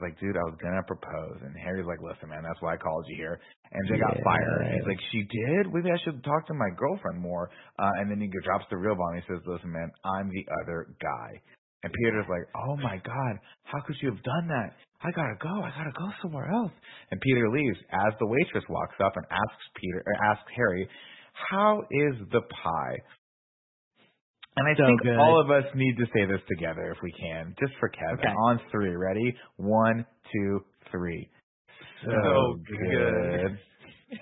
like, dude, I was gonna propose, and Harry's like, listen, man, that's why I called you here. MJ got fired. He's like, she did. Maybe I should talk to my girlfriend more. Uh, and then he drops the real bomb. He says, listen, man, I'm the other guy. And Peter's like, oh my god, how could you have done that? I gotta go. I gotta go somewhere else. And Peter leaves as the waitress walks up and asks Peter, or asks Harry, how is the pie? And I So think good. all of us need to say this together if we can, just for Kevin. Okay. On three, ready? One, two, three. So, So good.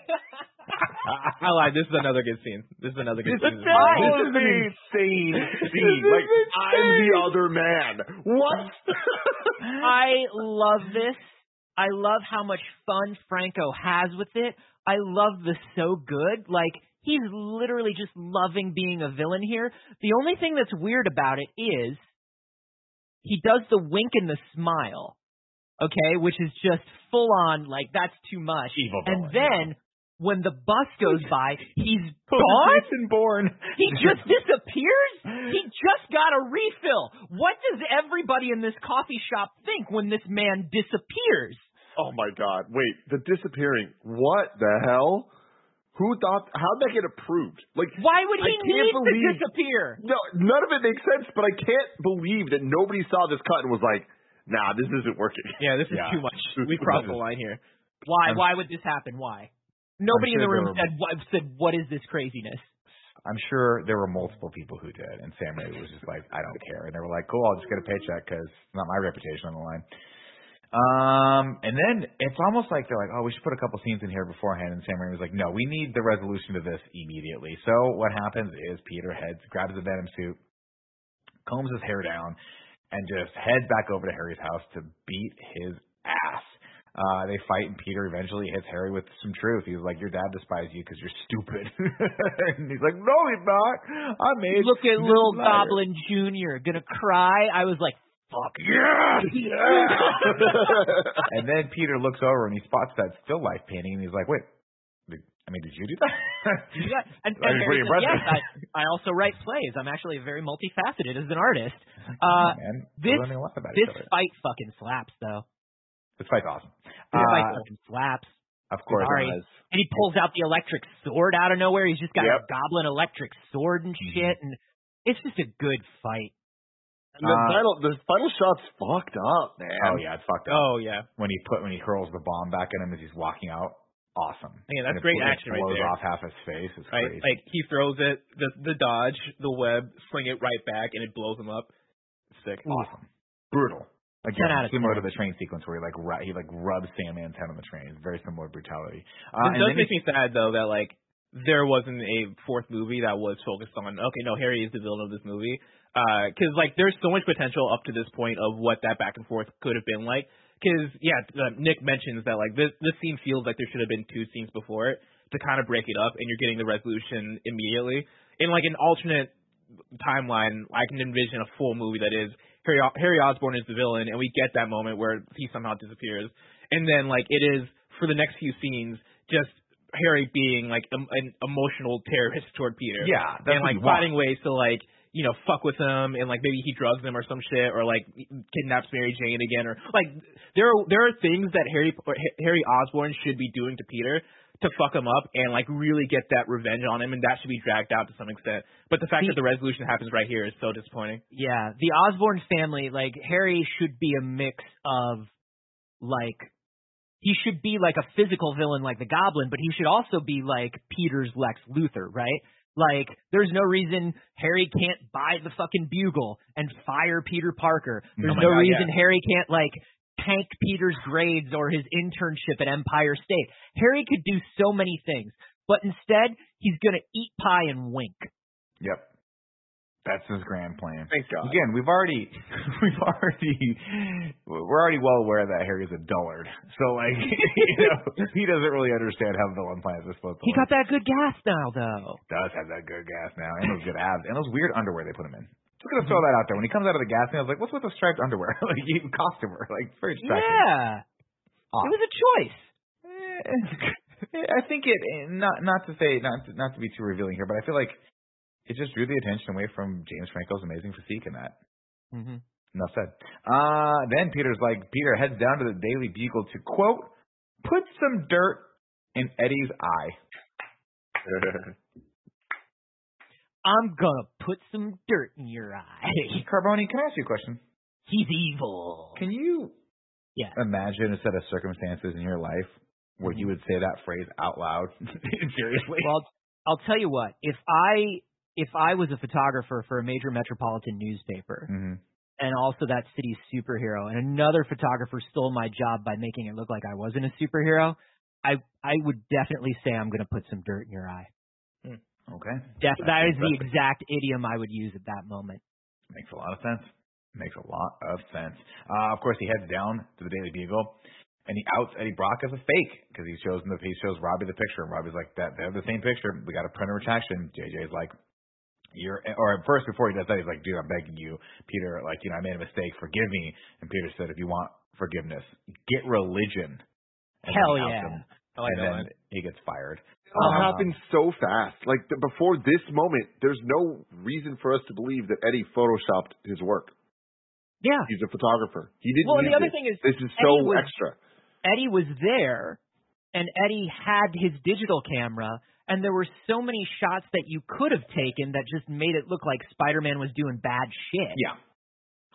I lied. This is another good scene. This is another good This scene. is as well. This is an insane scene. Like I'm the other man. What? I love this. I love how much fun Franco has with it. I love the so good. Like he's literally just loving being a villain here. The only thing that's weird about it is he does the wink and the smile. Okay, which is just full on like that's too much. Evil And villain. then when the bus goes by, he's gone. Jason Bourne. He just disappears? He just got a refill. What does everybody in this coffee shop think when this man disappears? Oh my god. Wait, the disappearing. What the hell? Who thought how'd that get approved? Like Why would I he can't need to disappear? No, none of it makes sense, but I can't believe that nobody saw this cut and was like, nah, this isn't working. Yeah, this is Yeah. too much. We crossed the line here. Why? I'm- Why would this happen? Why? Nobody in the room were- said what, said what is this craziness? I'm sure there were multiple people who did, and Sam Raimi was just like, I don't care. And they were like, cool, I'll just get a paycheck because it's not my reputation on the line. Um, and then it's almost like they're like, oh, we should put a couple scenes in here beforehand. And Sam Raimi was like, no, we need the resolution to this immediately. So what happens is Peter heads, grabs the Venom suit, combs his hair down, and just heads back over to Harry's house to beat his ass. Uh, they fight, and Peter eventually hits Harry with some truth. He's like, "Your dad despises you because you're stupid." and he's like, "No, he's not. I made Look at little letter." Goblin Junior gonna cry. I was like, fuck yeah, and then Peter looks over and he spots that still life painting, and he's like, "Wait, did, I mean, did you do that?" Got- and, That and was Harry's pretty like, impressive. yes, I, I also write plays. I'm actually very multifaceted as an artist. Uh, Man, this we're learning a lot about this each fight fucking slaps though. This fight's awesome. This fight Uh, fucking slaps. of course, Sorry. it does. And he pulls out the electric sword out of nowhere. He's just got a goblin electric sword and Mm-hmm. shit, and it's just a good fight. The Uh, final the final shot's fucked up, man. Oh yeah, it's fucked up. Oh yeah. When he put when he hurls the bomb back at him as he's walking out, awesome. Yeah, that's And great bl- it action right there. blows off half his face. It's Right? crazy. Like he throws it, the the dodge, the web, sling it right back, and it blows him up. Sick. awesome, brutal. Again, out of similar 10. to the train sequence where he like ru- he like rubs Sandman's head on the train. It's very similar to brutality. Uh, it does make me sad though that like there wasn't a fourth movie that was focused on okay, no, Harry is the villain of this movie. Because like there's so much potential up to this point of what that back and forth could have been like. Because yeah, uh, Nick mentions that like this this scene feels like there should have been two scenes before it to kind of break it up, and you're getting the resolution immediately. In like an alternate timeline, I can envision a full movie that is Harry Harry Osborn is the villain, and we get that moment where he somehow disappears, and then like it is for the next few scenes just Harry being like an emotional terrorist toward Peter, Yeah, that's and like finding ways to like you know fuck with him, and like maybe he drugs him or some shit, or like kidnaps Mary Jane again, or like there are there are things that Harry Harry Osborn should be doing to Peter to fuck him up and like really get that revenge on him, and that should be dragged out to some extent. But the fact The- that the resolution happens right here is so disappointing. Yeah, the Osborn family, like Harry, should be a mix of like he should be like a physical villain like the Goblin, but he should also be like Peter's Lex Luthor, right? Like, there's no reason Harry can't buy the fucking bugle and fire Peter Parker. There's Oh no God, reason yeah. Harry can't like tank Peter's grades or his internship at Empire State. Harry could do so many things, but instead he's gonna eat pie and wink. Yep. That's his grand plan. Thank God. Again, we've already, we've already, we're already well aware that Harry's a dullard. So like, you know, he doesn't really understand how the villain plans are supposed to He work. got that good gas now, though. does have that good gas now, and those good abs, and those weird underwear they put him in. Just gonna throw that out there. When he comes out of the gas thing, I was like, "What's with the striped underwear? like, he costumer, like it's very distracting." Yeah, Off. it was a choice. Eh, I think it not not to say not to, not to be too revealing here, but I feel like it just drew the attention away from James Franco's amazing physique in that. Mm-hmm. Enough said. Uh, then Peter's like, Peter heads down to the Daily Bugle to quote, put some dirt in Eddie's eye. I'm gonna put some dirt in your eye. Hey, Carboni, can I ask you a question? He's evil. Can you Yeah. imagine a set of circumstances in your life where you would say that phrase out loud? Seriously? Well, I'll tell you what. If I if I was a photographer for a major metropolitan newspaper hmm and also that city's superhero, and another photographer stole my job by making it look like I wasn't a superhero, I I would definitely say I'm going to put some dirt in your eye. Okay. Def- that is the exact idiom I would use at that moment. Makes a lot of sense. Makes a lot of sense. Uh, of course, he heads down to the Daily Bugle, and he outs Eddie Brock as a fake because he shows him the he shows Robbie the picture, and Robbie's like, "That they have the same picture. We got a print a retraction." JJ's like, "You're," or at first before he does that, he's like, "Dude, I'm begging you, Peter. Like, you know, I made a mistake. Forgive me." And Peter said, "If you want forgiveness, get religion." And Hell yeah. him, I like and that then line. he gets fired. It all Uh, happened so fast. Like the, before this moment, there's no reason for us to believe that Eddie photoshopped his work. Yeah. He's a photographer. He didn't. Well, and the other this. thing is, this is Eddie so was- extra. Eddie was there, and Eddie had his digital camera, and there were so many shots that you could have taken that just made it look like Spider-Man was doing bad shit. Yeah.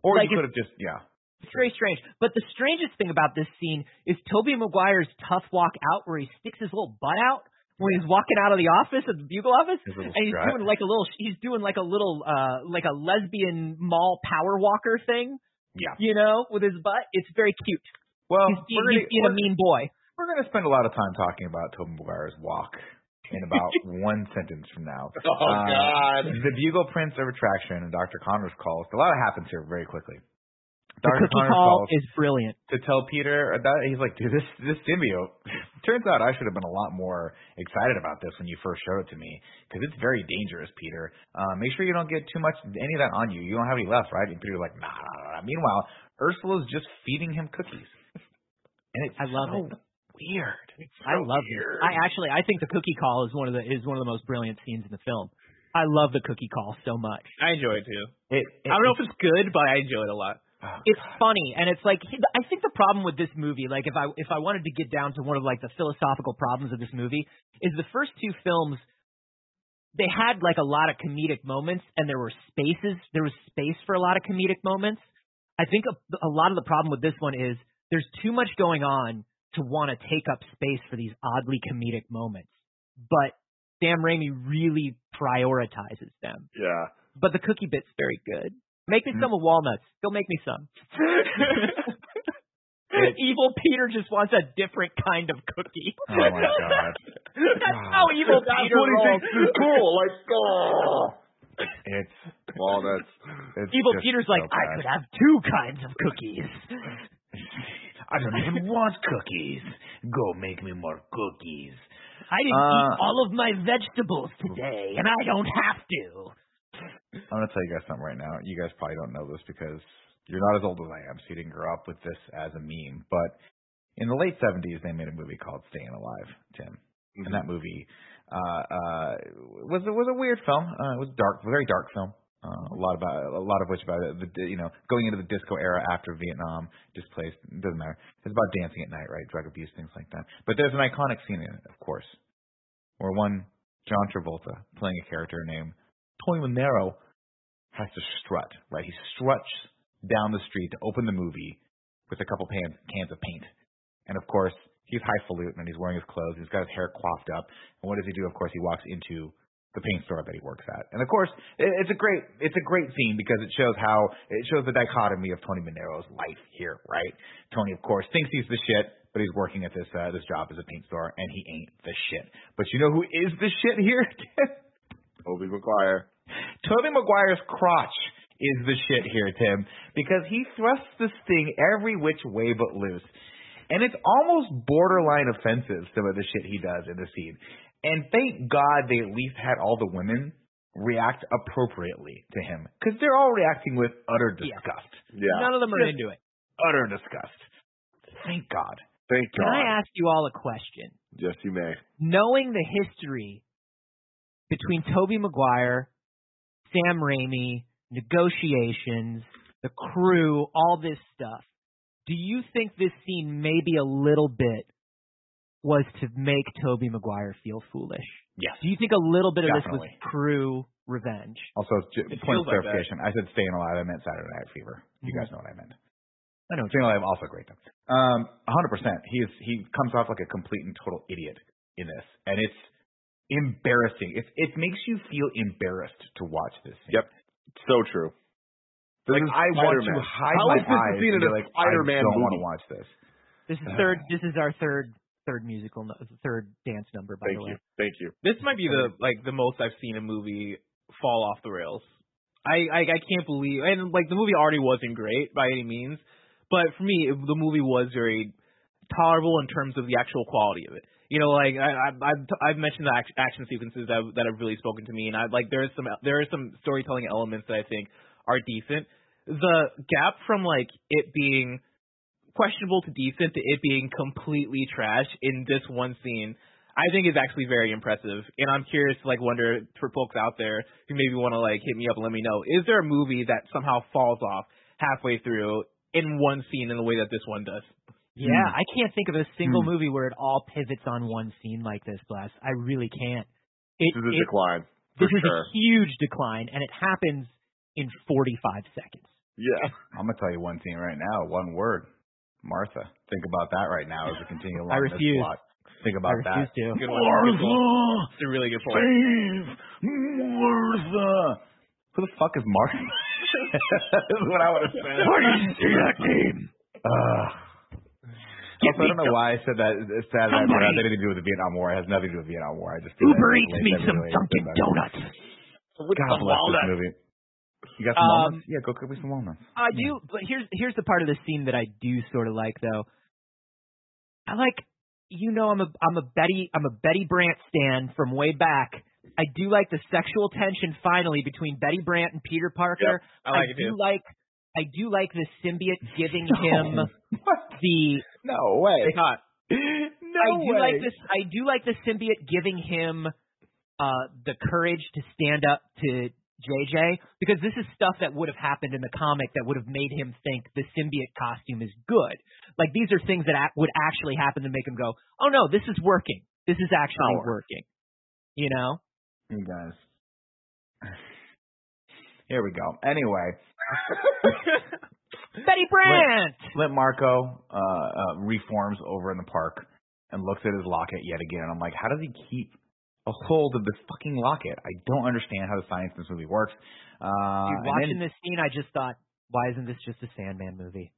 Or Like you could have just yeah. It's very strange. But the strangest thing about this scene is Tobey Maguire's tough walk out where he sticks his little butt out when he's walking out of the office at the Bugle office. And he's strut. doing like a little he's doing like a little uh like a lesbian mall power walker thing, Yeah. you know, with his butt. It's very cute. Well, he's being, we're he's gonna, being a mean boy. We're going to spend a lot of time talking about Tobey Maguire's walk in about one sentence from now. Oh Uh, God. The bugle prints of retraction, and Dr. Connors calls. A lot of happens here very quickly. The Dr. cookie Connors call calls is brilliant. to tell Peter that he's like, dude, this this symbiote. Turns out I should have been a lot more excited about this when you first showed it to me because it's very dangerous, Peter. Uh, make sure you don't get too much any of that on you. You don't have any left, right? And Peter's like, nah, nah, nah. Meanwhile, Ursula's just feeding him cookies, and it's I love so it. Weird. I love it. I actually I think the cookie call is one of the is one of the most brilliant scenes in the film. I love the cookie call so much. I enjoy it too. It, it, I don't know if it's good, but I enjoy it a lot. oh, it's God. funny and it's like I think the problem with this movie, like if I if I wanted to get down to one of like the philosophical problems of this movie, is the first two films they had like a lot of comedic moments and there were spaces there was space for a lot of comedic moments. I think a, a lot of the problem with this one is there's too much going on to want to take up space for these oddly comedic moments. But Sam Raimi really prioritizes them. Yeah. But the cookie bit's very good. Make me Mm. some with walnuts. Go make me some. Evil Peter just wants a different kind of cookie. Oh my god. That's how evil That's Peter what he rolls. thinks is cool. Like, oh. It's Walnuts. it's Evil Peter's so like, I could have two kinds of cookies. I don't even want cookies. Go make me more cookies. I didn't Uh, eat all of my vegetables today, and I don't have to. I'm gonna tell you guys something right now. You guys probably don't know this because you're not as old as I am, so you didn't grow up with this as a meme. But in the late '70s, they made a movie called Staying Alive, Tim. And that movie uh, uh, was was a weird film. Uh, it was dark, very dark film. Uh, a lot about a lot of which about the, you know going into the disco era after Vietnam displaced. Doesn't matter. It's about dancing at night, right? Drug abuse, things like that. But there's an iconic scene in it, of course, where one John Travolta playing a character named Tony Manero has to strut, right? He struts down the street to open the movie with a couple pans, cans of paint. And of course, he's highfalutin and he's wearing his clothes. He's got his hair coiffed up. And what does he do? Of course, he walks into the paint store that he works at. And of course, it's a great it's a great scene because it shows how it shows the dichotomy of Tony Manero's life here, right? Tony, of course, thinks he's the shit, but he's working at this uh, this job as a paint store, and he ain't the shit. But you know who is the shit here? Tobey Maguire. Tobey Maguire's crotch is the shit here, Tim, because he thrusts this thing every which way but loose. And it's almost borderline offensive, some of the shit he does in the scene. And thank God they at least had all the women react appropriately to him. Because they're all reacting with utter disgust. Yeah. None of them are Just- into it. Utter disgust. Thank God. Thank Can God. I ask you all a question? Yes, you may. Knowing the history between Tobey Maguire, Sam Raimi, negotiations, the crew, all this stuff. Do you think this scene maybe a little bit was to make Tobey Maguire feel foolish? Yes. Do you think a little bit of this was crew revenge? Also, j- It point feels of like clarification. I said Staying Alive. I meant Saturday Night Fever. You Mhm. guys know what I meant. I know. Staying Alive also great though. Um, 100%. He is he comes off like a complete and total idiot in this, and it's embarrassing. It it makes you feel embarrassed to watch this. Scene. Yep. So true. This Like is I want to Spider-Man. hide How my is this the eyes scene in a like, Spider-Man I don't want to watch this. This is third. This is our third third musical, third dance number. By Thank the way, you. Thank you. This might be the like the most I've seen a movie fall off the rails. I I, I can't believe and like the movie already wasn't great by any means, but for me it, the movie was very tolerable in terms of the actual quality of it. You know, like I, I I've I've mentioned the act- action sequences that that have really spoken to me, and I like there is some there are some storytelling elements that I think are decent. The gap from like it being questionable to decent to it being completely trash in this one scene I think is actually very impressive. And I'm curious to like wonder for folks out there who maybe want to like hit me up and let me know, is there a movie that somehow falls off halfway through in one scene in the way that this one does? yeah, Hmm. I can't think of a single Hmm. movie where it all pivots on one scene like this. Bless, I really can't. It, This is a it- decline. For this is a huge decline, and it happens in 45 seconds. Yeah. I'm gonna tell you one scene right now. One word. Martha. Think about that right now as we continue along I this refuse. plot. Think I about refuse that. to. Good one. Good one. It's a really good point. Save Martha. Who the fuck is Martha? is what I would have said. Why didn't you see that game? Ugh. Get Also, I don't know some- why I said that. It's sad that Somebody- it has anything to do with the Vietnam War. It has nothing to do with the Vietnam War. I just feel Uber that Eats it me some. Dunkin' Donuts. God bless this movie. You got some Um, walnuts? Yeah, go cook me some walnuts. I do, but here's here's the part of the scene that I do sort of like though. I like, you know, I'm a I'm a Betty I'm a Betty Brant stan from way back. I do like the sexual tension finally between Betty Brant and Peter Parker. I like it do too. like I do like the symbiote giving him What? the No way. It's hot. No I do way. like this. I do like the symbiote giving him uh, the courage to stand up to JJ because this is stuff that would have happened in the comic that would have made him think the symbiote costume is good. Like these are things that would actually happen to make him go, "Oh no, this is working. This is actually Power. working." You know? You guys. Here we go. Anyway, Betty Brant. Flint Marko uh, uh, reforms over in the park and looks at his locket yet again. I'm like, how does he keep a hold of this fucking locket? I don't understand how the science in this movie works. Uh, Dude, watching then, this scene, I just thought, why isn't this just a Sandman movie?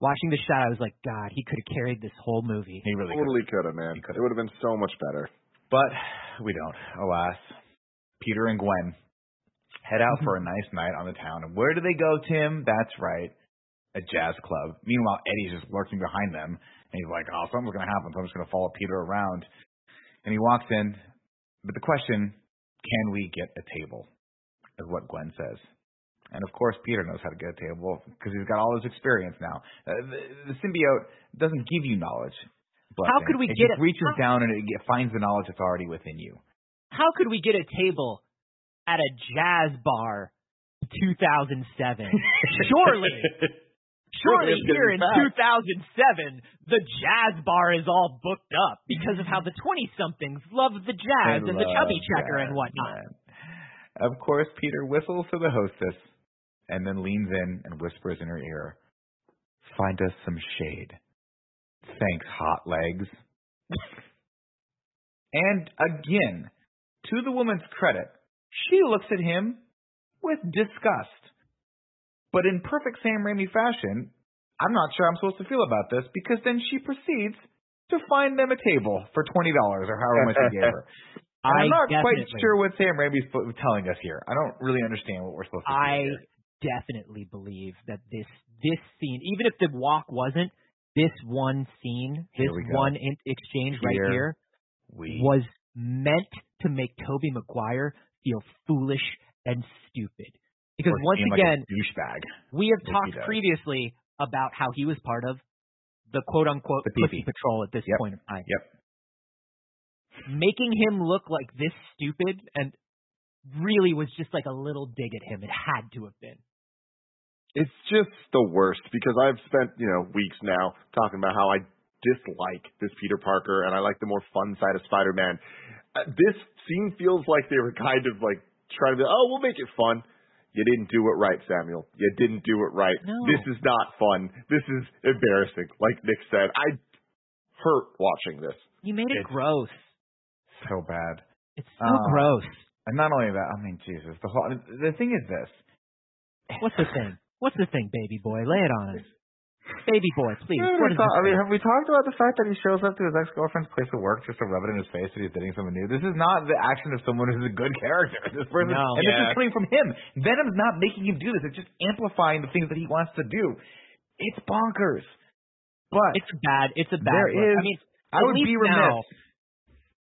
Watching the shot, I was like, God, he could have carried this whole movie. he really. Totally could have, man. It would have been so much better. But we don't, alas. Peter and Gwen head out for a Mm-hmm. nice night on the town. And where do they go, Tim? That's right, a jazz club. Meanwhile, Eddie's just lurking behind them, and he's like, "Oh, something's gonna happen. So I'm just gonna follow Peter around." And he walks in, but the question, "Can we get a table?" is what Gwen says. And of course, Peter knows how to get a table because he's got all his experience now. Uh, the, the symbiote doesn't give you knowledge. How could we it get just it- reaches how- down and it finds the knowledge that's already within you. How could we get a table at a jazz bar 2007? Surely, surely here in packed. 2007, the jazz bar is all booked up because of how the 20 somethings love the jazz They and the chubby checker and whatnot. man. Of course, Peter whistles to the hostess and then leans in and whispers in her ear, Find us some shade. Thanks, hot legs. and again, to the woman's credit, she looks at him with disgust. But in perfect Sam Raimi fashion, I'm not sure I'm supposed to feel about this because then she proceeds to find them a table for $20 or however much he gave her. I I'm not quite sure what Sam Raimi's telling us here. I don't really understand what we're supposed to I do here. definitely believe that this this scene, even if the walk wasn't, this one scene, this one in- exchange right Here here We was meant to make Tobey Maguire feel foolish and stupid. Because once like again, douchebag. we have talked previously about how he was part of the quote unquote The pussy patrol at this Yep. point in time. Yep. Making him look like this stupid and really was just like a little dig at him. It had to have been. It's just the worst because I've spent, you know, weeks now talking about how I dislike this Peter Parker and I like the more fun side of Spider-Man. Uh, this scene feels like they were kind of like trying to be, oh, we'll make it fun. You didn't do it right, Samuel. You didn't do it right. No. This is not fun. This is embarrassing. Like Nick said, I hurt watching this. You made it It's- gross. So bad. It's so Uh, gross. And not only that, I mean, Jesus. The whole the thing is this. What's the thing? What's the thing, baby boy? Lay it on us. Baby boy, please. Yeah, What we is talk- the I mean, have we talked about the fact that he shows up to his ex girlfriend's place of work just to rub it in his face that he's dating someone new? This is not the action of someone who's a good character. This person, No. and this is coming from him. Venom's not making him do this. It's just amplifying the things that he wants to do. It's bonkers. But It's bad. It's a bad. There look. is- I mean, I would be remiss, now-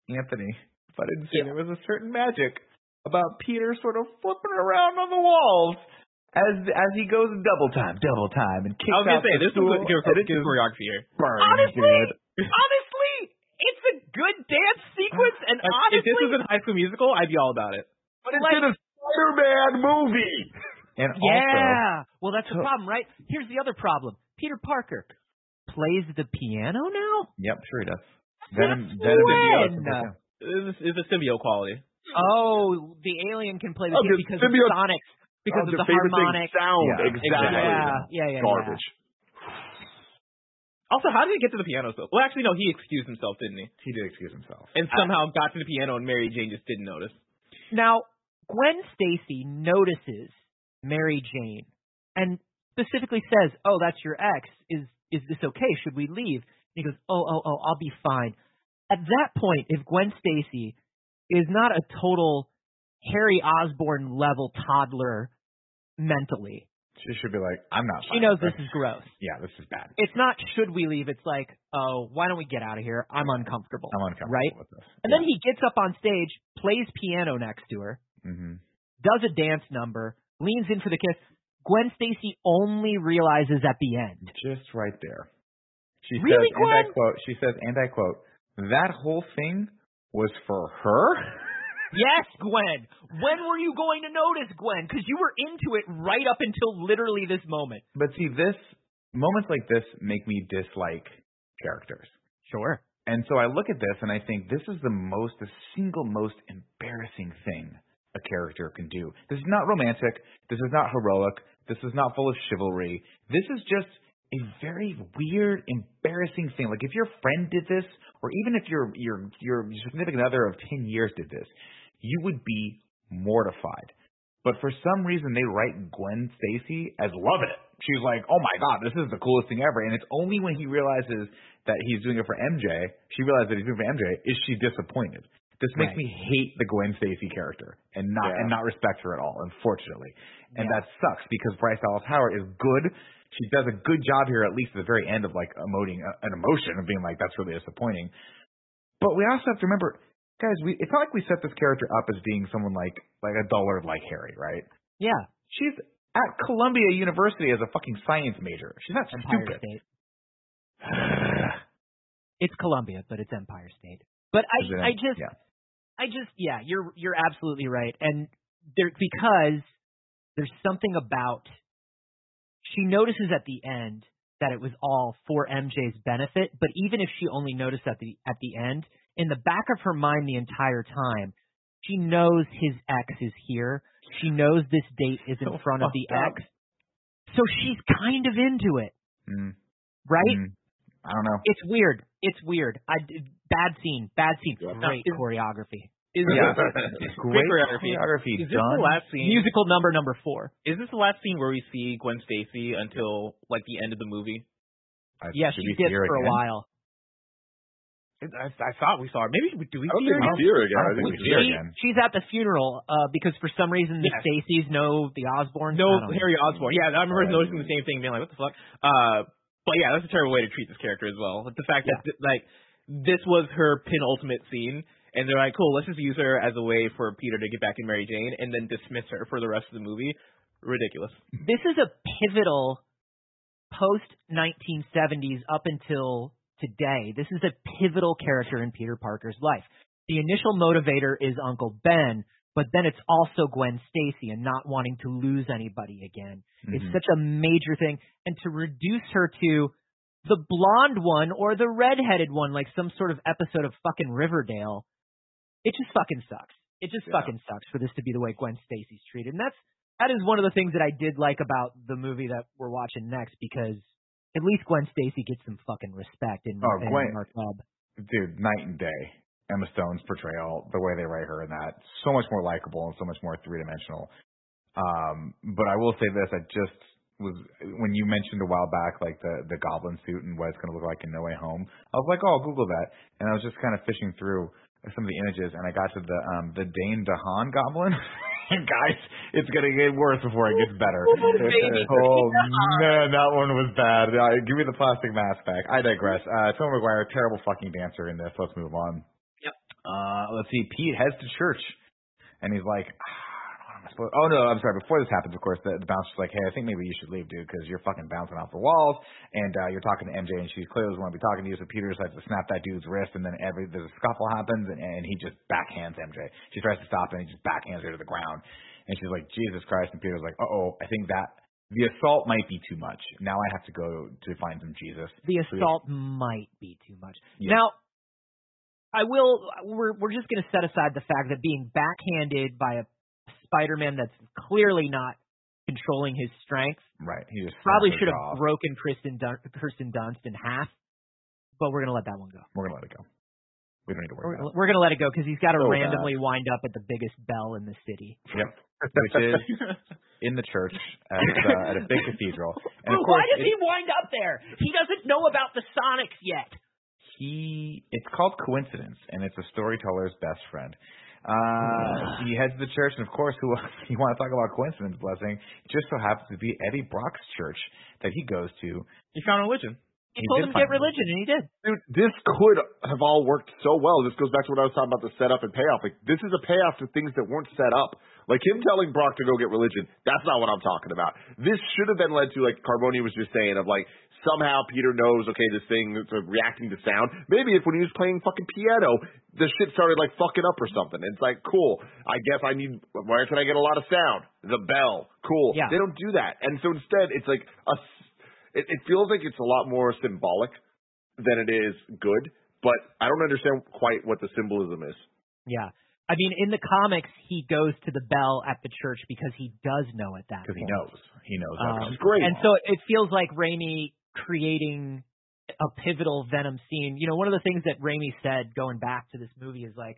Anthony, if I didn't say Yeah. there was a certain magic about Peter sort of flipping around on the walls as as he goes double time, double time, and kicks I was gonna say the there's some stool, good, good, and it good just choreography here. Honestly, good. honestly, it's a good dance sequence, and Like, honestly, if this was in High School Musical, I'd be all about it. But it's Like- in a Spider-Man movie. And also, yeah. well, that's the problem, right? Here's the other problem. Peter Parker plays the piano now. yep, sure he does. Venom, Venom, when? symbiote. It's, it's a symbiote quality. Oh, the alien can play the Oh, piano because symbiote- of sonics, because of the the favorite sound. Yeah, exactly. Yeah, yeah, yeah. Garbage. Also, how did he get to the piano still? Well, actually, no, he excused himself, didn't he? He did excuse himself. And somehow got to the piano, and Mary Jane just didn't notice. Now, Gwen Stacy notices Mary Jane and specifically says, "Oh, that's your ex. Is is this okay? Should we leave?" And he goes, "Oh, oh, oh, I'll be fine." At that point, if Gwen Stacy is not a total Harry Osborn level toddler mentally, She should be like, I'm not. she fine knows this is gross. Yeah, this is bad. It's not should we leave. It's like, oh, why don't we get out of here? I'm uncomfortable. I'm uncomfortable Right? with this. And then he gets up on stage, plays piano next to her, hmm does a dance number, leans in for the kiss. Gwen Stacy only realizes at the end. just right there. She Really, says, and I Gwen? quote. She says, and I quote, that whole thing was for her. Yes, Gwen. When were you going to notice, Gwen? Because you were into it right up until literally this moment. But see, this moments like this make me dislike characters. Sure. And so I look at this and I think this is the most, the single most embarrassing thing a character can do. This is not romantic. This is not heroic. This is not full of chivalry. This is just a very weird, embarrassing thing. Like if your friend did this, or even if your your your significant other of ten years did this, you would be mortified. But for some reason, they write Gwen Stacy as loving it. She's like, "Oh my god, this is the coolest thing ever!" And it's only when he realizes that he's doing it for MJ, she realizes that he's doing it for MJ, is she disappointed. This makes Right. me hate the Gwen Stacy character and not Yeah. and not respect her at all, unfortunately. And Yeah. that sucks because Bryce Dallas Howard is good. She does a good job here, at least at the very end of like emoting a- an emotion of being like, "That's really disappointing." But we also have to remember, guys, we it's not like we set this character up as being someone like like a dullard like Harry, right? Yeah. She's at Columbia University as a fucking science major. She's not Empire stupid. State. It's Columbia, but it's Empire State. But I, I just, yeah. I just, yeah, you're, you're absolutely right. And there, because there's something about, she notices at the end that it was all for MJ's benefit, but even if she only noticed at the, at the end, in the back of her mind the entire time, she knows his ex is here. She knows this date is in So front of the fucked up. ex. So she's kind of into it, Mm, right? mm, I don't know. It's weird. It's weird. I bad scene. Bad scene. Yeah. Great Is- choreography. Is Yeah. this, Great choreography. choreography Is this done. the last scene? Musical number number four. Is this the last scene where we see Gwen Stacy until like the end of the movie? I- Yeah, should she we see dipped her for a while. I, I thought we saw her. Maybe do we I don't see think her? we see her again. I think think we we see her again. she's at the funeral uh, because for some reason the Yes. Stacys know the Osborns. No, I know. Harry Osborn. Yeah, I remember Right. noticing the same thing, being like, "What the fuck?" Uh, but yeah, that's a terrible way to treat this character as well. Like, the fact that like this was her penultimate scene, and they're like, "Cool, let's just use her as a way for Peter to get back in Mary Jane, and then dismiss her for the rest of the movie." Ridiculous. This is a pivotal post 1970s up until today. This is a pivotal character in Peter Parker's life. The initial motivator is Uncle Ben, but then it's also Gwen Stacy and not wanting to lose anybody again. It's Mhm. such a major thing. And to reduce her to the blonde one or the redheaded one, like some sort of episode of fucking Riverdale, it just fucking sucks. It just Yeah. fucking sucks for this to be the way Gwen Stacy's treated. And that's that is one of the things that I did like about the movie that we're watching next because at least Gwen Stacy gets some fucking respect in, Oh, in Gwen- Marc Webb. dude, night and day. Emma Stone's portrayal, the way they write her in that, so much more likable and so much more three dimensional. Um, but I will say this: I just was when you mentioned a while back, like the the goblin suit and what it's going to look like in No Way Home. I was like, oh, I'll Google that, and I was just kind of fishing through some of the images, and I got to the um the Dane DeHaan goblin. And guys, it's gonna get worse before it gets better. oh man, that one was bad. Uh, give me the plastic mask back. I digress. Uh, Tom McGuire, terrible fucking dancer in this. Let's move on. Yep. Uh, let's see. Pete heads to church, and he's like, "Ah, supposed? Oh no, I'm sorry. Before this happens, of course, the, the bouncer's like, hey, I think maybe you should leave, dude, because you're fucking bouncing off the walls, and uh, you're talking to MJ, and she clearly doesn't want to be talking to you. So Peter decides to snap that dude's wrist, and then every there's a scuffle happens, and, and he just backhands MJ. She tries to stop, and he just backhands her to the ground, and she's like, Jesus Christ, and Peter's like, uh oh, I think that. The assault might be too much. Now I have to go to find some Jesus. The assault might be too much. Yeah. Now, I will. We're we're just going to set aside the fact that being backhanded by a Spider-Man that's clearly not controlling his strength Right. He just probably should have broken Kristen Dun- Kirsten Dunst in half. But we're going to let that one go. We're gonna let it go. We don't need to worry We're, about it. we're going to let it go because he's got to So randomly wind up at the biggest bell in the city. Yep. Which is in the church at, uh, at a big cathedral. And of course, why does he wind up there? He doesn't know about the Sonics yet. he it's called coincidence and it's a storyteller's best friend uh he heads to the church and of course who you want to talk about coincidence blessing it just so happens to be eddie brock's church that he goes to He found religion. He, He told him to get find religion, and he did. Dude, this could have all worked so well. This goes back to what I was talking about the setup and payoff. Like this is a payoff to things that weren't set up. Like him telling Brock to go get religion. That's not what I'm talking about. This should have been led to like Carboni was just saying of like somehow Peter knows okay this thing is uh, reacting to sound. Maybe if when he was playing fucking piano, the shit started like fucking up or something. It's like cool. I guess I need where can I get a lot of sound? The bell. Cool. Yeah. They don't do that. And so instead it's like a, it, it feels like it's a lot more symbolic than it is good, but I don't understand quite what the symbolism is. Yeah. I mean, in the comics, he goes to the bell at the church because he does know at that because he knows he knows Um, great. And so it feels like Raimi creating a pivotal Venom scene. You know, one of the things that Raimi said going back to this movie is like,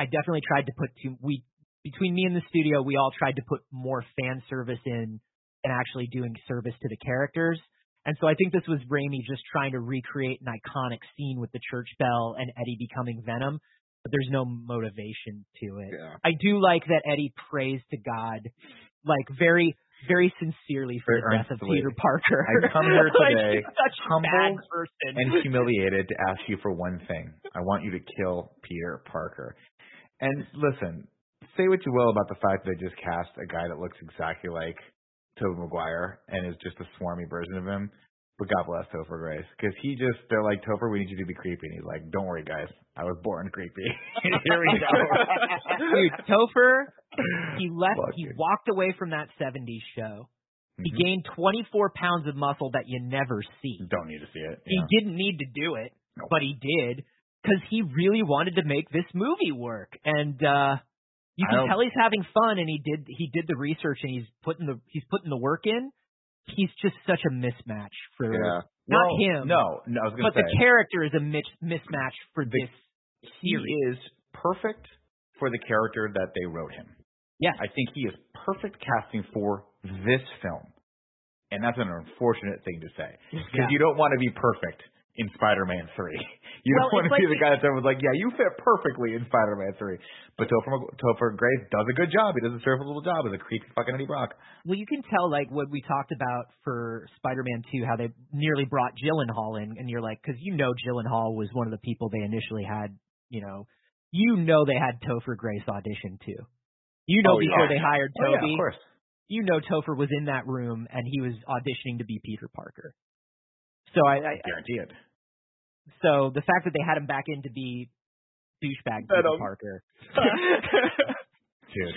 I definitely tried to put too, we, between me and the studio, we all tried to put more fan service in and actually doing service to the characters. And so I think this was Raimi just trying to recreate an iconic scene with the church bell and Eddie becoming Venom, but there's no motivation to it. Yeah. I do like that Eddie prays to God, like very, very sincerely for the death of. Peter Parker. I come here today such a humble person. and humiliated to ask you for one thing. I want you to kill Peter Parker. And listen, say what you will about the fact that they just cast a guy that looks exactly like Tobey Maguire and is just a swarmy version of him. But God bless Topher Grace, because he just they're like Topher, we need you to be creepy, and he's like, don't worry, guys, I was born creepy. Here we go. Dude, Topher, he left, he Fucking- walked away from that 70s show. He Mhm. gained 24 pounds of muscle that you never see. Don't need to see it. He didn't need to do it, Nope. but he did because he really wanted to make this movie work. And uh you can tell he's having fun, and he did he did the research, and he's putting the he's putting the work in. He's just such a mismatch for Yeah. not Well, him. No, no, I was gonna but say the character is a mis- mismatch for The- this he series. is perfect for the character that they wrote him. Yes. I think he is perfect casting for this film. And that's an unfortunate thing to say. Because Yeah. you don't want to be perfect in Spider-Man 3. You Well, don't want to be the guy that's was like, yeah, you fit perfectly in Spider-Man 3. But Topher, Topher Grace does a good job. He does a serviceable job as a creepy fucking Eddie Brock. Well, you can tell like what we talked about for Spider-Man 2, how they nearly brought Gyllenhaal in, and you're like, because you know Gyllenhaal was one of the people they initially had, you know, you know they had Topher Grace audition too. You know Oh, yeah. before they hired Oh, Tobey, yeah, of course. you know Topher was in that room and he was auditioning to be Peter Parker. So I, I Guarantee it. So the fact that they had him back in to be douchebag Peter Venom. Parker. dude.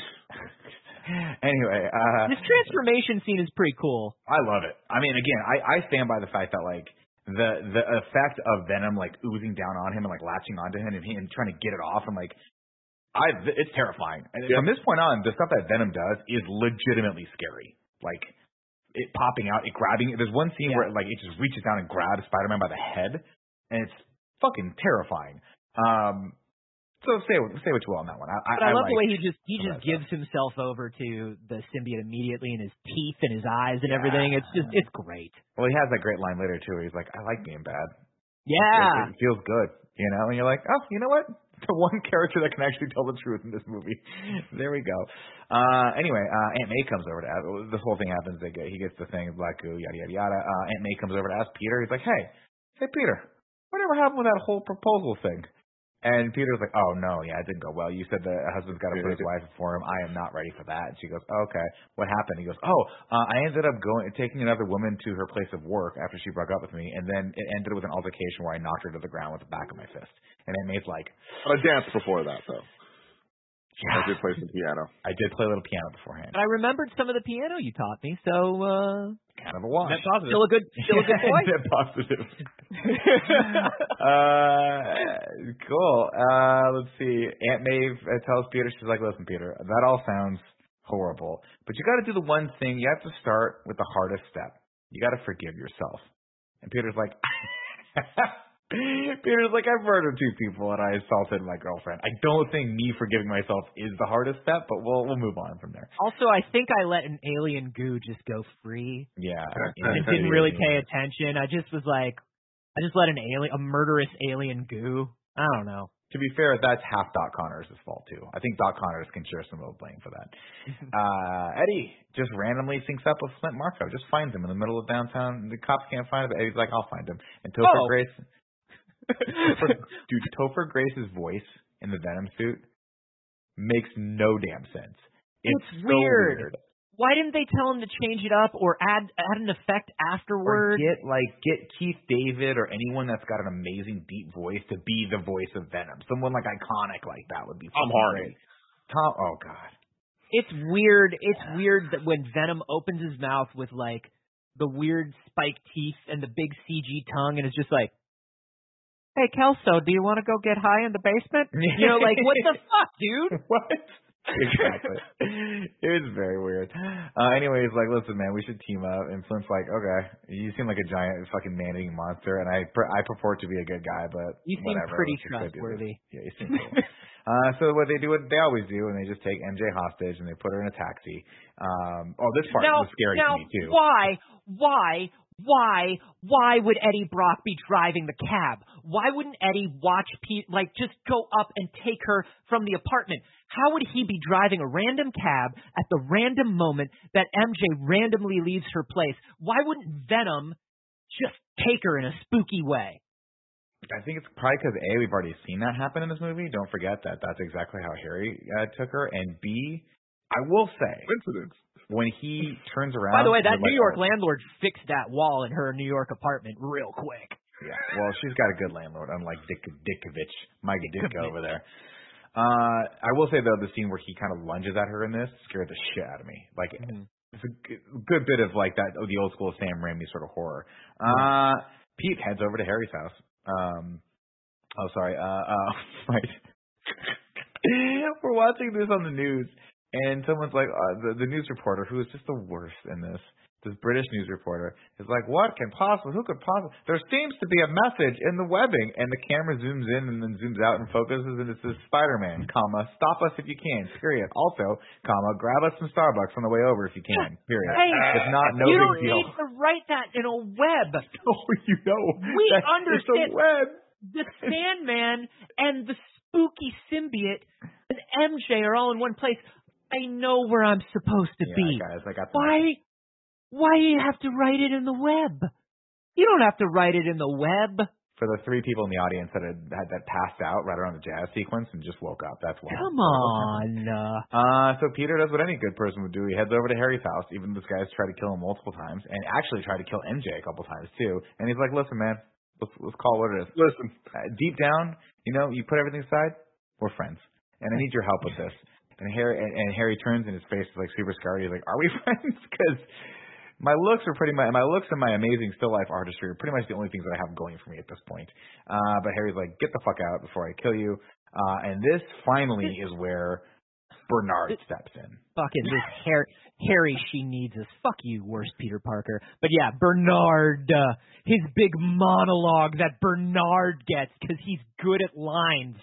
anyway, uh, This transformation scene is pretty cool. I love it. I mean, again, I I stand by the fact that like the the effect of Venom like oozing down on him and like latching onto him and, he, and trying to get it off and like I it's terrifying. And Yeah. from this point on, the stuff that Venom does is legitimately scary. Like it popping out, it grabbing. There's one scene Yeah. where like it just reaches down and grabs Spider-Man by the head, and it's fucking terrifying. Um, so say say what you will on that one. I, But I, love like, the way he just he just gives himself over to the symbiote immediately, and his teeth and his eyes and everything. It's just it's great. Well, he has that great line later too. Where he's like, "I like being bad." Yeah. It, it feels good, you know, and you're like, oh, you know what? The one character that can actually tell the truth in this movie. there we go. Uh, anyway, uh, Aunt May comes over to ask. This whole thing happens. They get, he gets the thing, Black Goo, yada yada yada. Uh, Aunt May comes over to ask Peter. He's like, hey, hey Peter, whatever happened with that whole proposal thing? And Peter's like, oh no, yeah, it didn't go well. You said the husband's got to put his wife before him. I am not ready for that. And she goes, oh, okay, what happened? He goes, oh, uh, I ended up going taking another woman to her place of work after she broke up with me, and then it ended with an altercation where I knocked her to the ground with the back of my fist. And Aunt May's like, I danced before that though. I did play some piano. I did play a little piano beforehand. But I remembered some of the piano you taught me, so uh Kind of a wash. That's positive. still a good still a good boy. Net positive. uh, cool. Uh, let's see. Aunt Maeve uh, tells Peter, she's like, listen, Peter, that all sounds horrible, but you got to do the one thing. You have to start with the hardest step. You got to forgive yourself. And Peter's like, Peter's like, I've murdered two people and I assaulted my girlfriend. I don't think me forgiving myself is the hardest step, but we'll we'll move on from there. Also, I think I let an alien goo just go free Yeah. and didn't really pay attention. I just was like, I just let an alien, a murderous alien goo. I don't know. To be fair, that's half Doc Connors' fault too. I think Doc Connors can share some of the blame for that. uh, Eddie just randomly syncs up with Flint Marko, just finds him in the middle of downtown. The cops can't find him. but Eddie's like, I'll find him. And Topher Oh. Grace, dude, Topher Grace's voice in the Venom suit makes no damn sense. It's, It's so weird. Why didn't they tell him to change it up or add add an effect Or afterward? get like get Keith David or anyone that's got an amazing deep voice to be the voice of Venom. Someone like iconic like that would be Tom fucking Hardy. Tom, oh god. It's weird. It's weird that when Venom opens his mouth with like the weird spiked teeth and the big CG tongue, and it's just like, "Hey, Kelso, do you want to go get high in the basement?" You know, like what the fuck, dude? what? exactly. it was very weird. Uh, anyways, like, listen, man, we should team up. And Flint's like, okay, you seem like a giant fucking man-eating monster, and I pr- I purport to be a good guy, but You seem whatever, pretty let's just go do this. trustworthy. Yeah, you seem cool. uh, so what they do, what they always do, and they just take MJ hostage and they put her in a taxi. Um, oh, this part now, was scary now, to me too. why, why, why, why would Eddie Brock be driving the cab? Why wouldn't Eddie watch Pete, like, just go up and take her from the apartment? How would he be driving a random cab at the random moment that MJ randomly leaves her place? Why wouldn't Venom just take her in a spooky way? I think it's probably because A, we've already seen that happen in this movie. Don't forget that that's exactly how Harry uh, took her. And B, I will say, Coincidence. When he turns around. By the way, that New York landlord fixed that wall in her New York apartment real quick. Yeah, well, she's got a good landlord, unlike Dick Dickovich, Mike Ditka over there. Uh, I will say though, the scene where he kind of lunges at her in this scared the shit out of me. Like, Mhm. it's a good, good bit of like that, the old school Sam Raimi sort of horror. Uh, Pete heads over to Harry's house. Um, oh, sorry. Uh, uh, right. We're watching this on the news, and someone's like, uh, the, the news reporter, who is just the worst in this, this British news reporter, is like, what can possibly, who could possibly, there seems to be a message in the webbing, and the camera zooms in and then zooms out and focuses, and it says Spider-Man, comma, stop us if you can, period. Also, comma, grab us some Starbucks on the way over if you can, period. Hey, if not, no you big don't deal. need to write that in a web. Oh, you know. We that understand. It's a web. the Sandman and the spooky symbiote and MJ are all in one place. I know where I'm supposed to Yeah, be. guys, I got the Why? Why do you have to write it in the web? You don't have to write it in the web. for the three people in the audience that had, had that passed out right around the jazz sequence and just woke up. That's why. Come on. Uh, Uh, so Peter does what any good person would do. He heads over to Harry's house, even this guy's tried to kill him multiple times, and actually tried to kill MJ a couple times too. And he's like, "Listen, man, let's let's call it what it is. Listen, Uh, deep down, you know, you put everything aside. We're friends, and I need your help with this." And Harry and, and Harry turns and his face is like super scarred. He's like, "Are we friends?" Because my looks are pretty much my looks and my amazing still life artistry are pretty much the only things that I have going for me at this point. Uh, but Harry's like, "Get the fuck out before I kill you." Uh, and this finally is where Bernard steps in. Fucking this Harry, Harry, she needs us. Fuck you, worst Peter Parker. But yeah, Bernard, uh, his big monologue that Bernard gets because he's good at lines.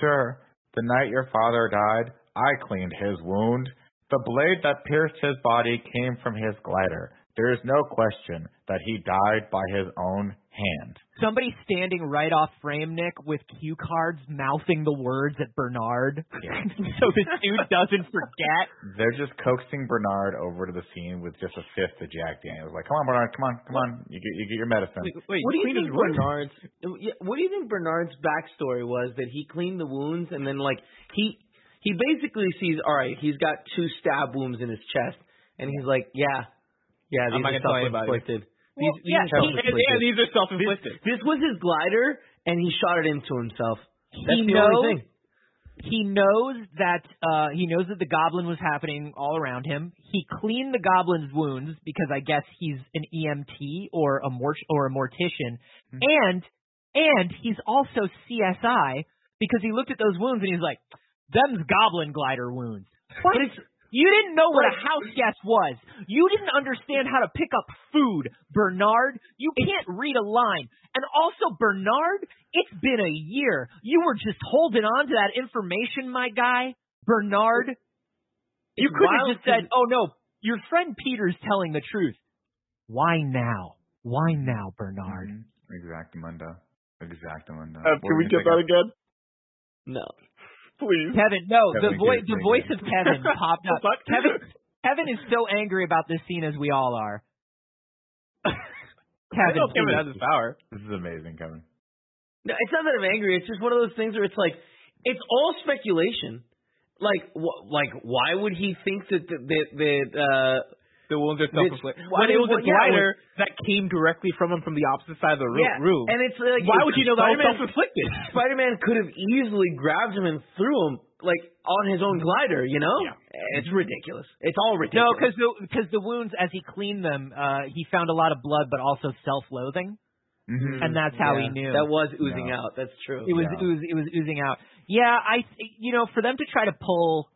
Sir, the night your father died, I cleaned his wound. The blade that pierced his body came from his glider. There is no question that he died by his own hand. Somebody standing right off frame, Nick, with cue cards mouthing the words at Bernard, so the dude doesn't forget. They're just coaxing Bernard over to the scene with just a fifth of Jack Daniels. Like, come on, Bernard, come on, come on, you get you get your medicine. Wait, wait What do you clean think? Bernard's? What do you think Bernard's backstory was? That he cleaned the wounds and then like he he basically sees all right. He's got two stab wounds in his chest, and he's like, yeah, yeah, these I'm are gonna tell anybody. self-inflicted. Well, these, these yeah, are self-inflicted. Yeah, these are self-inflicted. This was his glider, and he shot it into himself. That's he the knows. only thing. He knows that uh he knows that the goblin was happening all around him. He cleaned the goblin's wounds because I guess he's an EMT or a mort- or a mortician, and and he's also CSI because he looked at those wounds and he's like, "Them's goblin glider wounds." What? But it's You didn't know what a house guest was. You didn't understand how to pick up food, Bernard. You can't read a line. And also, Bernard, it's been a year. You were just holding on to that information, my guy. Bernard, you could have just said, oh no, your friend Peter's telling the truth. Why now? Why now, Bernard? Mhm. Exactamundo. Exactamundo. Uh, can we get that again? no. Please. Kevin, no, the Kevin voice gets the voice of Kevin popped up. What? Kevin Kevin is so angry about this scene as we all are. I Kevin, know Kevin please. has his power. This is amazing, Kevin. No, it's not that I'm angry. It's just one of those things where it's like it's all speculation. Like, wh- like, why would he think that that that, that uh, The wounds are self-inflicted. When it was a what- yeah, glider that came directly from him from the opposite side of the roo- yeah, room. and it's like Why if would you know that was Spider-Man- self-inflicted? Spider-Man could have easily grabbed him and threw him like on his own glider. You know, Yeah. it's ridiculous. It's all ridiculous. No, because the because the wounds as he cleaned them, uh, he found a lot of blood, but also self-loathing, Mm-hmm. and that's how he knew that was oozing out. That's true. it was yeah. it was it was oozing out. Yeah, I you know for them to try to pull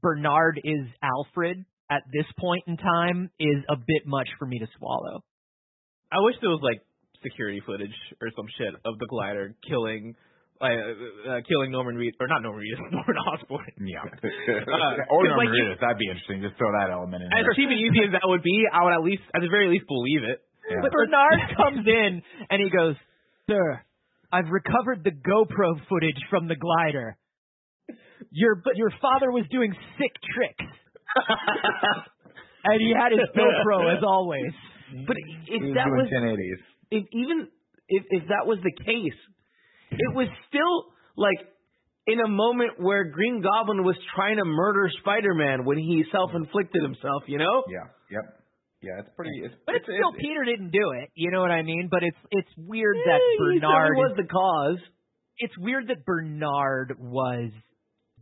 Bernard is Alfred at this point in time is a bit much for me to swallow. I wish there was like security footage or some shit of the glider killing, uh, uh, killing Norman Reed or not Norman Reed, Norman Osborn. Yeah. Uh, or 'cause, Norman like, Reedus. That'd be interesting. Just throw that element in As there. cheap and easy as that would be, I would at least, at the very least, believe it. Yeah. But Bernard comes in and he goes, "Sir, I've recovered the GoPro footage from the glider. Your your father was doing sick tricks, and he had his GoPro as always." but He if that was 1080s. if even if if that was the case, it was still like in a moment where Green Goblin was trying to murder Spider-Man when he self-inflicted himself. You know? Yeah. Yep. Yeah, it's pretty. It's, But it's still Peter didn't do it. You know what I mean? But it's it's weird Eh, that Bernard certainly was the cause. it's weird that Bernard was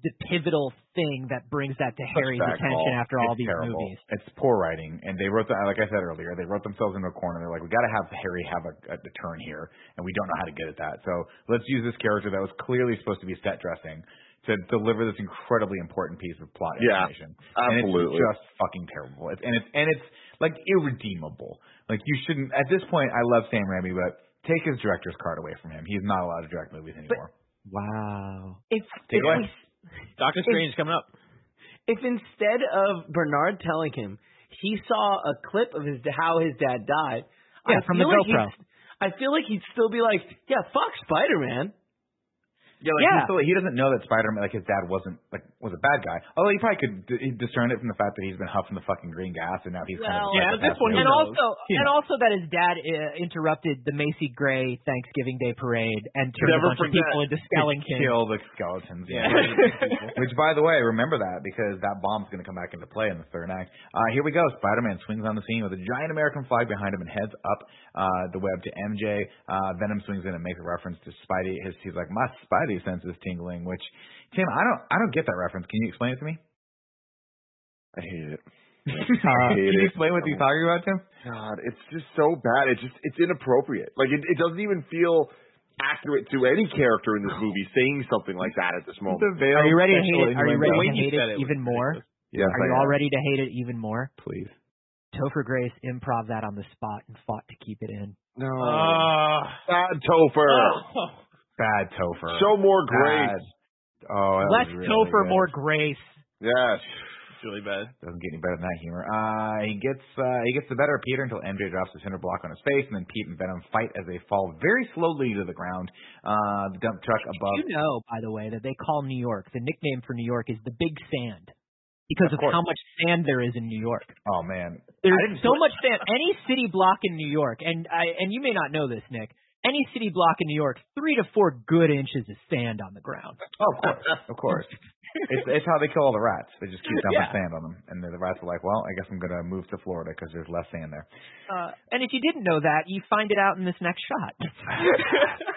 the pivotal thing that brings that to Harry's attention after all It's these terrible. movies. It's poor writing, and they wrote that. Like I said earlier, they wrote themselves into a corner. They're like, we got to have Harry have a, a, a turn here, and we don't know how to get at that. So let's use this character that was clearly supposed to be set dressing to deliver this incredibly important piece of plot Yeah, information. absolutely. And it's just fucking terrible. It's, and it's and it's like irredeemable. Like you shouldn't. At this point, I love Sam Raimi, but take his director's card away from him. He's not allowed to direct movies anymore. Wow. If Take if, it away. We- Doctor Strange is coming up. if instead of Bernard telling him he saw a clip of his how his dad died, Yeah, I from the feel like GoPro. he'd- I feel like he'd still be like, yeah, fuck Spider-Man. Yeah, like Yeah. He's still, he doesn't know that Spider-Man, like his dad, wasn't like was a bad guy. Although he probably could d- discern it from the fact that he's been huffing the fucking green gas, and now he's kind of Well, Yeah, like, this one and knows. also He and knows. also that his dad uh, interrupted the Macy Gray Thanksgiving Day parade and turned Never a bunch of people into to skeletons. kill the skeletons. Yeah. Yeah. Which, by the way, remember that because that bomb's going to come back into play in the third act. Uh, here we go. Spider-Man swings on the scene with a giant American flag behind him and heads up uh, the web to MJ. Uh, Venom swings in and makes a reference to Spidey. His, he's like, "My Spidey spidey senses tingling. Which Tim, I don't I don't get that reference. Can you explain it to me? I hate it. Uh, can you explain what he's talking about, Tim? God, it's just so bad. It's just it's inappropriate. Like it, it doesn't even feel accurate to any character in this movie saying something like that at this moment. Are you ready to hate it? Are you ready to hate it it even more? ridiculous. Yes, Are I you am. all ready to hate it even more? Please. Topher Grace improv that on the spot and fought to keep it in. No, Ah. bad Topher. Oh. Bad Topher. Show more Bad. grace. Oh, that Less was really Topher, good. more Grace. Yes. It's really bad. Doesn't get any better than that humor. Uh, he gets uh, he gets the better of Peter until MJ drops the cinder block on his face, and then Pete and Venom fight as they fall very slowly to the ground. Uh, the dump truck above. You know, by the way, that they call New York. The nickname for New York is the Big Sand because Of of, how much sand there is in New York. Oh man, There's so much sand. Any city block in New York, and I and you may not know this, Nick. Any city block in New York, three to four good inches of sand on the ground. Oh, of course, of course. It's it's how they kill all the rats. They just keep dumping Yeah. sand on them, and the rats are like, "Well, I guess I'm gonna move to Florida because there's less sand there." Uh, and if you didn't know that, you find it out in this next shot.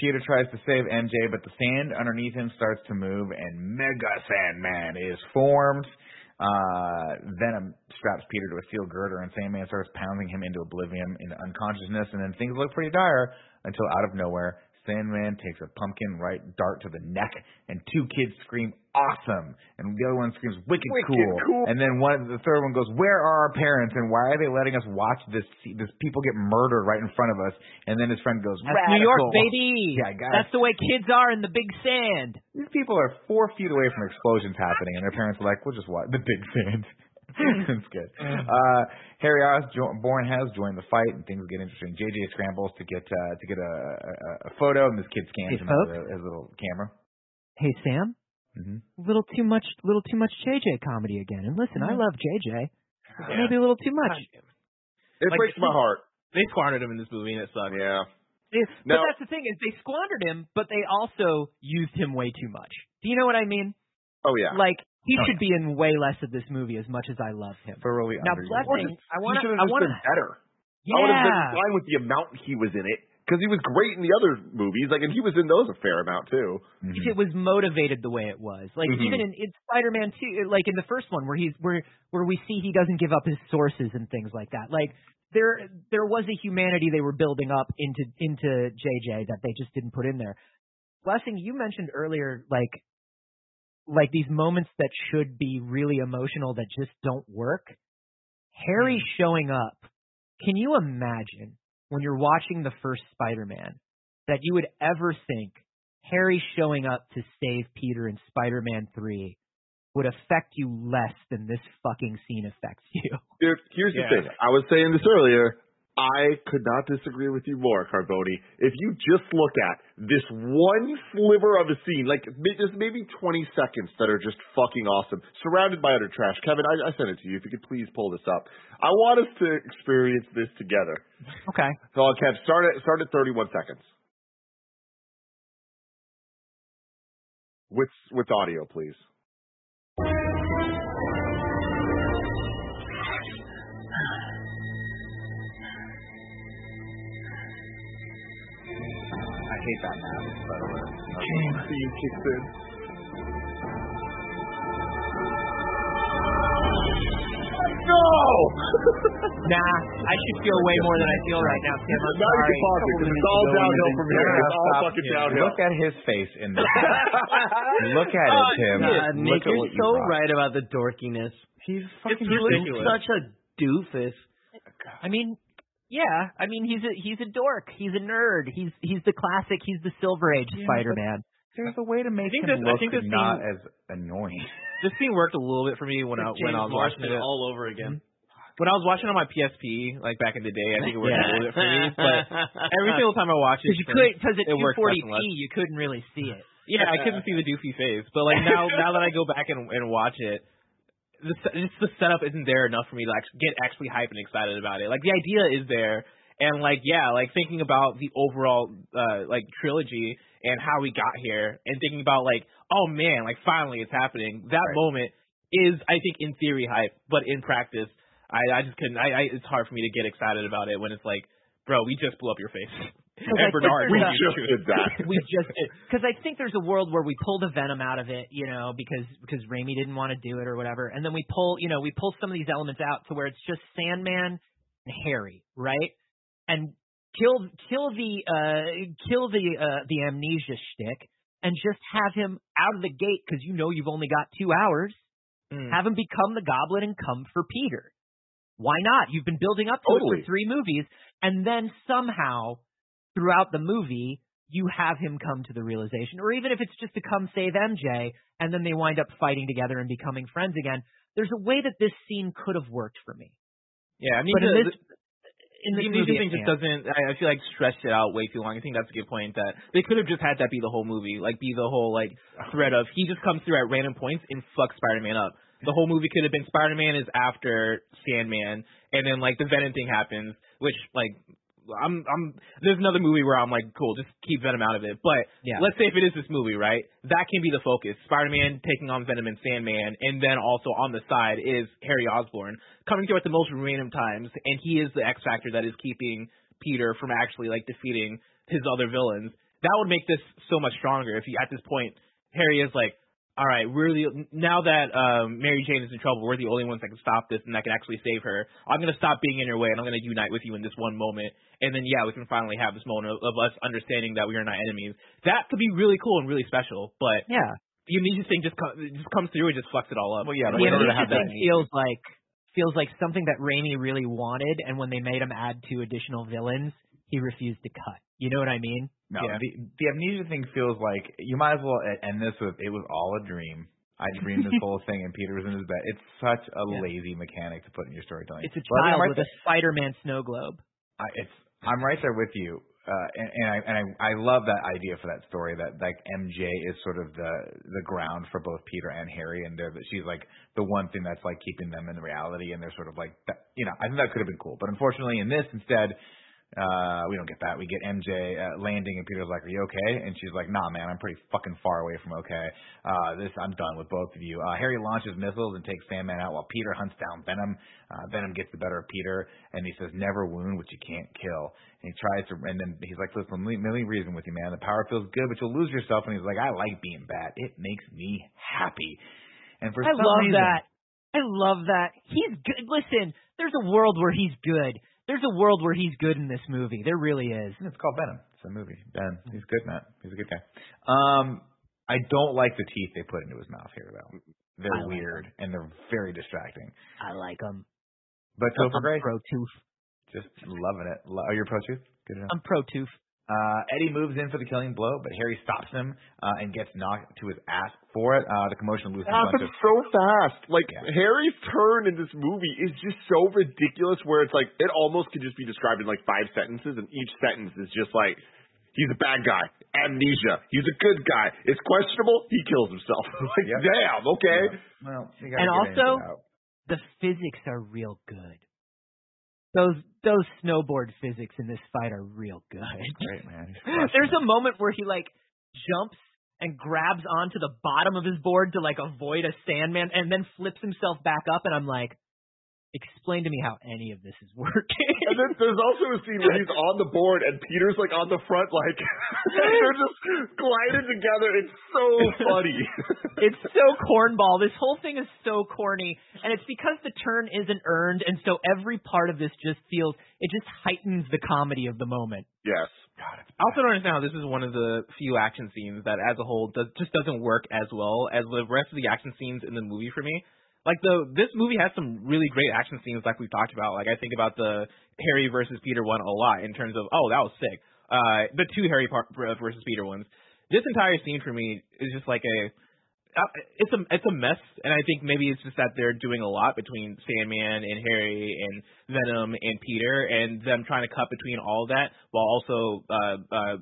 Peter tries to save MJ, but the sand underneath him starts to move, and Mega Sandman is formed. Uh, Venom straps Peter to a steel girder, and Sandman starts pounding him into oblivion, into unconsciousness, and then things look pretty dire until out of nowhere, Sandman takes a pumpkin right dart to the neck, and two kids scream "awesome," and the other one screams "wicked, Wicked cool. cool. and then one, the third one goes, "Where are our parents, and why are they letting us watch this this people get murdered right in front of us?" And then his friend goes, That's New York, baby. Yeah, guys. That's the way kids are in the big sand. These people are four feet away from explosions happening, and their parents are like, "We'll just watch the big sand." That's good. Uh, Harry Osborn has joined the fight, and things get interesting. JJ scrambles to get uh, to get a, a, a photo, and this kid scans Hey, him with a- his little camera. Hey Sam, Mm-hmm. A little too much, little too much JJ comedy again. And listen, I love JJ. Yeah. Maybe a little too much. It Like, breaks my heart. They squandered him in this movie, and it sucks. Yeah. They- No. But that's the thing is they squandered him, but they also used him way too much. Do you know what I mean? Oh yeah. Like he Oh, should be in way less of this movie as much as I love him. Thoroughly Now, underused. blessing, I want to, I want to, better. I would have been fine with the amount he was in it because he was great in the other movies. Like, and he was in those a fair amount too. Mhm. If it was motivated the way it was, like Mhm. even in, in Spider-Man 2, like in the first one where he's where where we see he doesn't give up his sources and things like that. Like there there was a humanity they were building up into into JJ that they just didn't put in there. Blessing, you mentioned earlier, like like these moments that should be really emotional that just don't work. Harry mm-hmm. showing up. Can you imagine when you're watching the first Spider-Man that you would ever think Harry showing up to save Peter in Spider-Man 3 would affect you less than this fucking scene affects you? Dude, here's Yeah. the thing. I was saying this earlier. I could not disagree with you more, Carboni. If you just look at this one sliver of a scene, like just maybe 20 seconds that are just fucking awesome, surrounded by utter trash. Kevin, I, I sent it to you. If you could please pull this up. I want us to experience this together. Okay. So, I'll Kev, start at start at 31 seconds. With with audio, please. Hate that mask, by the way. James Dean kicks. No! Nah, I should feel way more than I feel right now, Tim. I'm Now you sorry. can pause it it's all downhill from here. It's all Stop. fucking downhill. Look at his face in this. Look at it, oh, Tim. God, Look Nick, at you're what you so brought. right about the dorkiness. He's It's fucking ridiculous. Such a doofus. Oh, I mean, yeah. I mean, he's a he's a dork. He's a nerd. He's he's the classic. He's the Silver Age Yeah, Spider-Man. There's a way to make think him this- I look think this not scene- as annoying. This scene worked a little bit for me when I mm-hmm. when I was watching it. all over again. When I was watching on my PSP, like back in the day, I think it worked a little bit for me. But every single time I watch it, Because you could, because at it 240p, you couldn't really see it. Yeah, I couldn't see the doofy face, but like now, now that I go back and and watch it, the just the setup isn't there enough for me to actually get actually hyped and excited about it. Like the idea is there, and like yeah, like thinking about the overall uh like trilogy and how we got here, and thinking about like oh man, like finally it's happening. That Right. moment is I think in theory hype, but in practice, I I just couldn't. I, I it's hard for me to get excited about it when it's like, bro, we just blew up your face. And Bernard. We just did that. we just because I think there's a world where we pull the venom out of it, you know, because because Raimi didn't want to do it or whatever, and then we pull, you know, we pull some of these elements out to where it's just Sandman and Harry, right? And kill kill the uh kill the uh the amnesia shtick and just have him out of the gate because you know you've only got two hours. Mm. Have him become the Goblin and come for Peter. Why not? You've been building up to Totally. it for three movies, and then somehow throughout the movie you have him come to the realization, or even if it's just to come save MJ, and then they wind up fighting together and becoming friends again. There's a way that this scene could have worked for me, Yeah, I mean, but in the, this in this amnesia movie, thing just doesn't. I, I feel like stretched it out way too long. I think that's a good point. That they could have just had that be the whole movie, like be the whole like thread of he just comes through at random points and fucks Spider-Man up. The whole movie could have been Spider-Man is after Sandman, and then like the Venom thing happens, which like I'm I'm there's another movie where I'm like cool, just keep Venom out of it. But Yeah. let's say if it is this movie, right? That can be the focus. Spider-Man taking on Venom and Sandman, and then also on the side is Harry Osborn coming through at the most random times, and he is the X factor that is keeping Peter from actually like defeating his other villains. That would make this so much stronger if you at this point Harry is like, all right, we're the now that um, Mary Jane is in trouble, we're the only ones that can stop this and that can actually save her. I'm gonna stop being in your way and I'm gonna unite with you in this one moment, and then yeah, we can finally have this moment of, of us understanding that we are not enemies. That could be really cool and really special, but yeah. the amnesia thing just com- just comes through and just fucks it all up. Well, yeah, but The in order to amnesia have that, thing feels like feels like something that Raimi really wanted, and when they made him add two additional villains, he refused to cut. You know what I mean? No, Yeah. the the amnesia thing feels like you might as well end this with it was all a dream. I dreamed this whole thing, and Peter was in his bed. It's such a Yeah. lazy mechanic to put in your storytelling. It's a But I think I'm child right with a Spider-Man snow globe. I, it's I'm right there with you, uh, and, and I and I I love that idea for that story that like MJ is sort of the the ground for both Peter and Harry, and they're the, she's like the one thing that's like keeping them in reality, and they're sort of like that, you know I think that could have been cool, but unfortunately in this instead. Uh, we don't get that. We get MJ uh, landing, and Peter's like, "Are you okay?" And she's like, "Nah, man, I'm pretty fucking far away from okay. Uh, this, I'm done with both of you." Uh, Harry launches missiles and takes Sandman out, while Peter hunts down Venom. Uh, Venom gets the better of Peter, and he says, "Never wound what you can't kill." And he tries to, and then he's like, "Listen, let me, let me reason with you, man. The power feels good, but you'll lose yourself." And he's like, "I like being bad. It makes me happy." And for some I some love reason, that. I love that. He's good. Listen, there's a world where he's good. There's a world where he's good in this movie. There really is. It's called Venom. It's a movie. Ben, he's good, Matt. He's a good guy. Um, I don't like the teeth they put into his mouth here, though. They're like weird and they're very distracting. I like them. But so Topher Grace, Pro Tooth. just loving it. Oh, you're pro tooth? Good enough. I'm Pro Tooth. Uh, Eddie moves in for the killing blow, but Harry stops him uh, and gets knocked to his ass for it. Uh, the commotion loosens It happens of. so fast. Like Yeah. Harry's turn in this movie is just so ridiculous. Where it's like it almost could just be described in like five sentences, and each sentence is just like he's a bad guy, amnesia. He's a good guy. It's questionable. He kills himself. like Yep. damn. Okay. Well, you And also- The physics are real good. Those those snowboard physics in this fight are real good. great man. There's a moment where he like jumps and grabs onto the bottom of his board to like avoid a Sandman, and then flips himself back up, and I'm like, explain to me how any of this is working. And then there's also a scene where he's on the board and Peter's like on the front, like they're just gliding together. It's so funny. it's so cornball. This whole thing is so corny, and it's because the turn isn't earned, and so every part of this just feels it just heightens the comedy of the moment. yes. I also don't understand how this is one of the few action scenes that, as a whole, does, just doesn't work as well as the rest of the action scenes in the movie for me. Like the this movie has some really great action scenes, like we've talked about. Like I think about the Harry versus Peter one a lot in terms of oh that was sick. Uh, the two Harry par- versus Peter ones. This entire scene for me is just like a uh, it's a it's a mess, and I think maybe it's just that they're doing a lot between Sandman and Harry and Venom and Peter, and them trying to cut between all that while also uh, uh,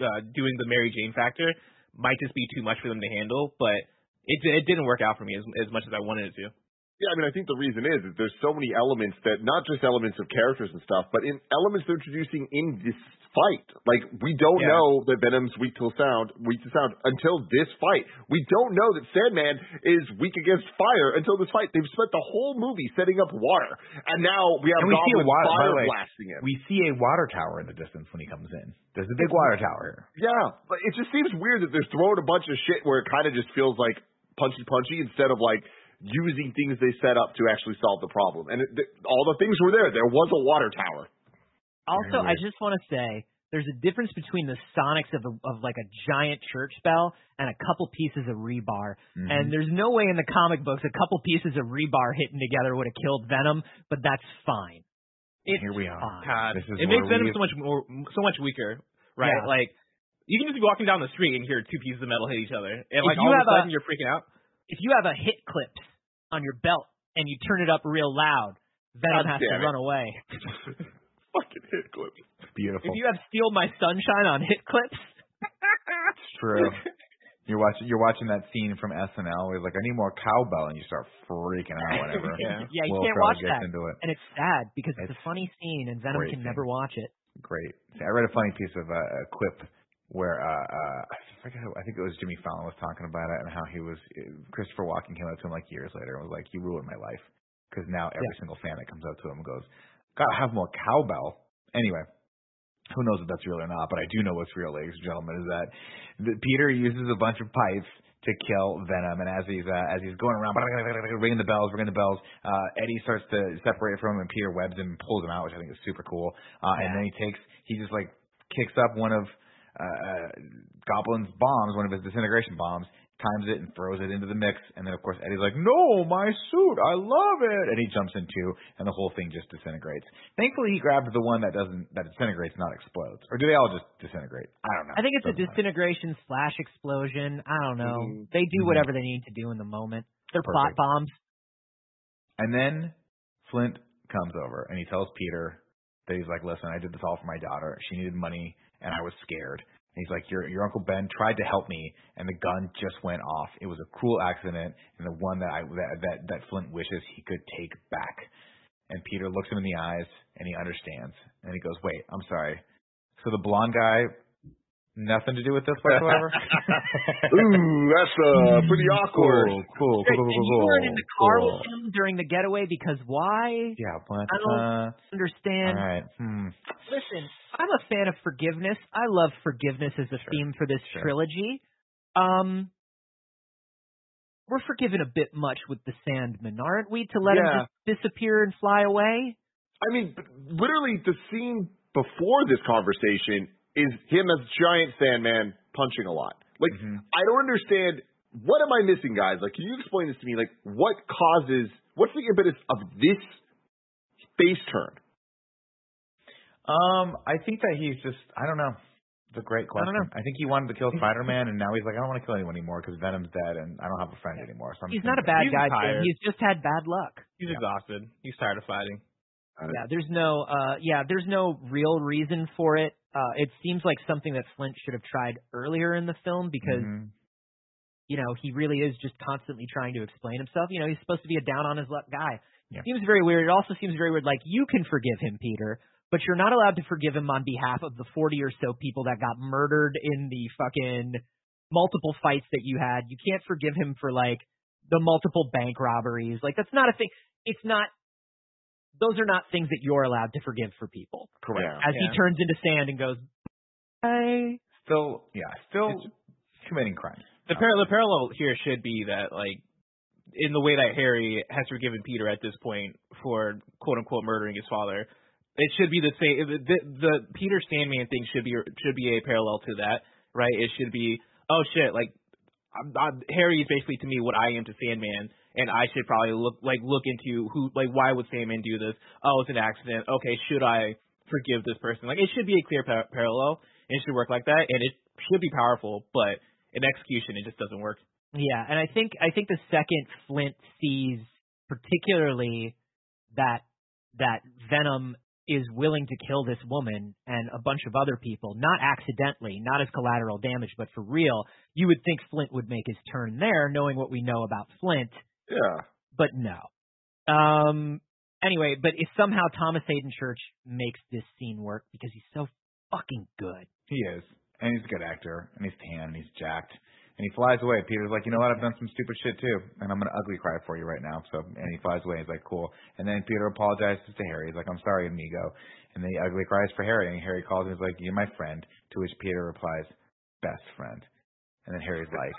uh, doing the Mary Jane factor might just be too much for them to handle. But it it didn't work out for me as as much as I wanted it to. Yeah, I mean, I think the reason is that there's so many elements that not just elements of characters and stuff, but in elements they're introducing in this fight. Like we don't Yeah. know that Venom's weak to sound, weak to sound until this fight. We don't know that Sandman is weak against fire until this fight. They've spent the whole movie setting up water, and now we have And we see a water- by fire the way, blasting him. We see a water tower in the distance when he comes in. There's a big water tower here. Yeah, but it just seems weird that they're throwing a bunch of shit where it kind of just feels like punchy punchy instead of like using things they set up to actually solve the problem. And it, th- all the things were there. There was a water tower. Also, I just want to say there's a difference between the sonics of a, of like a giant church bell and a couple pieces of rebar. Mhm. And there's no way in the comic books a couple pieces of rebar hitting together would have killed Venom, but that's fine. It's Here we are. fine. God, This is it makes Venom so much more, so much weaker, right? Yeah. Like you can just be walking down the street and hear two pieces of metal hit each other, and like you all of have a a- sudden you're freaking out. If you have a hit clips on your belt and you turn it up real loud, Venom God has to it. run away. Fucking hit clip. Beautiful. If you have Steal My Sunshine on hit clips, It's true. You're watching. You're watching that scene from SNL. Where he's like, "I need more cowbell," and you start freaking out. Whenever. Yeah. yeah, you Will can't Ferrell watch that. into it. And it's sad because it's, It's a funny scene and Venom great can scene. never watch it. Great. See, I read a funny piece of uh, a quip where uh, uh, I forget. I think it was Jimmy Fallon was talking about it and how he was Christopher Walken came up to him like years later and was like, "You ruined my life," because now every single fan that comes up to him goes, "Gotta have more cowbell." Anyway, who knows if that's real or not? But I do know what's real, ladies and gentlemen, is that, that Peter uses a bunch of pipes to kill Venom, and as he's uh, as he's going around ringing the bells, ringing the bells, uh, Eddie starts to separate from him, and Peter webs him, and pulls him out, which I think is super cool. Uh, And then he takes, he just like kicks up one of uh, Goblin's bombs, one of his disintegration bombs, times it and throws it into the mix, and then of course Eddie's like, "No, my suit, I love it," and he jumps in too, and the whole thing just disintegrates. Thankfully, he grabbed the one that doesn't that disintegrates, not explodes, or do they all just disintegrate? I don't know. I think it's a Doesn't matter. disintegration slash explosion. I don't know. Mhm. They do Mhm. whatever they need to do in the moment. They're plot Perfect. bombs. And then Flint comes over and he tells Peter that he's like, "Listen, I did this all for my daughter. She needed money, and I was scared." And he's like, "Your your uncle Ben tried to help me, and the gun just went off. It was a cruel accident, and the one that I that that, that Flint wishes he could take back." And Peter looks him in the eyes, and he understands, and he goes, "Wait, I'm sorry. So the blonde guy, nothing to do with this whatsoever." Ooh, that's uh, pretty awkward. Cool, cool, cool, Great. cool, and cool, you weren't in the car cool. with him during the getaway because why? Yeah, but I don't uh, Understand. all right. Hmm. Listen, I'm a fan of forgiveness. I love forgiveness as a Sure. theme for this Sure. trilogy. Um, we're forgiven a bit much with the Sandman, aren't we? To let Yeah. him just disappear and fly away. I mean, literally, the scene before this conversation is him as giant Sandman punching a lot. Like, Mhm. I don't understand. What am I missing, guys? Like, can you explain this to me? Like, what causes? What's the impetus of this face turn? Um, I think that he's just I don't know. It's a great I question. don't know. I, think he wanted to kill Spider Man, and now he's like, I don't want to kill anyone anymore because Venom's dead, and I don't have a friend anymore. So I'm He's not a bad guy. Tim. He's just had bad luck. He's Yeah. exhausted. He's tired of fighting. Yeah, there's no uh yeah, there's no real reason for it. Uh it seems like something that Flint should have tried earlier in the film because Mhm. you know, he really is just constantly trying to explain himself. You know, he's supposed to be a down on his luck guy. Yeah. Seems very weird. It also seems very weird like you can forgive him, Peter, but you're not allowed to forgive him on behalf of the 40 or so people that got murdered in the fucking multiple fights that you had. You can't forgive him for like the multiple bank robberies. Like that's not a thing. It's not those are not things that you're allowed to forgive for people. correct. Yeah. As Yeah. he turns into sand and goes, "Bye." Still, yeah, still committing crimes. The, par- the parallel here should be that, like, in the way that Harry has forgiven Peter at this point for quote unquote murdering his father, it should be the same. The, the, the Peter Sandman thing should be should be a parallel to that, right? It should be, oh shit, like I'm, I'm, Harry is basically to me what I am to Sandman, and I should probably look like look into who like why would Sandman do this? Oh, it's an accident. Okay, should I forgive this person? Like it should be a clear par- parallel, and it should work like that, and it should be powerful, but in execution, it just doesn't work. Yeah, and I think I think the second Flint sees particularly that that Venom is willing to kill this woman and a bunch of other people, not accidentally, not as collateral damage, but for real, you would think Flint would make his turn there, knowing what we know about Flint, Yeah. but no. Um. Anyway, but if somehow Thomas Haden Church makes this scene work because he's so fucking good. He is, and he's a good actor, and he's tan, and he's jacked, and he flies away. Peter's like, you know what? I've done some stupid shit too, and I'm gonna ugly cry for you right now. So, and he flies away. He's like, cool. And then Peter apologizes to Harry. He's like, I'm sorry, amigo. And then he ugly cries for Harry, and Harry calls him. He's like, you're my friend. To which Peter replies, best friend. And then Harry's like,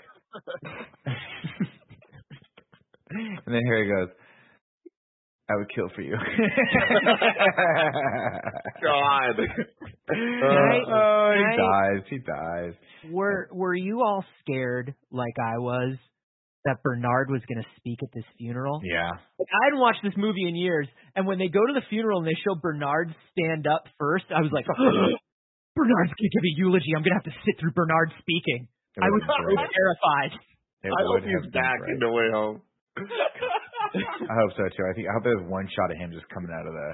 and then Harry goes, I would kill for you. God. Right? oh, he Right? dies. He dies. Were Were you all scared like I was that Bernard was going to speak at this funeral? Yeah. Like, I hadn't watched this movie in years, and when they go to the funeral and they show Bernard stand up first, I was like, Bernard's gonna give a eulogy. I'm gonna have to sit through Bernard speaking. I was would've so been great. terrified. It I hope would he's back great. in the way home. I hope so too. I think I hope there's one shot of him just coming out of the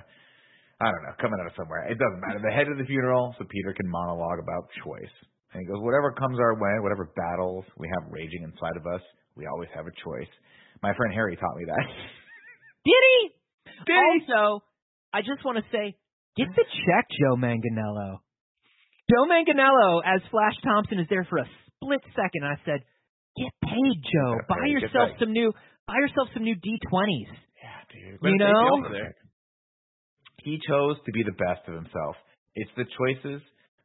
I don't know, coming out of somewhere. It doesn't matter. The head of the funeral, so Peter can monologue about choice. And he goes, Whatever comes our way, whatever battles we have raging inside of us, we always have a choice. My friend Harry taught me that. Did he? Also, I just want to say, get the check, Joe Manganiello. Joe Manganiello as Flash Thompson is there for a split second. I said, get paid, Joe. Get buy paid, yourself some new, buy yourself some new D20s. yeah, dude. You know? He chose to be the best of himself. It's the choices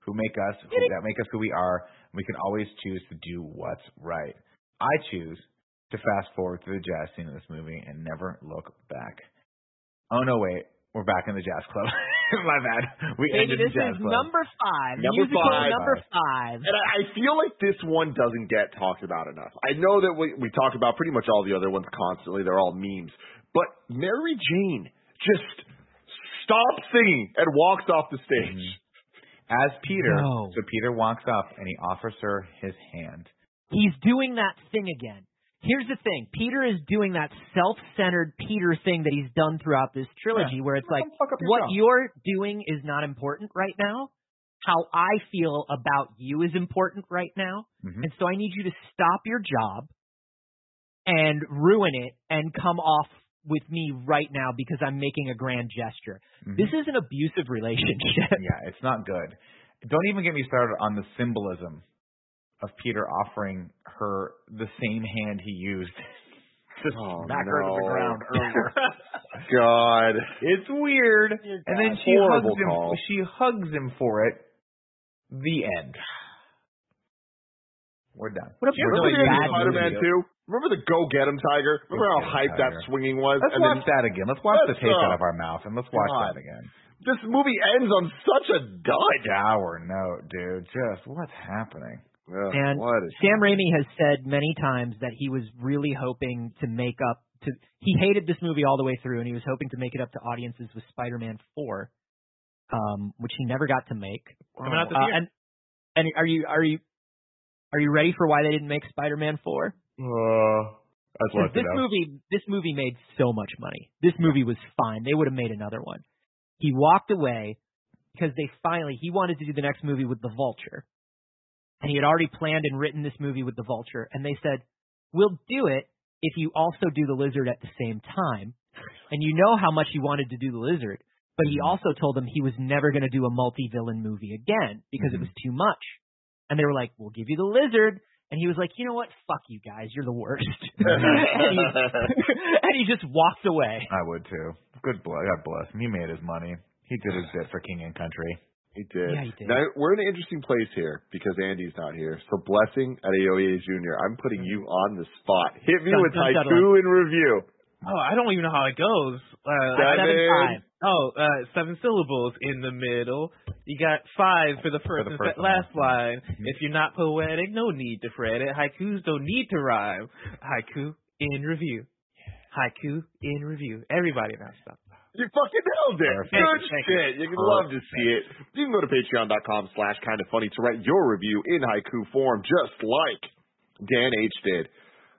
who make us who, that make us who we are. We can always choose to do what's right. I choose to fast forward to the jazz scene of this movie and never look back. Oh no, wait, we're back in the jazz club. My bad. We Baby, ended this jazz is club. number five. Number musical five. number five. And I, I feel like this one doesn't get talked about enough. I know that we, we talk about pretty much all the other ones constantly. They're all memes. But Mary Jane just stops singing and walks off the stage. Mm-hmm. As Peter, No. so Peter walks up and he offers her his hand. He's doing that thing again. Here's the thing. Peter is doing that self-centered Peter thing that he's done throughout this trilogy where it's like Don't fuck your what job. you're doing is not important right now. How I feel about you is important right now. Mhm. And so I need you to stop your job and ruin it and come off with me right now because I'm making a grand gesture. Mhm. This is an abusive relationship. Yeah, it's not good. Don't even get me started on the symbolism of Peter offering her the same hand he used to Oh, smack her to the ground earlier. God. it's weird. And then she Horrible hugs him. call. She hugs him for it. The end. We're done. What a She Remember really the end bad of Spider-Man movie. 2? Remember the Go Get 'em Tiger? Remember Go how Get 'em hyped that swinging was? Let's and watch then that again. Let's watch the Let's, taste uh, out of our mouth and let's watch God. that again. this movie ends on such a dud. Dour note, dude. Just what's happening? Ugh, And Sam Raimi has said many times that he was really hoping to make up to he hated this movie all the way through and he was hoping to make it up to audiences with Spider-Man 4 um which he never got to make. Coming out this Uh, year. and and are you are you are you ready for why they didn't make Spider-Man 4? Uh, I'd love this movie this movie made so much money. This movie was fine. They would have made another one. He walked away because they finally he wanted to do the next movie with the Vulture. And he had already planned and written this movie with the Vulture and they said, "We'll do it if you also do the Lizard at the same time." And you know how much he wanted to do the Lizard, but he mm-hmm. also told them he was never going to do a multi-villain movie again because it was mm-hmm. too much. And they were like, "We'll give you the Lizard." And he was like, "You know what? Fuck you guys. You're the worst." and, he, and he just walked away. I would too. Good bless. God bless him. He made his money. He did his bit for King and Country. He did. Yeah, he did. Now we're in an interesting place here because Andy's not here. So blessing at Adeoye Junior, I'm putting you on the spot. Hit me Dun, with dun, haiku in review. Oh, I don't even know how it goes. Uh, Seven. Seven. Oh, uh, seven syllables in the middle. You got five for the first the and first and last line. If you're not poetic, no need to fret it. Haikus don't need to rhyme. Haiku in review. Haiku in review. Everybody now stop. You fucking nailed it. Perfect. Good Thank shit. You can love to see it. You can go to patreon.com slash kind of funny to write your review in haiku form, just like Dan H did.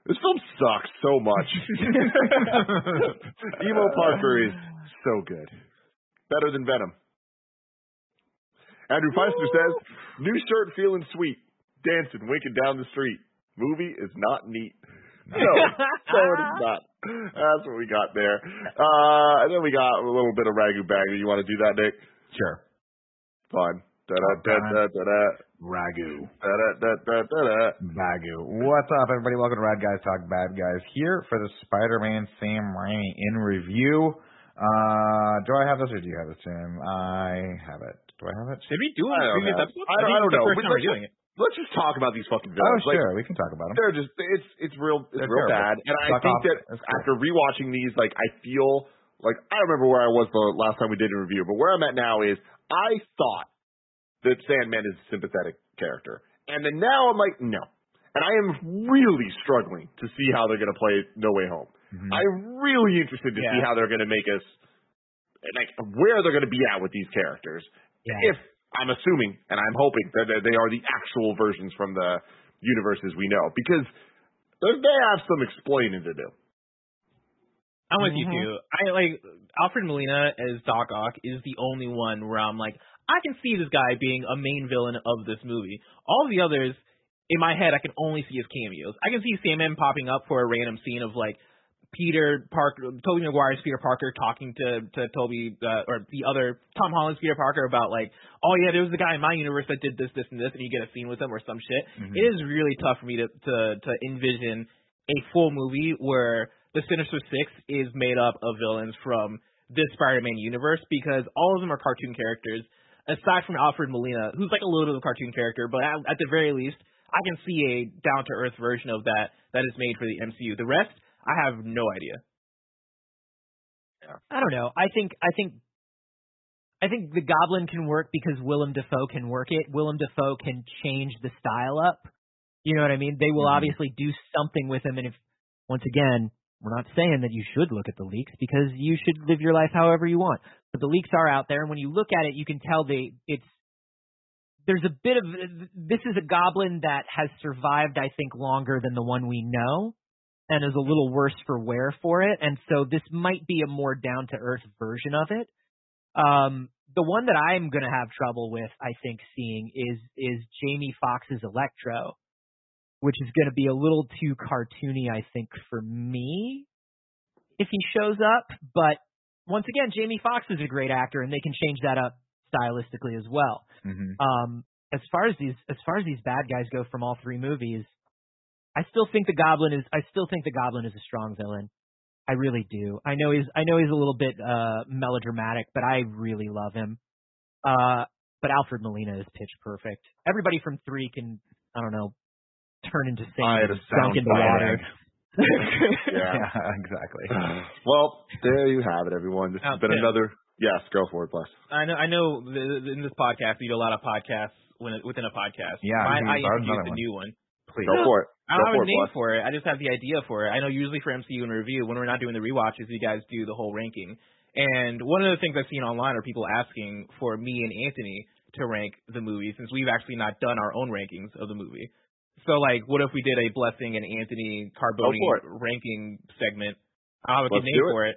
This film sucks so much. Emo Parker is so good. Better than Venom. Andrew Feister says, new shirt feeling sweet. Dancing, winking down the street. Movie is not neat. No. No, no, it is not. That's what we got there. Uh, and then we got a little bit of ragu bagu. You want to do that, Nick? Sure. Fine. Da da da da da da. Ragu. Da da da da da da. Bagu. What's up, everybody? Welcome to Rad Guys Talk Bad Guys here for the Spider-Man Sam Raimi in review. Uh, do I have this or do you have this, Tim? I have it. Do I have it? Did we do it I in don't previous know. I don't- I don't know. First We- time we're doing it. Let's just talk about these fucking Oh, villains. Like, sure. we can talk about them. they're just it's it's real it's They're real terrible. bad. And I think off. that cool. after rewatching these, like I feel like I don't remember where I was the last time we did a review, but where I'm at now is I thought that Sandman is a sympathetic character, and then now I'm like no, and I am really struggling to see how they're going to play No Way Home. Mhm. I'm really interested to see how they're going to make us like where they're going to be at with these characters. Yeah. If I'm assuming and I'm hoping that that they are the actual versions from the universes we know, because they they have some explaining to do. I'm with Mhm. you too. I like Alfred Molina as Doc Ock is the only one where I'm like, I can see this guy being a main villain of this movie. All the others, in my head, I can only see as cameos. I can see Sandman popping up for a random scene of like Peter Parker, Tobey Maguire's Peter Parker talking to to Tobey uh, or the other Tom Holland's Peter Parker about like, oh yeah, there was the guy in my universe that did this, this, and this, and you get a scene with him or some shit. Mhm. It is really tough for me to to to envision a full movie where the Sinister Six is made up of villains from this Spider-Man universe because all of them are cartoon characters, aside from Alfred Molina, who's like a little bit of a cartoon character, but at, at the very least, I can see a down-to-earth version of that that is made for the MCU. The rest, I have no idea. I don't know. I think I think I think the Goblin can work because Willem Dafoe can work it. Willem Dafoe can change the style up. You know what I mean? They will Mhm. obviously do something with him, and if once again, we're not saying that you should look at the leaks because you should live your life however you want. But the leaks are out there, and when you look at it, you can tell they it's there's a bit of this is a goblin that has survived, I think, longer than the one we know and is a little worse for wear for it. And so this might be a more down to earth version of it. Um, the one that I'm going to have trouble with, I think, seeing is is Jamie Foxx's Electro, which is going to be a little too cartoony, I think, for me if he shows up. But once again, Jamie Foxx is a great actor, and they can change that up stylistically as well. Mhm. Um, as far as these as far as these bad guys go from all three movies, I still think the Goblin is I still think the Goblin is a strong villain. I really do. I know he's I know he's a little bit uh melodramatic, but I really love him. Uh but Alfred Molina is pitch perfect. Everybody from three can I don't know turn into I had things a dunk in the water. Yeah. yeah, exactly. well, there you have it, everyone. This Now, has been Tim. another. Yes, go for it, bless. I know. I know. The, the- in this podcast, we do a lot of podcasts when, within a podcast. Yeah, I, you I introduced another a new one. Please. Go for it. I don't for have a it, name bless. for it. I just have the idea for it. I know usually for MCU and review, when we're not doing the rewatches, you guys do the whole ranking. And one of the things I've seen online are people asking for me and Anthony to rank the movie since we've actually not done our own rankings of the movie. So like, what if we did a Blessing and Anthony Carboni Go for it. ranking segment? I'll have a good Let's name it. for it.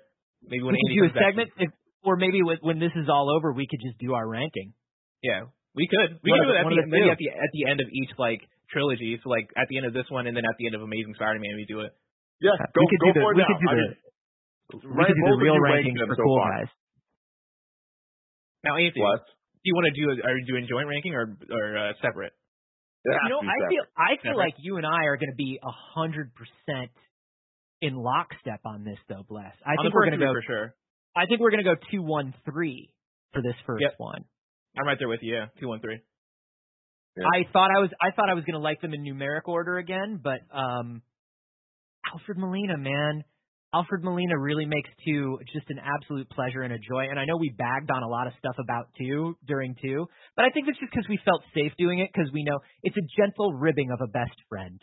Maybe when we could Andy do a segment, if, or maybe with, when this is all over, we could just do our ranking. Yeah, we could. We One could do it at the, maybe at the at the end of each like trilogy. So like at the end of this one, and then at the end of Amazing Spider-Man, we do it. Yeah, go, we could go do the for it we now. could do I the mean, we could do the real you rankings for so cool far. guys. Now, Anthony, What? do you want to do? A, are you doing joint ranking or or uh, separate? It You know, I separate. feel I feel Separate. like you and I are going to be a hundred percent in lockstep on this, though. Bless. I On think we're going to go. for sure. I think we're going to go two one three for this first Yep. one. I'm right there with you. Yeah, two, one, three. Yeah. I thought I was I thought I was going to like them in numeric order again, but um, Alfred Molina, man. Alfred Molina really makes two just an absolute pleasure and a joy. And I know we bagged on a lot of stuff about two during two, but I think it's just because we felt safe doing it because we know it's a gentle ribbing of a best friend.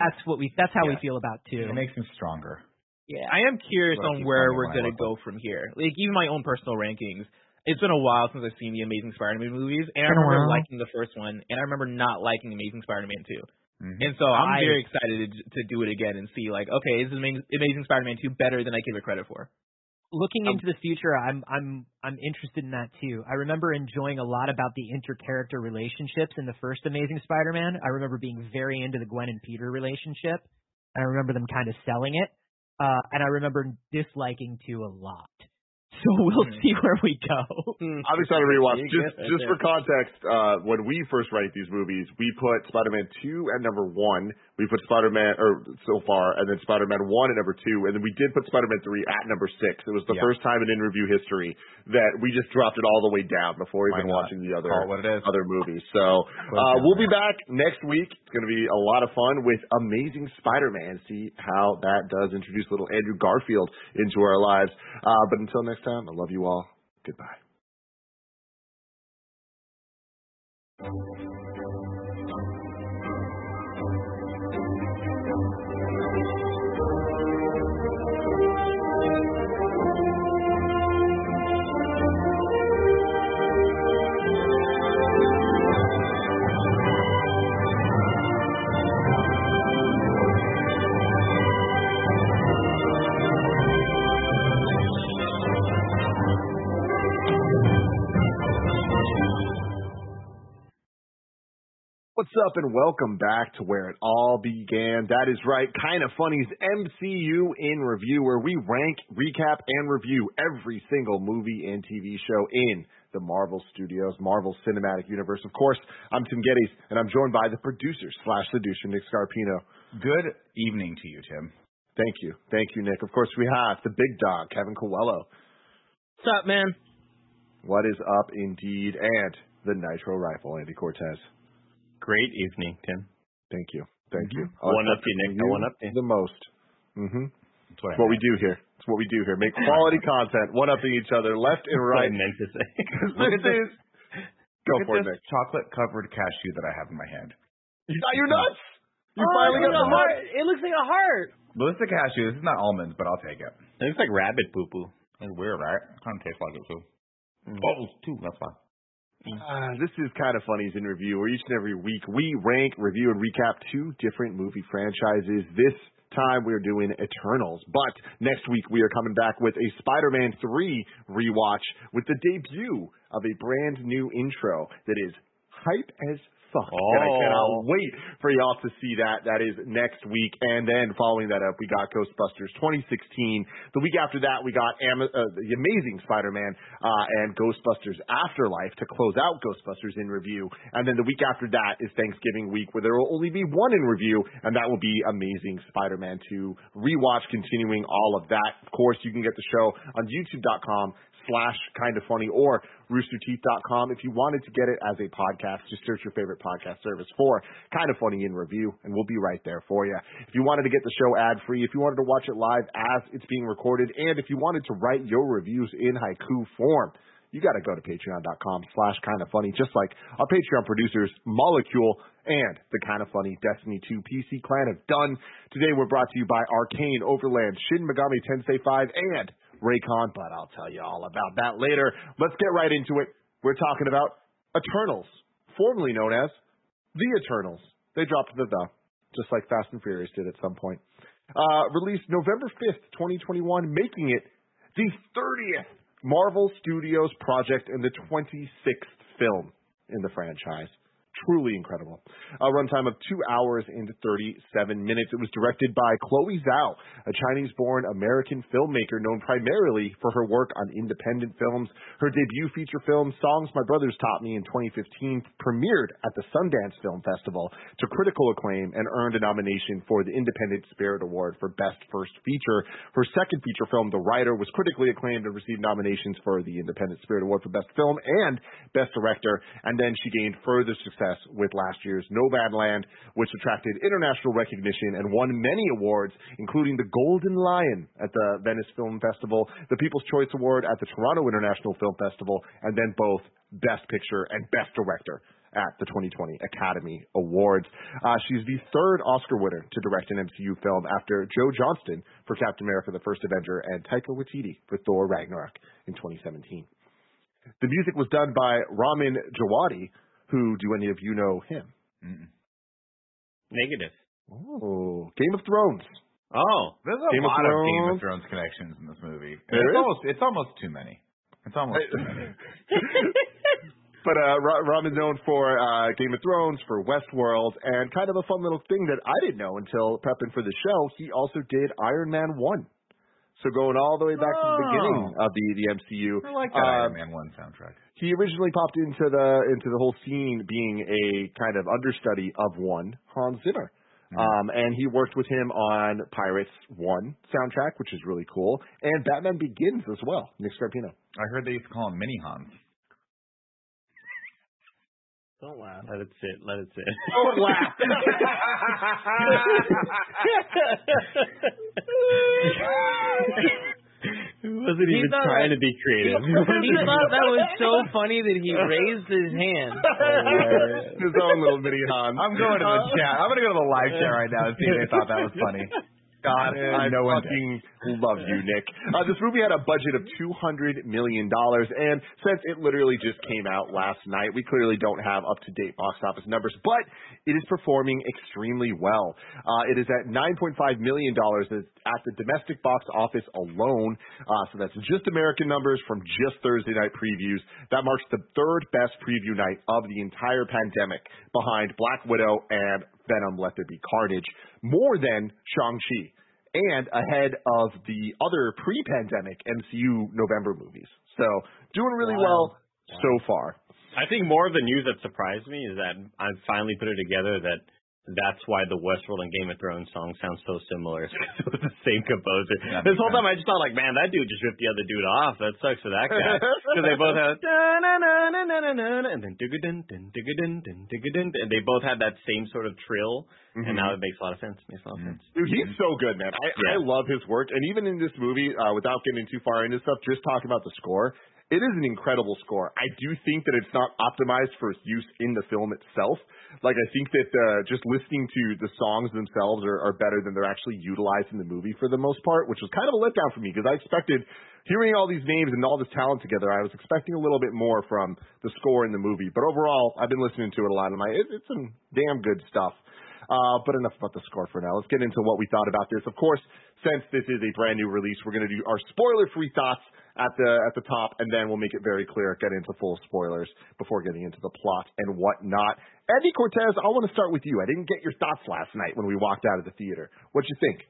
That's what we. That's how we feel about two. It makes him stronger. yeah. I am curious Well, on where we're gonna go from here. Like even my own personal rankings. It's been a while since I've seen the Amazing Spider-Man movies, and I remember liking the first one, and I remember not liking Amazing Spider-Man two. Mhm. And so I'm I- very excited to, to do it again and see like, okay, is Amazing, Amazing Spider-Man 2 better than I give it credit for? looking Um, into the future, I'm I'm I'm interested in that too. I remember enjoying a lot about the inter-character relationships in the first Amazing Spider-Man. I remember being very into the Gwen and Peter relationship. and I remember them kind of selling it, uh, and I remember disliking two a lot. So we'll Hmm. see where we go. I'm excited to rewatch. You Just just for context, uh, when we first ranked these movies, we put Spider-Man 2 at number one. We put Spider-Man, or so far, and then Spider-Man 1 at number two, and then we did put Spider-Man 3 at number six. It was the Yeah. first time in in-review history that we just dropped it all the way down before even watching the other what it is. other movies. So uh, we'll be back next week. It's going to be a lot of fun with Amazing Spider-Man. See how that does introduce little Andrew Garfield into our lives. Uh, but until next time, I love you all. Goodbye. What's up and welcome back to where it all began. That is right, Kinda Funny's MCU in review, where we rank, recap, and review every single movie and TV show in the Marvel Studios, Marvel Cinematic Universe. Of course, I'm Tim Gettys, and I'm joined by the producer slash seducer, Nick Scarpino. Good evening to you, Tim. Thank you. Thank you, Nick. Of course, we have the big dog, Kevin Coelho. What's up, man? What is up indeed? And the Nitro Rifle, Andy Cortez. Great evening, Tim. Thank you. Thank you. One up you, Nick. I one up you. The most. Mm-hmm. That's what, what we do here. It's what we do here. Make quality content, one upping each other, left and What I right. meant to say. Look at this this. is go Look for at it, this Nick. chocolate covered cashew that I have in my hand. You got your nuts. You Oh, finally it got looks like a nuts. heart. It looks like a heart. Well, this is a cashew. This is not almonds, but I'll take it. It looks like rabbit poo poo. It's weird, right? Kind of tastes like it too. Mm. Oh, it's. That's fine. Ah, this is kind of funny's in review, where each and every week we rank, review, and recap two different movie franchises. This time we're doing Eternals, but next week we are coming back with a Spider-Man 3 rewatch with the debut of a brand new intro that is hype as fuck. And I Oh. cannot wait for y'all to see that. That is next week. And then following that up, we got Ghostbusters 2016. The week after that, we got Am- uh, the Amazing Spider-Man uh, and Ghostbusters Afterlife to close out Ghostbusters in review. And then the week after that is Thanksgiving week, where there will only be one in review, and that will be Amazing Spider-Man 2 rewatch, continuing all of that. Of course, you can get the show on YouTube.com slash kind of funny or roosterteeth.com. If you wanted to get it as a podcast, just search your favorite podcast service for kind of funny in review and we'll be right there for you. If you wanted to get the show ad free, if you wanted to watch it live as it's being recorded, and if you wanted to write your reviews in haiku form, you got to go to patreon.com slash kind of funny, just like our Patreon producers, Molecule and the kind of funny Destiny 2 PC clan have done. Today we're brought to you by Arcane, Overland, Shin Megami Tensei 5, and Raycon, but I'll tell you all about that later. Let's get right into it. We're talking about Eternals, formerly known as The Eternals. They dropped the the, just like Fast and Furious did at some point. Uh, released November 5th, 2021, making it the 30th Marvel Studios project and the 26th film in the franchise. Truly incredible. A runtime of two hours and 37 minutes. It was directed by Chloe Zhao, a Chinese born American filmmaker known primarily for her work on independent films. Her debut feature film, Songs My Brothers Taught Me in 2015, premiered at the Sundance Film Festival to critical acclaim and earned a nomination for the Independent Spirit Award for Best First Feature. Her second feature film, The Rider, was critically acclaimed and received nominations for the Independent Spirit Award for Best Film and Best Director. And then she gained further success with last year's Nomadland, which attracted international recognition and won many awards, including the Golden Lion at the Venice Film Festival, the People's Choice Award at the Toronto International Film Festival, and then both Best Picture and Best Director at the 2020 Academy Awards. Uh, she's the third Oscar winner to direct an MCU film after Joe Johnston for Captain America the First Avenger and Taika Waititi for Thor Ragnarok in 2017. The music was done by Ramin Djawadi, who do any of you know him? Mm-mm. Negative. Oh, Game of Thrones. Oh. There's a Game of lot of Game of Thrones. Thrones connections in this movie. There it's is? almost it's almost too many. It's almost too many. But uh, Rob is known for uh, Game of Thrones, for Westworld, and kind of a fun little thing that I didn't know until prepping for the show. He also did Iron Man one. So going all the way back to the beginning of the the MCU. I like that Um, Iron Man one soundtrack. he originally popped into the into the whole scene being a kind of understudy of one Hans Zimmer. Um, and he worked with him on Pirates One soundtrack, which is really cool, and Batman Begins as well. Nick Scarpino. I heard they used to call him Mini Hans. Don't laugh. Let it sit. Let it sit. Don't laugh. He wasn't He even thought- trying to be creative. he thought that was so funny that he raised his hand. His own little mini Hans. I'm going to the uh-huh. chat. I'm going to go to the live chat right now and see if they thought that was funny. God, I no fucking love you, Nick. Uh, this movie had a budget of two hundred million dollars, and since it literally just came out last night, we clearly don't have up to date box office numbers, but it is performing extremely well. Uh, it is at nine point five million dollars at the domestic box office alone. Uh, so that's just American numbers from just Thursday night previews. That marks the third best preview night of the entire pandemic, behind Black Widow and Venom: Let There Be Carnage, more than Shang-Chi and ahead of the other pre-pandemic MCU November movies. So doing really well so far. I think more of the news that surprised me is that I finally put it together that that's why the Westworld and Game of Thrones song sounds so similar. It was the same composer. That this whole time I just thought like, man, that dude just ripped the other dude off. That sucks for that guy because they both have da-na-na-na-na-na-na, and then digga-dun, dun, digga-dun, dun, digga-dun, and they both had that same sort of trill. And now it makes a lot of sense. Makes a lot of sense. Dude, he's so good, man. I, I love his work. And even in this movie, uh, without getting too far into stuff, just talking about the score, it is an incredible score. I do think that it's not optimized for use in the film itself. Like, I think that uh, just listening to the songs themselves are, are better than they're actually utilized in the movie for the most part, which was kind of a letdown for me because I expected, hearing all these names and all this talent together, I was expecting a little bit more from the score in the movie. But overall, I've been listening to it a lot, and my it, it's some damn good stuff. Uh, but enough about the score for now. Let's get into what we thought about this. Of course, since this is a brand new release, we're going to do our spoiler-free thoughts at the at the top, and then we'll make it very clear, get into full spoilers before getting into the plot and whatnot. Andy Cortez, I want to start with you. I didn't get your thoughts last night when we walked out of the theater. What'd you think?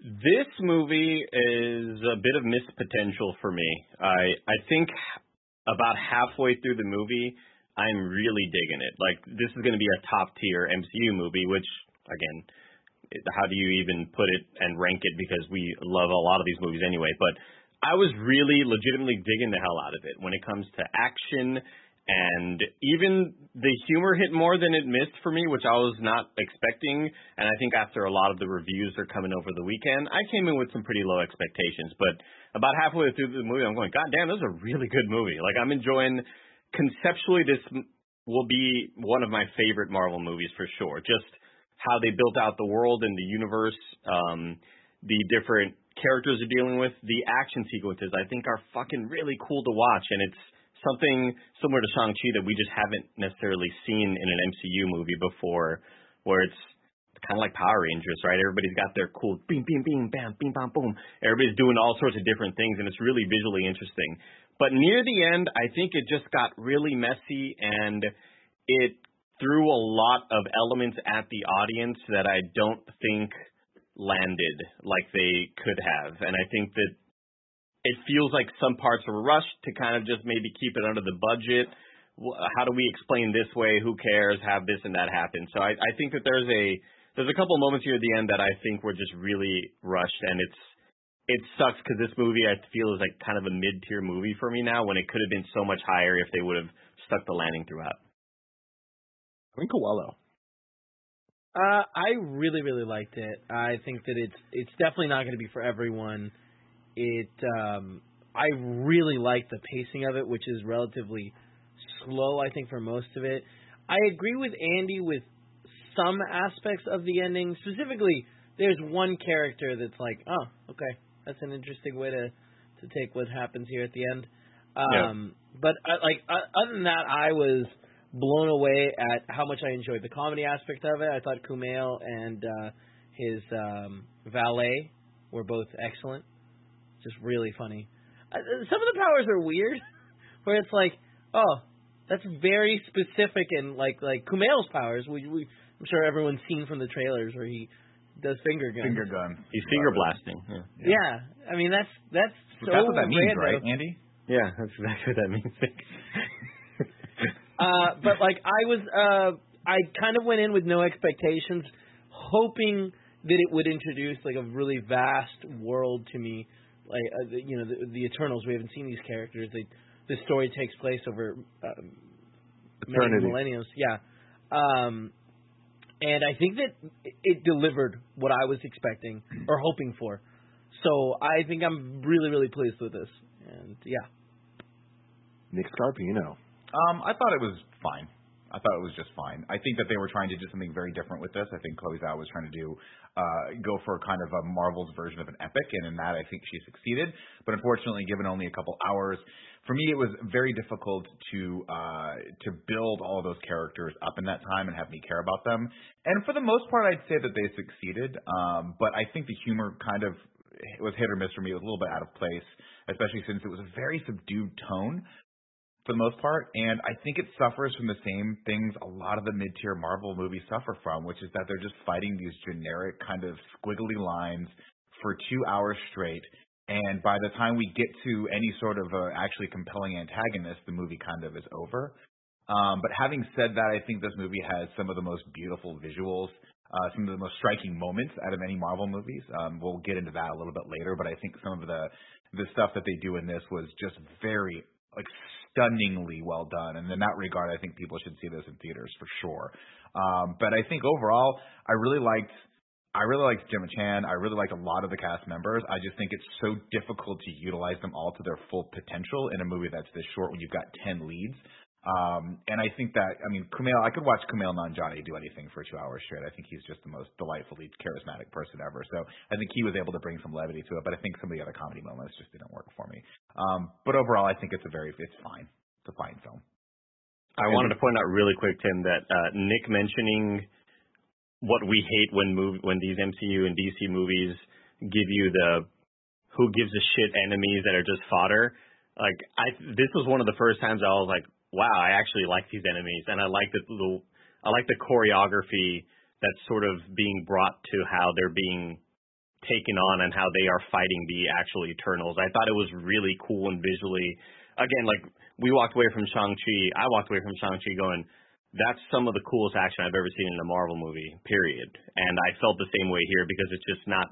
This movie is a bit of missed potential for me. I I think about halfway through the movie, I'm really digging it. Like this is going to be a top tier MCU movie, which again, how do you even put it and rank it? Because we love a lot of these movies anyway. But I was really legitimately digging the hell out of it when it comes to action and even the humor hit more than it missed for me, which I was not expecting. And I think after a lot of the reviews are coming over the weekend, I came in with some pretty low expectations. But about halfway through the movie, I'm going, God damn, this is a really good movie. Like I'm enjoying. Conceptually, this will be one of my favorite Marvel movies for sure. Just how they built out the world and the universe, um, the different characters they're dealing with, the action sequences, I think are fucking really cool to watch. And it's something similar to Shang-Chi that we just haven't necessarily seen in an MCU movie before, where it's kind of like Power Rangers, right? Everybody's got their cool bing, bing, bing, bam, bing, bam, boom. Everybody's doing all sorts of different things, and it's really visually interesting. But near the end, I think it just got really messy, and it threw a lot of elements at the audience that I don't think landed like they could have. And I think that it feels like some parts were rushed to kind of just maybe keep it under the budget. How do we explain this way? Who cares? Have this and that happen. So I, I think that there's a there's a couple moments here at the end that I think were just really rushed, and it's it sucks because this movie I feel is like kind of a mid tier movie for me now when it could have been so much higher if they would have stuck the landing throughout. I think Coelho. Uh, I really, really liked it. I think that it's it's definitely not going to be for everyone. It um, I really like the pacing of it, which is relatively slow. I think for most of it, I agree with Andy with some aspects of the ending. Specifically, there's one character that's like, oh, okay, that's an interesting way to to take what happens here at the end. Um, But uh, like other than that, I was blown away at how much I enjoyed the comedy aspect of it. I thought Kumail and uh, his um, valet were both excellent, just really funny. Uh, some of the powers are weird, where it's like, oh, that's very specific and like like Kumail's powers. We, we I'm sure everyone's seen from the trailers where he does finger guns. Finger guns. He's finger blasting. Yeah. Yeah, I mean that's that's so That's what that means, random. right, Andy? Yeah, that's exactly what that means. Uh, but like I was, uh, I kind of went in with no expectations, hoping that it would introduce like a really vast world to me. Like uh, you know, the, the Eternals. We haven't seen these characters. They, the story takes place over um, many Eternity. millenniums. Yeah, um, and I think that it- it delivered what I was expecting or hoping for. So I think I'm really, really pleased with this. And yeah, Nick Scarpino. Um, I thought it was fine. I thought it was just fine. I think that they were trying to do something very different with this. I think Chloe Zhao was trying to do uh, go for kind of a Marvel's version of an epic, and in that I think she succeeded. But unfortunately, given only a couple hours, for me it was very difficult to uh, to build all those characters up in that time and have me care about them. And for the most part, I'd say that they succeeded. Um, but I think the humor kind of was hit or miss for me. It was a little bit out of place, especially since it was a very subdued tone for the most part, and I think it suffers from the same things a lot of the mid-tier Marvel movies suffer from, which is that they're just fighting these generic kind of squiggly lines for two hours straight. And by the time we get to any sort of uh, actually compelling antagonist, the movie kind of is over. Um, but having said that, I think this movie has some of the most beautiful visuals, uh, some of the most striking moments out of any Marvel movies. Um, we'll get into that a little bit later, but I think some of the the stuff that they do in this was just very like stunningly well done. And in that regard, I think people should see this in theaters for sure. Um, but I think overall, I really liked. I really liked Gemma Chan. I really liked a lot of the cast members. I just think it's so difficult to utilize them all to their full potential in a movie that's this short when you've got 10 leads. Um, and I think that, I mean, Kumail, I could watch Kumail Nanjiani do anything for two hours straight. I think he's just the most delightfully charismatic person ever. So I think he was able to bring some levity to it, but I think some of the other comedy moments just didn't work for me. Um, but overall, I think it's a very, it's fine. It's a fine film. I wanted to point out really quick, Tim, that uh, Nick mentioning what we hate when mov- when these MCU and DC movies give you the who gives a shit enemies that are just fodder. Like I, this was one of the first times I was like, wow, I actually like these enemies, and I like the, the I like the choreography that's sort of being brought to how they're being taken on and how they are fighting the actual Eternals. I thought it was really cool and visually. Again, like we walked away from Shang Chi, I walked away from Shang Chi going, that's some of the coolest action I've ever seen in a Marvel movie. Period. And I felt the same way here because it's just not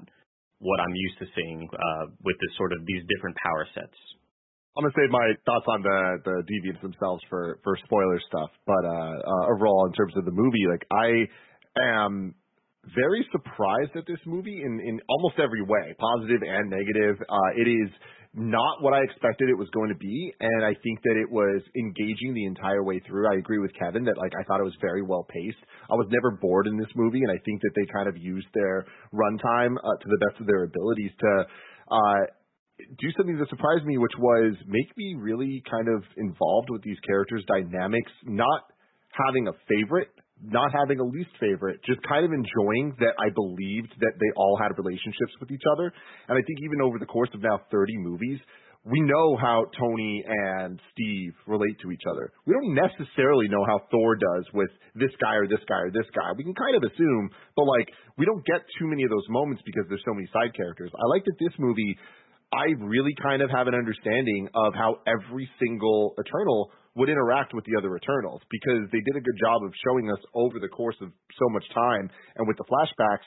what I'm used to seeing uh, with this sort of these different power sets. I'm gonna save my thoughts on the the deviants themselves for for spoiler stuff, but uh, uh overall in terms of the movie, like I am very surprised at this movie in in almost every way, positive and negative. Uh, it is not what I expected it was going to be, and I think that it was engaging the entire way through. I agree with Kevin that like I thought it was very well paced. I was never bored in this movie, and I think that they kind of used their runtime uh, to the best of their abilities to. Uh, do something that surprised me, which was make me really kind of involved with these characters' dynamics, not having a favorite, not having a least favorite, just kind of enjoying that I believed that they all had relationships with each other. And I think even over the course of now 30 movies, we know how Tony and Steve relate to each other. We don't necessarily know how Thor does with this guy or this guy or this guy. We can kind of assume, but like we don't get too many of those moments because there's so many side characters. I like that this movie I really kind of have an understanding of how every single Eternal would interact with the other Eternals because they did a good job of showing us over the course of so much time and with the flashbacks.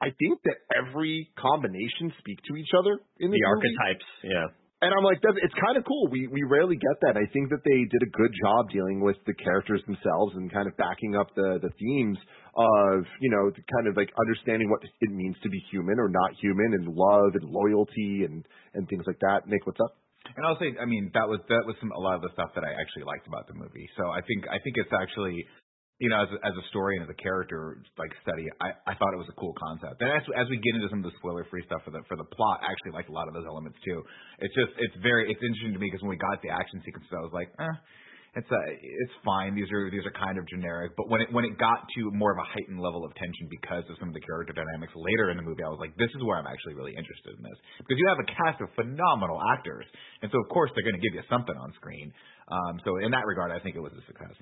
I think that every combination speak to each other in The movie. archetypes, yeah. And I'm like, that's, it's kind of cool. We we rarely get that. I think that they did a good job dealing with the characters themselves and kind of backing up the the themes of you know the kind of like understanding what it means to be human or not human and love and loyalty and and things like that. Nick, what's up? And I'll say, I mean, that was that was some a lot of the stuff that I actually liked about the movie. So I think I think it's actually, you know, as a, as a story and as a character like study, I I thought it was a cool concept. And as as we get into some of the spoiler free stuff for the for the plot, I actually liked a lot of those elements too. It's just it's very it's interesting to me because when we got the action sequences, I was like, eh. it's a, it's fine. These are these are kind of generic, but when it when it got to more of a heightened level of tension because of some of the character dynamics later in the movie, I was like, this is where I'm actually really interested in this because you have a cast of phenomenal actors, and so of course they're going to give you something on screen. Um, so in that regard, I think it was a success.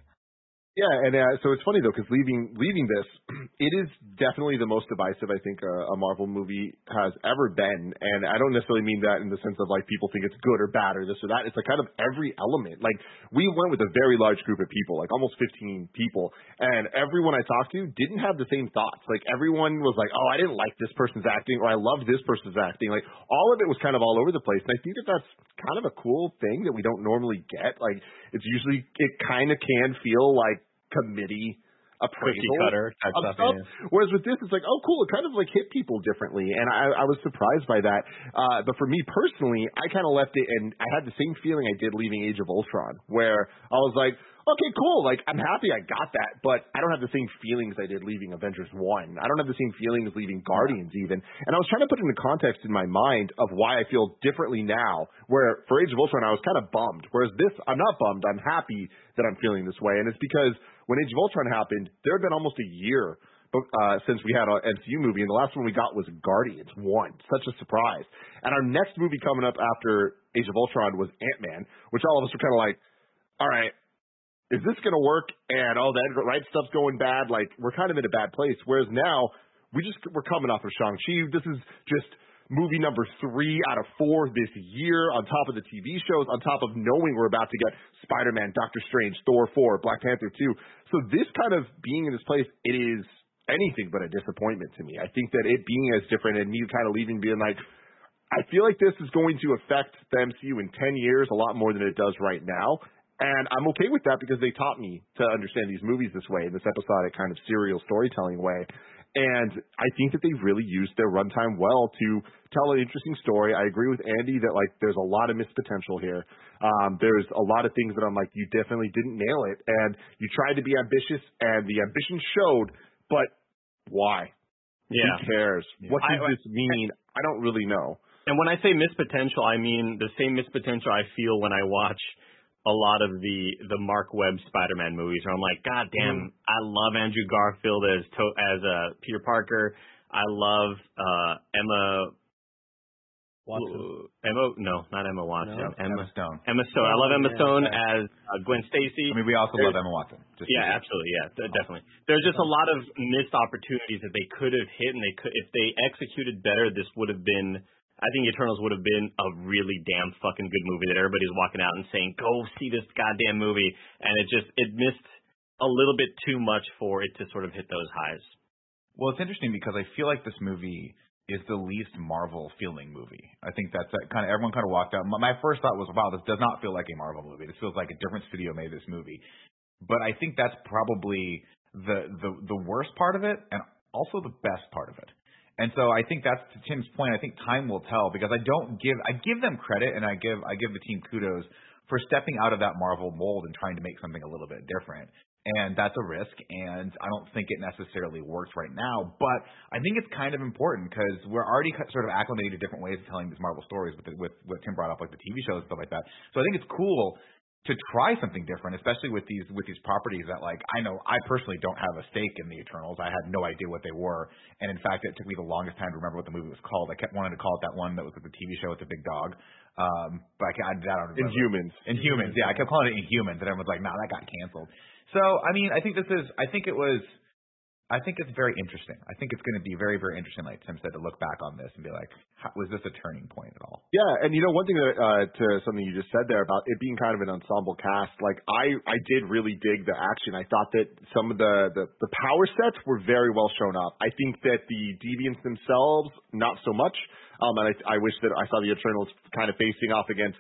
Yeah, and uh, so it's funny though because leaving leaving this, it is definitely the most divisive I think a, a Marvel movie has ever been, and I don't necessarily mean that in the sense of like people think it's good or bad or this or that. It's like kind of every element. Like we went with a very large group of people, like almost 15 people, and everyone I talked to didn't have the same thoughts. Like everyone was like, oh, I didn't like this person's acting, or I loved this person's acting. Like all of it was kind of all over the place, and I think that that's kind of a cool thing that we don't normally get. Like it's usually it kind of can feel like committee appraisal Cookie cutter type of stuff, stuff. yeah. Whereas with this, it's like, oh, cool. It kind of like hit people differently, and I, I was surprised by that. Uh, but for me personally, I kind of left it, and I had the same feeling I did leaving Age of Ultron, where I was like, okay, cool. Like I'm happy I got that, but I don't have the same feelings I did leaving Avengers One. I don't have the same feelings leaving Guardians even. And I was trying to put it into context in my mind of why I feel differently now. Where for Age of Ultron, I was kind of bummed, whereas this, I'm not bummed. I'm happy that I'm feeling this way, and it's because when Age of Ultron happened, there had been almost a year uh, since we had an MCU movie, and the last one we got was Guardians One. Such a surprise. And our next movie coming up after Age of Ultron was Ant Man, which all of us were kind of like, all right, is this going to work? And all that right stuff's going bad. Like we're kind of in a bad place. Whereas now we just we're coming off of Shang Chi. This is just movie number three out of four this year, on top of the TV shows, on top of knowing we're about to get Spider Man, Doctor Strange, Thor four, Black Panther two. So this kind of being in this place, it is anything but a disappointment to me. I think that it being as different and me kind of leaving being like. I feel like this is going to affect the MCU in 10 years a lot more than it does right now. And I'm okay with that because they taught me to understand these movies this way, in this episodic kind of serial storytelling way. And I think that they've really used their runtime well to tell an interesting story. I agree with Andy that like there's a lot of missed potential here. Um, there's a lot of things that I'm like, you definitely didn't nail it, and you tried to be ambitious, and the ambition showed, but why? Yeah. Who cares? What I- does this mean? I don't really know. And when I say missed potential, I mean the same missed potential I feel when I watch a lot of the the Marc Webb Spider-Man movies. Where I'm like, God damn, I love Andrew Garfield as to- as uh, Peter Parker. I love uh, Emma. Watson. Emma, no, not Emma Watson. No? Emma, Emma Stone. Emma Stone. I love Emma Yeah, Stone okay. as uh, Gwen Stacy. I mean, we also There's- love Emma Watson. Just Yeah, absolutely. Yeah, d- definitely. There's just a lot of missed opportunities that they could have hit, and they could if they executed better. This would have been. I think Eternals would have been a really damn fucking good movie that everybody's walking out and saying, "Go see this goddamn movie," and it just it missed a little bit too much for it to sort of hit those highs. Well, it's interesting because I feel like this movie is the least Marvel feeling movie. I think that's that kind of everyone kind of walked out. My first thought was, wow, this does not feel like a Marvel movie. This feels like a different studio made this movie. But I think that's probably the the the worst part of it, and also the best part of it. And so I think that's to Tim's point. I think time will tell because I don't give I give them credit and I give I give the team kudos for stepping out of that Marvel mold and trying to make something a little bit different. And that's a risk, and I don't think it necessarily works right now. But I think it's kind of important because we're already sort of acclimated to different ways of telling these Marvel stories with, with what Tim brought up, like the TV shows and stuff like that. So I think it's cool to try something different, especially with these with these properties that like I know I personally don't have a stake in the Eternals. I had no idea what they were, and in fact, it took me the longest time to remember what the movie was called. I kept wanting to call it that one that was with the TV show with the big dog, um, but I, I, I don't remember. Inhumans. Inhumans, yeah, I kept calling it Inhumans, and everyone's like, "Nah, that got canceled." So, I mean, I think this is, I think it was, I think it's very interesting. I think it's going to be very, very interesting, like Tim said, to look back on this and be like, how, was this a turning point at all? Yeah, and you know one thing that uh, to something you just said there about it being kind of an ensemble cast, like I I did really dig the action. I thought that some of the the, the power sets were very well shown up. I think that the deviants themselves not so much. Um, and I, I wish that I saw the Eternals kind of facing off against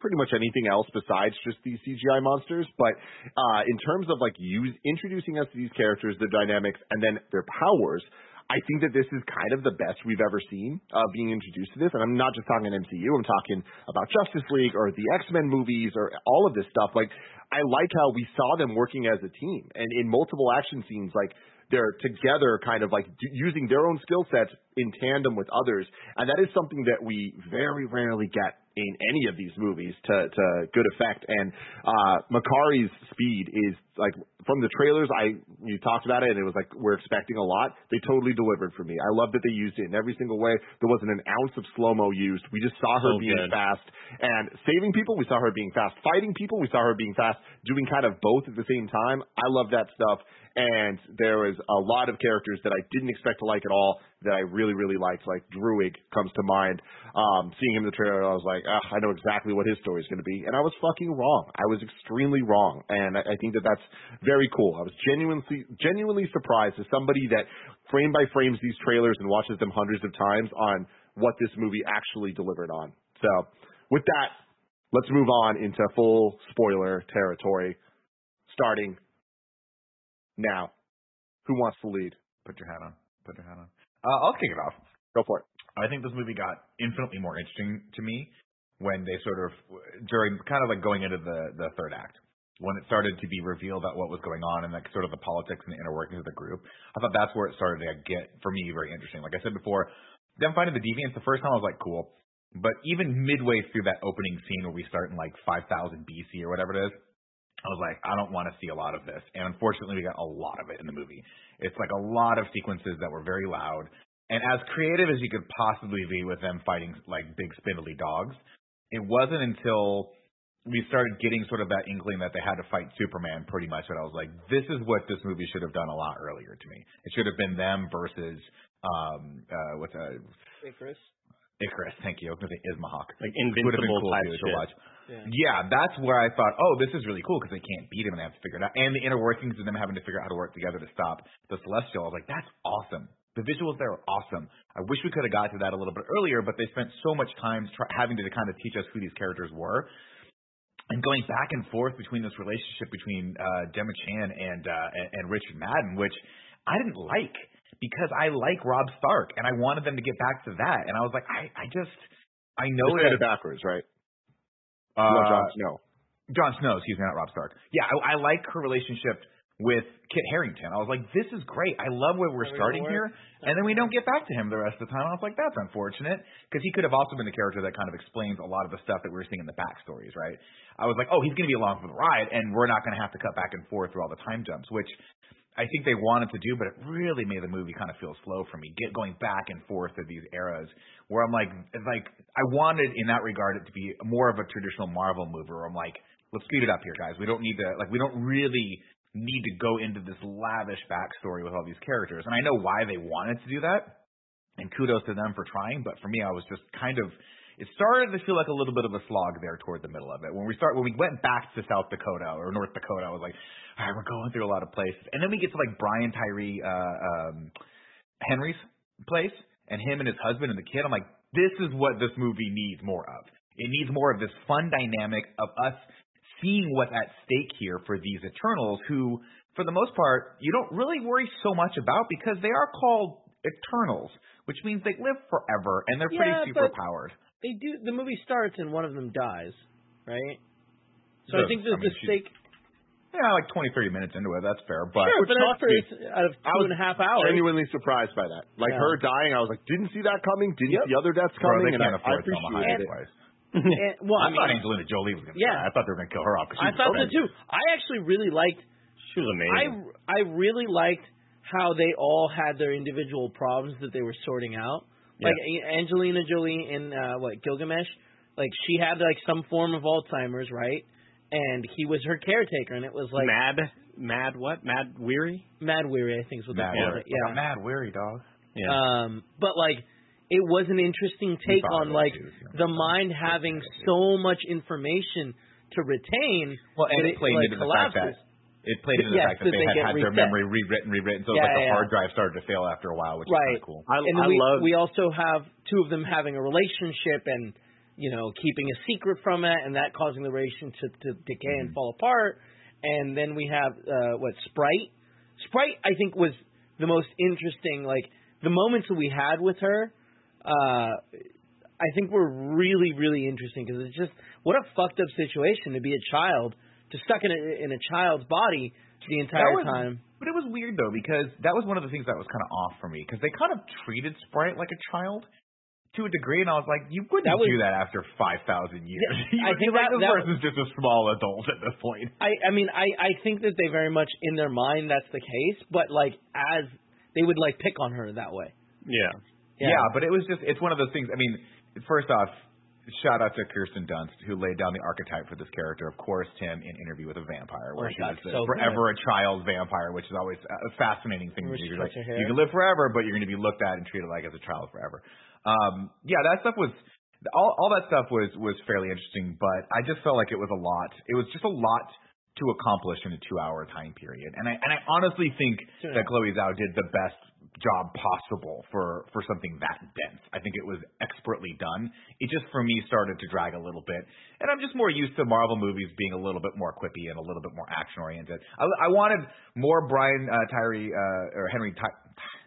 pretty much anything else besides just these CGI monsters. But uh, in terms of like use, introducing us to these characters, their dynamics, and then their powers, I think that this is kind of the best we've ever seen uh, being introduced to this. And I'm not just talking MCU. I'm talking about Justice League or the X Men movies or all of this stuff. Like I like how we saw them working as a team and in multiple action scenes. Like they're together, kind of like d- using their own skill sets in tandem with others, and that is something that we very rarely get in any of these movies to to good effect. And uh Makkari's speed is like from the trailers I you talked about it and it was like we're expecting a lot. They totally delivered for me. I love that they used it in every single way. There wasn't an ounce of slow mo used. We just saw her So being good. fast and saving people. We saw her being fast. Fighting people. We saw her being fast. Doing kind of both at the same time. I love that stuff. And there was a lot of characters that I didn't expect to like at all that I really, really liked. Like Druig comes to mind. Um, seeing him in the trailer, I was like, ah, I know exactly what his story is going to be. And I was fucking wrong. I was extremely wrong. And I, I think that that's very cool. I was genuinely, genuinely surprised as somebody that frame by frames these trailers and watches them hundreds of times on what this movie actually delivered on. So with that, let's move on into full spoiler territory, starting now. Who wants to lead? Put your hat on. Put your hat on. Uh, I'll kick it off. Go for it. I think this movie got infinitely more interesting to me when they sort of during kind of like going into the the third act when it started to be revealed that what was going on and like sort of the politics and the inner workings of the group. I thought that's where it started to get for me very interesting. Like I said before, them fighting the deviants the first time I was like cool, but even midway through that opening scene where we start in like 5000 BC or whatever it is, I was like, I don't want to see a lot of this. And unfortunately, we got a lot of it in the movie. It's like a lot of sequences that were very loud. And as creative as you could possibly be with them fighting like big spindly dogs, it wasn't until we started getting sort of that inkling that they had to fight Superman pretty much that I was like, this is what this movie should have done a lot earlier to me. It should have been them versus um uh what's uh Ikaris. Ikaris, thank you. I was gonna say Ismahawk. Like Would been invincible cool type too, to shit. watch. Yeah. Yeah, that's where I thought, oh, this is really cool because they can't beat him and they have to figure it out. And the inner workings of them having to figure out how to work together to stop the Celestial. I was like, that's awesome. The visuals there are awesome. I wish we could have got to that a little bit earlier, but they spent so much time try- having to kind of teach us who these characters were. And going back and forth between this relationship between uh, Gemma Chan and, uh, and and Richard Madden, which I didn't like because I like Rob Stark and I wanted them to get back to that. And I was like, I, I just, I know Just said that it backwards, right? uh, no, Jon Snow. Jon Snow, excuse me, not Rob Stark. Yeah, I, I like her relationship with Kit Harington. I was like, this is great. I love where we're starting here. And then we don't get back to him the rest of the time. I was like, that's unfortunate because he could have also been the character that kind of explains a lot of the stuff that we were seeing in the backstories, right? I was like, oh, he's going to be along for the ride, and we're not going to have to cut back and forth through all the time jumps, which I think they wanted to do, but it really made the movie kind of feel slow for me, get going back and forth through these eras where I'm like, like I wanted in that regard it to be more of a traditional Marvel movie where I'm like, let's speed it up here, guys. We don't need to, like, we don't really need to go into this lavish backstory with all these characters. And I know why they wanted to do that, and kudos to them for trying. But for me, I was just kind of, it started to feel like a little bit of a slog there toward the middle of it. When we start, when we went back to South Dakota or North Dakota, I was like, all right, we're going through a lot of places. And then we get to like Brian Tyree uh, um, Henry's place, and him and his husband and the kid. I'm like, this is what this movie needs more of. It needs more of this fun dynamic of us seeing what's at stake here for these Eternals, who, for the most part, you don't really worry so much about because they are called Eternals, which means they live forever and they're Yeah, pretty but- super powered. They do. The movie starts and one of them dies, right? So I The- think I there's mean, the stake. Yeah, like 20, 30 minutes into it, that's fair. But Sure, but that's shocked me. out of I two was and a half hours. Genuinely surprised by that. Like Yeah. her dying, I was like, didn't see that coming. Didn't Yep. see other deaths bro, coming. they and I, can't I afford Selma appreciate it. twice. And, well, I I thought Angelina Jolie was going to Yeah. die. I thought they were going to kill her off. she I thought so so too. I actually really liked. She was amazing. I I really liked how they all had their individual problems that they were sorting out. Like A- Angelina Jolie in uh, what Gilgamesh, like she had like some form of Alzheimer's, right? And he was her caretaker, and it was like mad, mad what? Mad weary? Mahd Wy'ry, I think is what Mad they called it. Yeah. I'm mad weary, dog. Yeah. Um, but like, it was an interesting take on like the mind having so much information to retain. Well, and that it played like, into the fact that collapses. It played into the Yes, fact that that they, they had get had their memory rewritten, rewritten. So it's Yeah, like the yeah, hard drive started to fail after a while, which is Right. kind of cool. I, and I we love. we also have two of them having a relationship and you know keeping a secret from it, and that causing the relationship to decay Mm-hmm. and fall apart. And then we have uh, what Sprite. Sprite, I think, was the most interesting. Like the moments that we had with her, uh, I think were really really interesting because it's just what a fucked up situation to be a child, to stuck in a in a child's body the entire was- time. But it was weird though because that was one of the things that was kind of off for me because they kind of treated Sprite like a child to a degree, and I was like, you wouldn't That was- do that after five thousand years. Yeah, I think like, that- this that- person's just a small adult at this point. I I mean I I think that they very much in their mind that's the case, but like as they would like pick on her that way. Yeah. Yeah. but it was just it's one of those things. I mean, first off, shout out to Kirsten Dunst who laid down the archetype for this character. Of course, Tim in Interview with a Vampire, where Oh, she God, was the so forever a child vampire, which is always a fascinating thing. To do. You're like, you can live forever, but you're going to be looked at and treated like as a child forever. Um, yeah, that stuff was all all that stuff was was fairly interesting, but I just felt like it was a lot. It was just a lot to accomplish in a two hour time period, and I and I honestly think Two and a that. Chloe Zhao did the best job possible for for something that dense. I think it was expertly done. It just for me started to drag a little bit, and I'm just more used to Marvel movies being a little bit more quippy and a little bit more action oriented. I, I wanted more Brian uh, Tyree uh, or Henry Ty-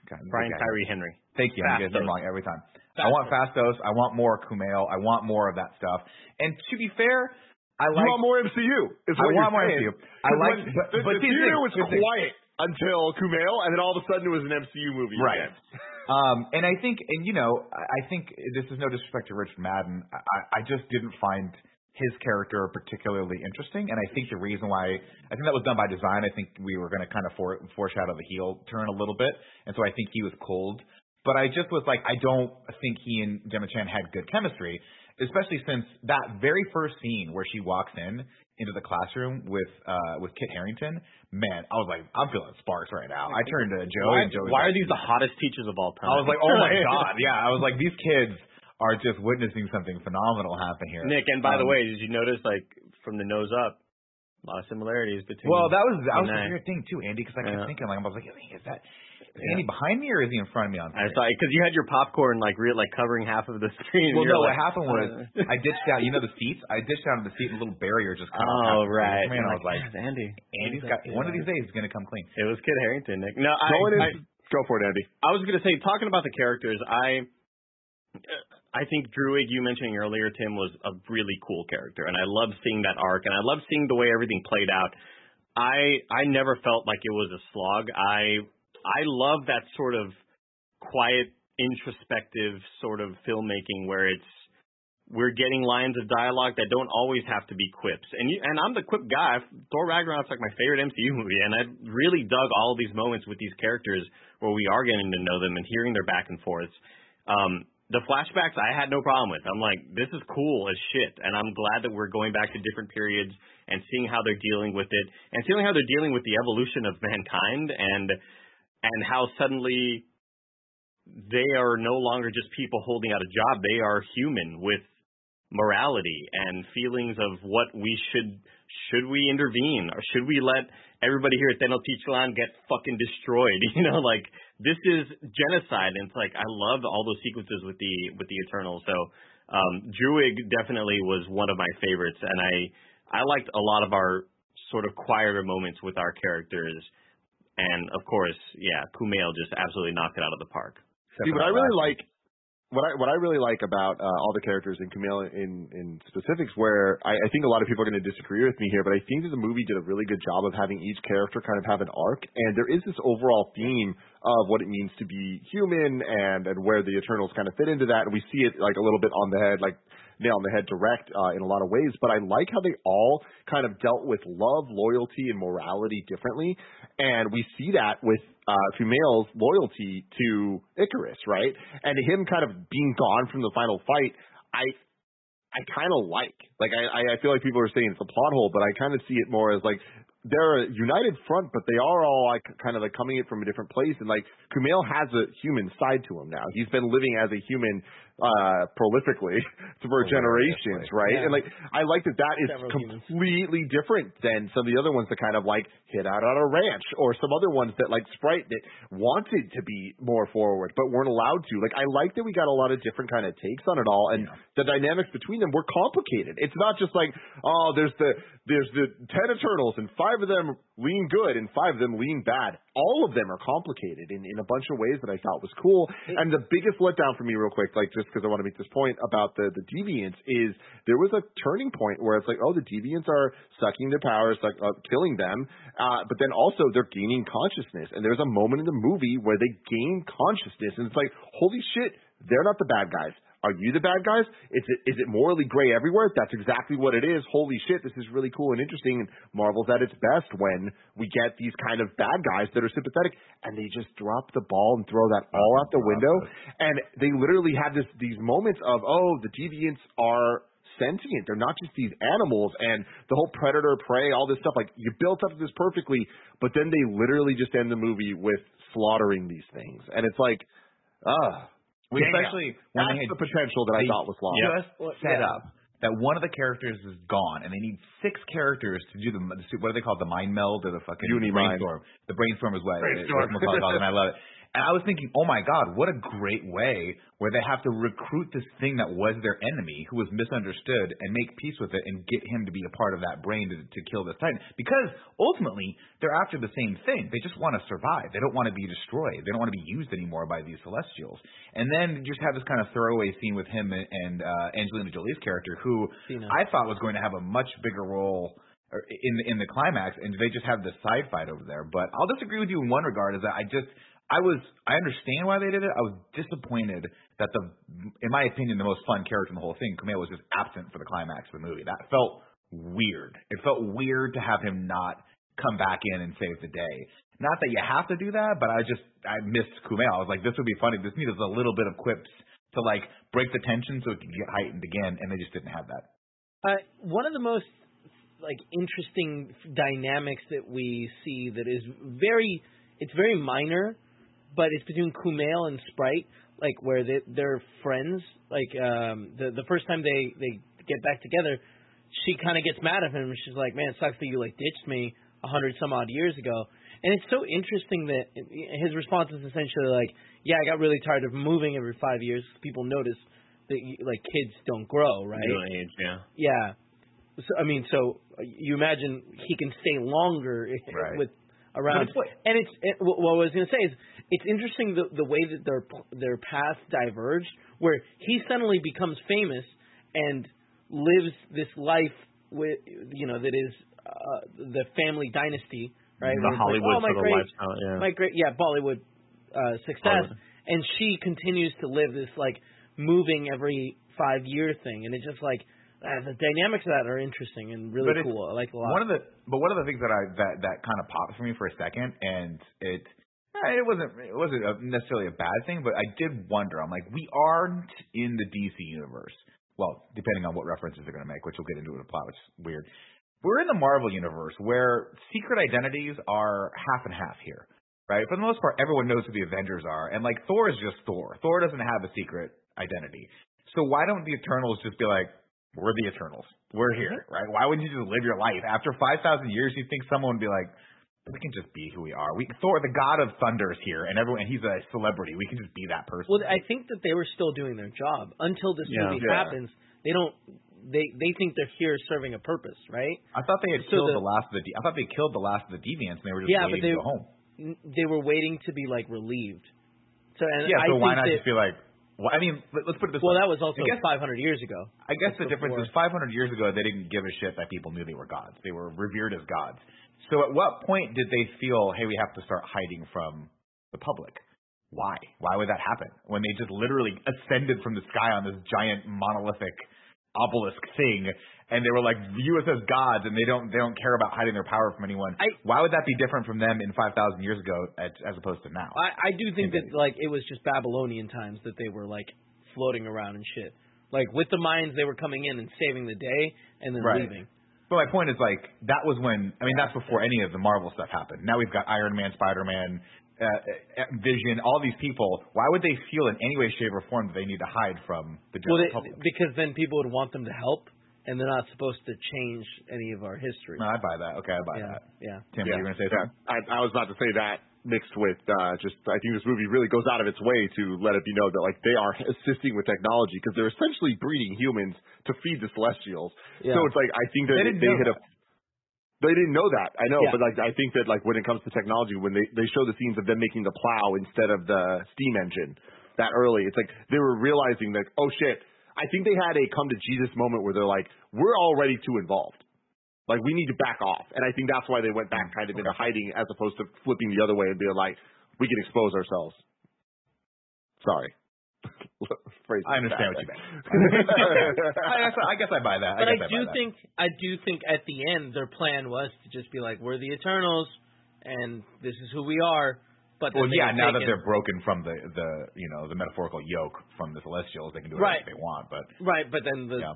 God, Brian okay. Tyree Henry. Thank you. I get them Phastos. wrong every time. I want Phastos. I want more Kumail. I want more of that stuff. And to be fair, I You want more MCU? Is I want you're more saying. MCU. I like, When but, the, but the these theater was these things- quiet until Kumail, and then all of a sudden it was an MCU movie. Right. again. Um, and I think, and you know, I think this is no disrespect to Richard Madden. I, I just didn't find his character particularly interesting, and I think the reason why I think that was done by design. I think we were going to kind of fore, foreshadow the heel turn a little bit, and so I think he was cold. But I just was like, I don't think he and Gemma Chan had good chemistry, especially since that very first scene where she walks in into the classroom with uh with Kit Harington. Man, I was like, I'm feeling sparks right now. I turned to Joey, Why, and Joey. why are these the hottest teachers of all time? I was like, oh my god, yeah. I was like, these kids are just witnessing something phenomenal happen here. Nick, and by the Um, way, did you notice like from the nose up, a lot of similarities between. well, that was that was the weird thing too, Andy, because I kept Yeah. thinking like I was like, is that is Andy behind me or is he in front of me on? I screen? saw because you had your popcorn like real like covering half of the screen. Well, You're no, like, what happened was uh, I ditched out. You know the seats? I ditched out of the seat, and a little barrier just cut off. Oh half right. screen. Man, I was like, "Yes, Andy. Andy's got one of these days he's gonna come clean. It was Kit Harington, Nick. No, I, Going in, I, go for it, Andy. I was gonna say talking about the characters, I I think Druig you mentioning earlier, Tim, was a really cool character, and I love seeing that arc, and I love seeing the way everything played out. I I never felt like it was a slog. I I love that sort of quiet, introspective sort of filmmaking where it's we're getting lines of dialogue that don't always have to be quips. And you, and I'm the quip guy. Thor Ragnarok's like my favorite MCU movie, and I really dug all these moments with these characters where we are getting to know them and hearing their back and forths. Um, the flashbacks I had no problem with. I'm like, this is cool as shit, and I'm glad that we're going back to different periods and seeing how they're dealing with it, and seeing how they're dealing with the evolution of mankind and and how suddenly they are no longer just people holding out a job. They are human with morality and feelings of what we should should we intervene or should we let everybody here at Tenochtitlan get fucking destroyed? You know, like this is genocide and it's like I love all those sequences with the with the Eternals. So um Druig definitely was one of my favorites and I I liked a lot of our sort of quieter moments with our characters. And of course, yeah, Kumail just absolutely knocked it out of the park. See, what I really like, what I what I really like about uh, all the characters in Kumail in in specifics, where I, I think a lot of people are going to disagree with me here, but I think that the movie did a really good job of having each character kind of have an arc, and there is this overall theme of what it means to be human and and where the Eternals kind of fit into that, and we see it like a little bit on the head, like nail on the head direct uh, in a lot of ways. But I like how they all kind of dealt with love, loyalty, and morality differently, and we see that with uh, Kumail's loyalty to Ikaris, right? And him kind of being gone from the final fight, I I kind of like. Like I I feel like people are saying it's a plot hole, but I kind of see it more as like they're a united front, but they are all like kind of like coming at from a different place. And like Kumail has a human side to him now. He's been living as a human uh prolifically for generations, right? Yeah. And like I like that that is Several humans. completely different than some of the other ones that kind of like hit out on a ranch or some other ones that like Sprite that wanted to be more forward but weren't allowed to. Like I like that we got a lot of different kind of takes on it all and the dynamics between them were complicated. It's not just like, oh, there's the there's the ten Eternals and five of them lean good and five of them lean bad. All of them are complicated in, in a bunch of ways that I thought was cool. And the biggest letdown for me, real quick, like just because I want to make this point about the the deviants, is there was a turning point where it's like, oh, the deviants are sucking their powers, like uh, killing them, uh, but then also they're gaining consciousness. And there's a moment in the movie where they gain consciousness, and it's like, holy shit, they're not the bad guys. Are you the bad guys? Is it is it morally gray everywhere? That's exactly what it is. Holy shit, this is really cool and interesting. And Marvel's at its best when we get these kind of bad guys that are sympathetic, and they just drop the ball and throw that all out the window. And they literally have this these moments of oh, the deviants are sentient. They're not just these animals and the whole predator prey, all this stuff. Like you built up this perfectly, but then they literally just end the movie with slaughtering these things, and it's like, ah, We especially when that's they had the potential that I thought was lost. just set up that one of the characters is gone, and they need six characters to do the what do they call it, the mind meld or the fucking Unimind. brainstorm. The brainstorm is what Brainstorm. what McCullough calls it, and I love it. And I was thinking, oh my god, what a great way where they have to recruit this thing that was their enemy, who was misunderstood, and make peace with it, and get him to be a part of that brain to, to kill this titan. Because ultimately, they're after the same thing. They just want to survive. They don't want to be destroyed. They don't want to be used anymore by these celestials. And then you just have this kind of throwaway scene with him and, and uh, Angelina Jolie's character, who Thena. I thought was going to have a much bigger role or in the in the climax, and they just have this side fight over there. But I'll disagree with you in one regard: is that I just I was I understand why they did it. I was disappointed that the, in my opinion, the most fun character in the whole thing, Kumail, was just absent for the climax of the movie. That felt weird. It felt weird to have him not come back in and save the day. Not that you have to do that, but I just I missed Kumail. I was like, this would be funny. This needed a little bit of quips to like break the tension so it could get heightened again, and they just didn't have that. Uh, one of the most like interesting dynamics that we see that is very it's very minor, but it's between Kumail and Sprite, like where they they're friends. Like um the the first time they they get back together, she kind of gets mad at him. She's like, "Man, it sucks that you like ditched me a hundred some odd years ago." And it's so interesting that his response is essentially like, "Yeah, I got really tired of moving every five years. People notice that you, like kids don't grow, right?" Middle age, yeah. Yeah. So, I mean, so you imagine he can stay longer Right. with around, it's what- and it's it, what I was going to say is it's interesting the the way that their their paths diverged, where he suddenly becomes famous and lives this life with you know that is uh, the family dynasty, right? The it's like, Hollywood oh, my sort of great, lifestyle, yeah. my great, yeah, Bollywood uh, success, Hollywood. and she continues to live this like moving every five year thing, and it's just like uh, the dynamics of that are interesting and really But cool. I like a lot. One of the but one of the things that I that that kind of popped for me for a second, and it eh, it wasn't it wasn't a, necessarily a bad thing, but I did wonder. I'm like, we aren't in the DC universe. Well, depending on what references they're going to make, which we'll get into in a plot, which is weird. We're in the Marvel universe where secret identities are half and half here, right? For the most part, everyone knows who the Avengers are, and like Thor is just Thor. Thor doesn't have a secret identity. So why don't the Eternals just be like, we're the Eternals. We're here, mm-hmm. right? Why wouldn't you just live your life? After 5,000 years, you think someone would be like, we can just be who we are. We Thor, the god of thunder, is here, and everyone, and he's a celebrity. We can just be that person. well, I think that they were still doing their job until this Yeah. movie Yeah. happens. They don't. They they think they're here serving a purpose, right? I thought they had so killed the- the, last of the. De- I thought they killed the last of the deviants, and they were just Yeah, but they- to go home. They were waiting to be like relieved. So and Yeah, I so why think not that, just be like? Well, I mean, let- let's put it this Well, way. that was also guess- 500 years ago. I guess the That's difference is 500 years ago they didn't give a shit that people knew they were gods. They were revered as gods. So at what point did they feel, hey, we have to start hiding from the public? Why? Why would that happen? When they just literally ascended from the sky on this giant monolithic obelisk thing, and they were like view us as gods, and they don't they don't care about hiding their power from anyone. I- Why would that be different from them in 5,000 years ago as, as opposed to now? I, I do think that like it was just Babylonian times that they were like floating around and shit. Like with the mines, they were coming in and saving the day and then Right. leaving. But my point is like that was when I mean that's before any of the Marvel stuff happened. Now we've got Iron Man, Spider Man, uh, uh, Vision, all these people. Why would they feel in any way, shape, or form that they need to hide from the Well, general they, public? because then people would want them to help, and they're not supposed to change any of our history. No, I buy that. Okay, I buy yeah, that. yeah. Tim, yeah, you were gonna say yeah. something? I, I was about to say that mixed with uh, just I think this movie really goes out of its way to let it be known that like they are assisting with technology because they're essentially breeding humans to feed the Celestials. Yeah. So it's like I think that They didn't they know hit a that. they didn't know that. I know, Yeah. but like I think that like when it comes to technology, when they they show the scenes of them making the plow instead of the steam engine that early, it's like they were realizing that oh shit. I think they had a come to Jesus moment where they're like, we're already too involved. Like we need to back off, and I think that's why they went back kind of into hiding as opposed to flipping the other way and being like, we can expose ourselves. Sorry. phrase. I understand what you mean. I, guess, I buy that. But I, I, guess I do buy that. think I do think at the end their plan was to just be like, we're the Eternals, and this is who we are. But then Well, yeah. had Now that they're broken from the the you know the metaphorical yoke from the Celestials, they can do Right. whatever they want. But right, but then the yeah,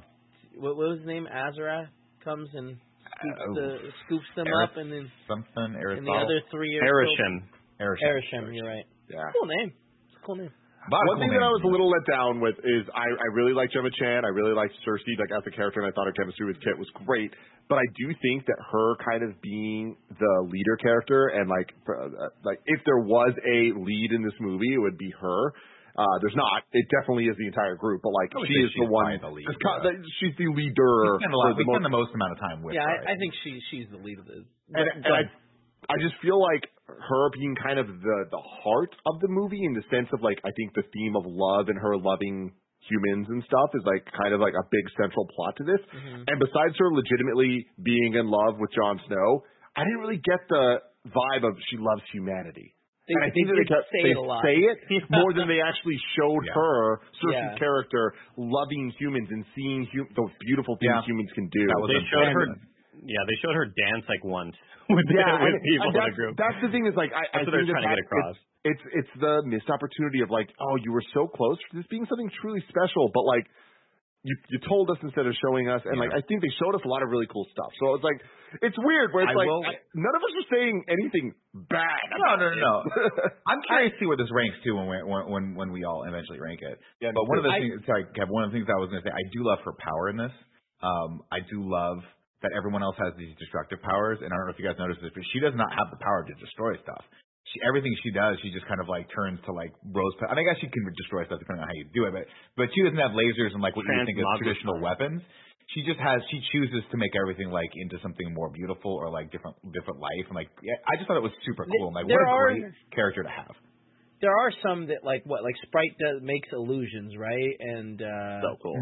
what, what was his name? Azra comes and scoops, Uh, the, scoops them Eris- up, and then something and Aristotle. the other three are still- Arishem. Arishem. Arishem, you're right. Yeah. Cool name. It's a cool name. A One cool thing that I was a little let down with is I, I really like Gemma Chan. I really liked Sersi like as a character, and I thought her chemistry with Kit was great. But I do think that her kind of being the leader character and like uh, like if there was a lead in this movie, it would be her. Uh, there's not. It definitely is the entire group, but like she is the one. probably the lead, it's kind- yeah. that- she's the leader. We spend a lot. for We the spend most- the most amount of time with. yeah, her, I, I think she she's the lead of the. and, and I, I just feel like her being kind of the the heart of the movie in the sense of like I think the theme of love and her loving humans and stuff is like kind of like a big central plot to this. Mhm. And besides her legitimately being in love with Jon Snow, I didn't really get the vibe of she loves humanity. They, and I think they they, kept, say they it a lot. say it more than they actually showed Yeah. her Sersi's Yeah. character loving humans and seeing hu- those beautiful things Yeah. humans can do. That was They showed her. And- Yeah, they showed her dance like once with, yeah, with and- people and in the group. That's the thing is like I, I That's what they're trying to get across. It's, it's it's the missed opportunity of like, oh, you were so close to this being something truly special, but like you you told us instead of showing us, and like I think they showed us a lot of really cool stuff. So it's like it's weird where it's I like will- I, none of us are saying anything bad. No, no, no, no. I'm curious to see where this ranks too when we when when, when we all eventually rank it. Yeah, but one of the I- things, sorry, Kev, one of the things I was going to say, I do love her power in this. Um, I do love that everyone else has these destructive powers, and I don't know if you guys noticed this, but she does not have the power to destroy stuff. She, everything she does, she just kind of like turns to like rose. I mean, I guess she can destroy stuff depending on how you do it, but but she doesn't have lasers and like what you think of traditional weapons. She just has. She chooses to make everything like into something more beautiful or like different different life, and like yeah, I just thought it was super cool. and like There what a are- great character to have. There are some that like what like Sprite does makes illusions, right? And uh so cool.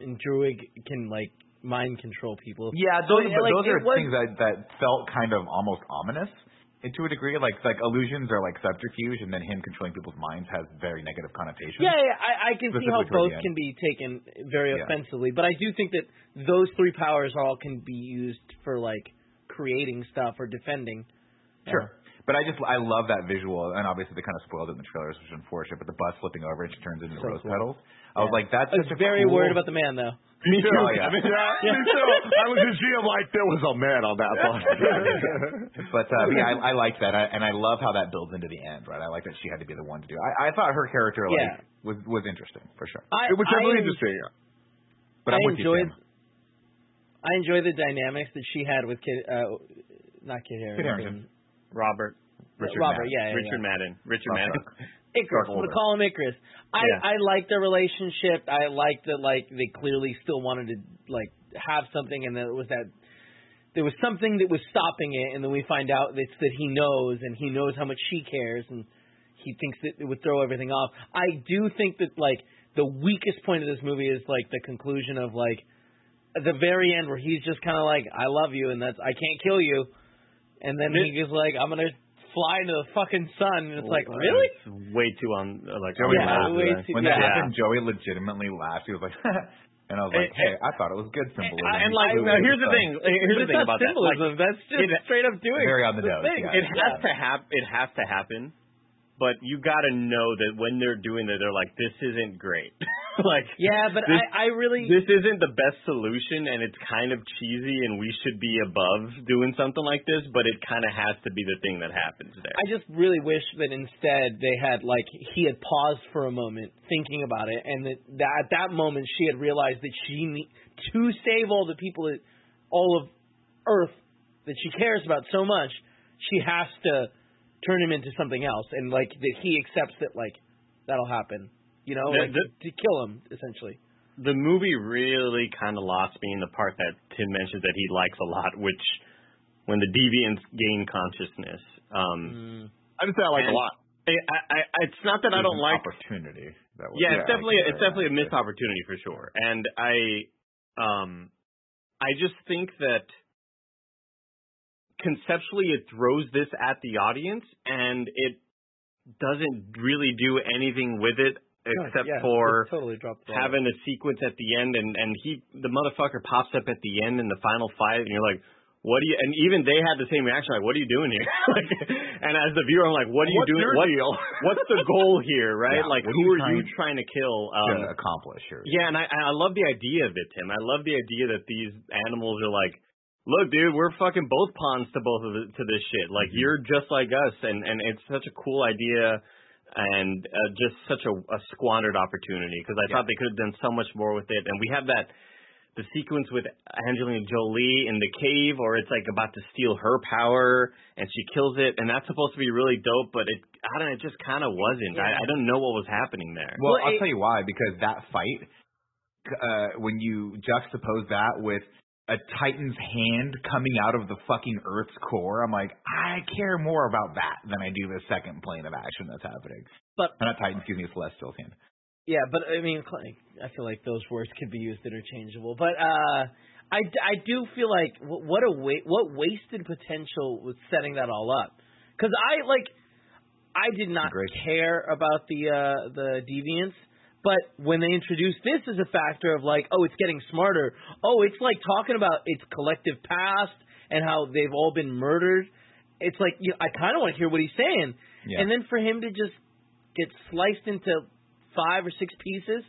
and Druig can like mind control people. Yeah, those, Yeah, but like, those are was- things that that felt kind of almost ominous and to a degree. Like like illusions are like subterfuge, and then him controlling people's minds has very negative connotations. Yeah, yeah, I, I can see how both can be taken very Yeah. offensively, but I do think that those three powers all can be used for like creating stuff or defending. Sure. But I just I love that visual, and obviously they kind of spoiled it in the trailers, which is unfortunate. But the bus flipping over and she turns into So rose cool. petals. I was like, that's I was such a very cool... worried about the man though. Me too. Oh, yeah. yeah, me too. I was just I'm like there was a man on that bus. But uh, yeah, I, I like that, I, and I love how that builds into the end. Right, I like that she had to be the one to do. it. I, I thought her character like Yeah. was was interesting for sure. I, it was definitely I, interesting. But I I'm with enjoyed you, I enjoy the dynamics that she had with Kid uh not Kid Harington. Kit Harington. Robert. Richard Robert, Madden. yeah, yeah, Richard yeah. Madden. Richard Rough Madden. Ikaris. We'll call him Ikaris. I Yeah. I like their relationship. I like that like they clearly still wanted to like have something, and there was that there was something that was stopping it, and then we find out that it's that he knows, and he knows how much she cares, and he thinks that it would throw everything off. I do think that like the weakest point of this movie is like the conclusion of like at the very end where he's just kind of like I love you, and that's I can't kill you, and then he goes like I'm gonna fly into the fucking sun, and it's oh, like really. It's way too on like Joey Yeah, laughed. way too- when that yeah. happened, Joey legitimately laughed. He was like, and I was like, And- hey, I thought it was good symbolism. And, and like, now here's the thing. Here's the thing not about that. Like, symbolism. That's just it- straight up doing Very on the the nose, thing. yeah. it has to happen. It has to happen. But you got to know that when they're doing that, they're like, this isn't great. like, Yeah, but This- I, I really this isn't the best solution, and it's kind of cheesy, and we should be above doing something like this. But it kind of has to be the thing that happens there. I just really wish that instead they had like he had paused for a moment thinking about it, and that, that at that moment she had realized that she need, to save all the people that all of Earth that she cares about so much, she has to turn him into something else, and like that he accepts that like that'll happen, you know, The- like, the- to kill him essentially. the movie really kind of lost me in the part that Tim mentions that he likes a lot, which when the deviants gain consciousness. Um, I just say I like a lot. I, I, I, it's not that I don't an like. opportunity. That was, Yeah, it's definitely like, it's definitely a yeah. missed opportunity for sure. And I, um, I just think that conceptually it throws this at the audience and it doesn't really do anything with it except yeah, for totally dropped the ball. having a sequence at the end and and he the motherfucker pops up at the end in the final fight and you're like what do you and even they had the same reaction like what are you doing here like and as the viewer I'm like what are you What's doing your what, deal? what's the goal here right Yeah, like who are you you trying trying to kill to um accomplish here. yeah and I I love the idea of it Tim I love the idea that these animals are like look dude we're fucking both pawns to both of the, to this shit like Mhm. you're just like us and and it's such a cool idea and uh, just such a, a squandered opportunity because I Yeah. thought they could have done so much more with it. And we have that the sequence with Angelina Jolie in the cave, or it's like about to steal her power, and she kills it, and that's supposed to be really dope, but it I don't know, it just kind of wasn't. I, I don't know what was happening there. Well, Well, I'll it- tell you why. Because that fight, uh, when you juxtapose that with a Titan's hand coming out of the fucking Earth's core, I'm like, I care more about that than I do the second plane of action that's happening. But- Uh, not Titan, excuse me, Celestial's hand. Yeah, but I mean, I feel like those words could be used interchangeable. But uh, I, I do feel like what a wa- what wasted potential with setting that all up. Because I like, I did not Agreed. care about the uh, the deviants. But when they introduced this as a factor of like, oh, it's getting smarter. Oh, it's like talking about its collective past and how they've all been murdered. It's like you know, I kind of want to hear what he's saying. Yeah. And then for him to just get sliced into five or six pieces.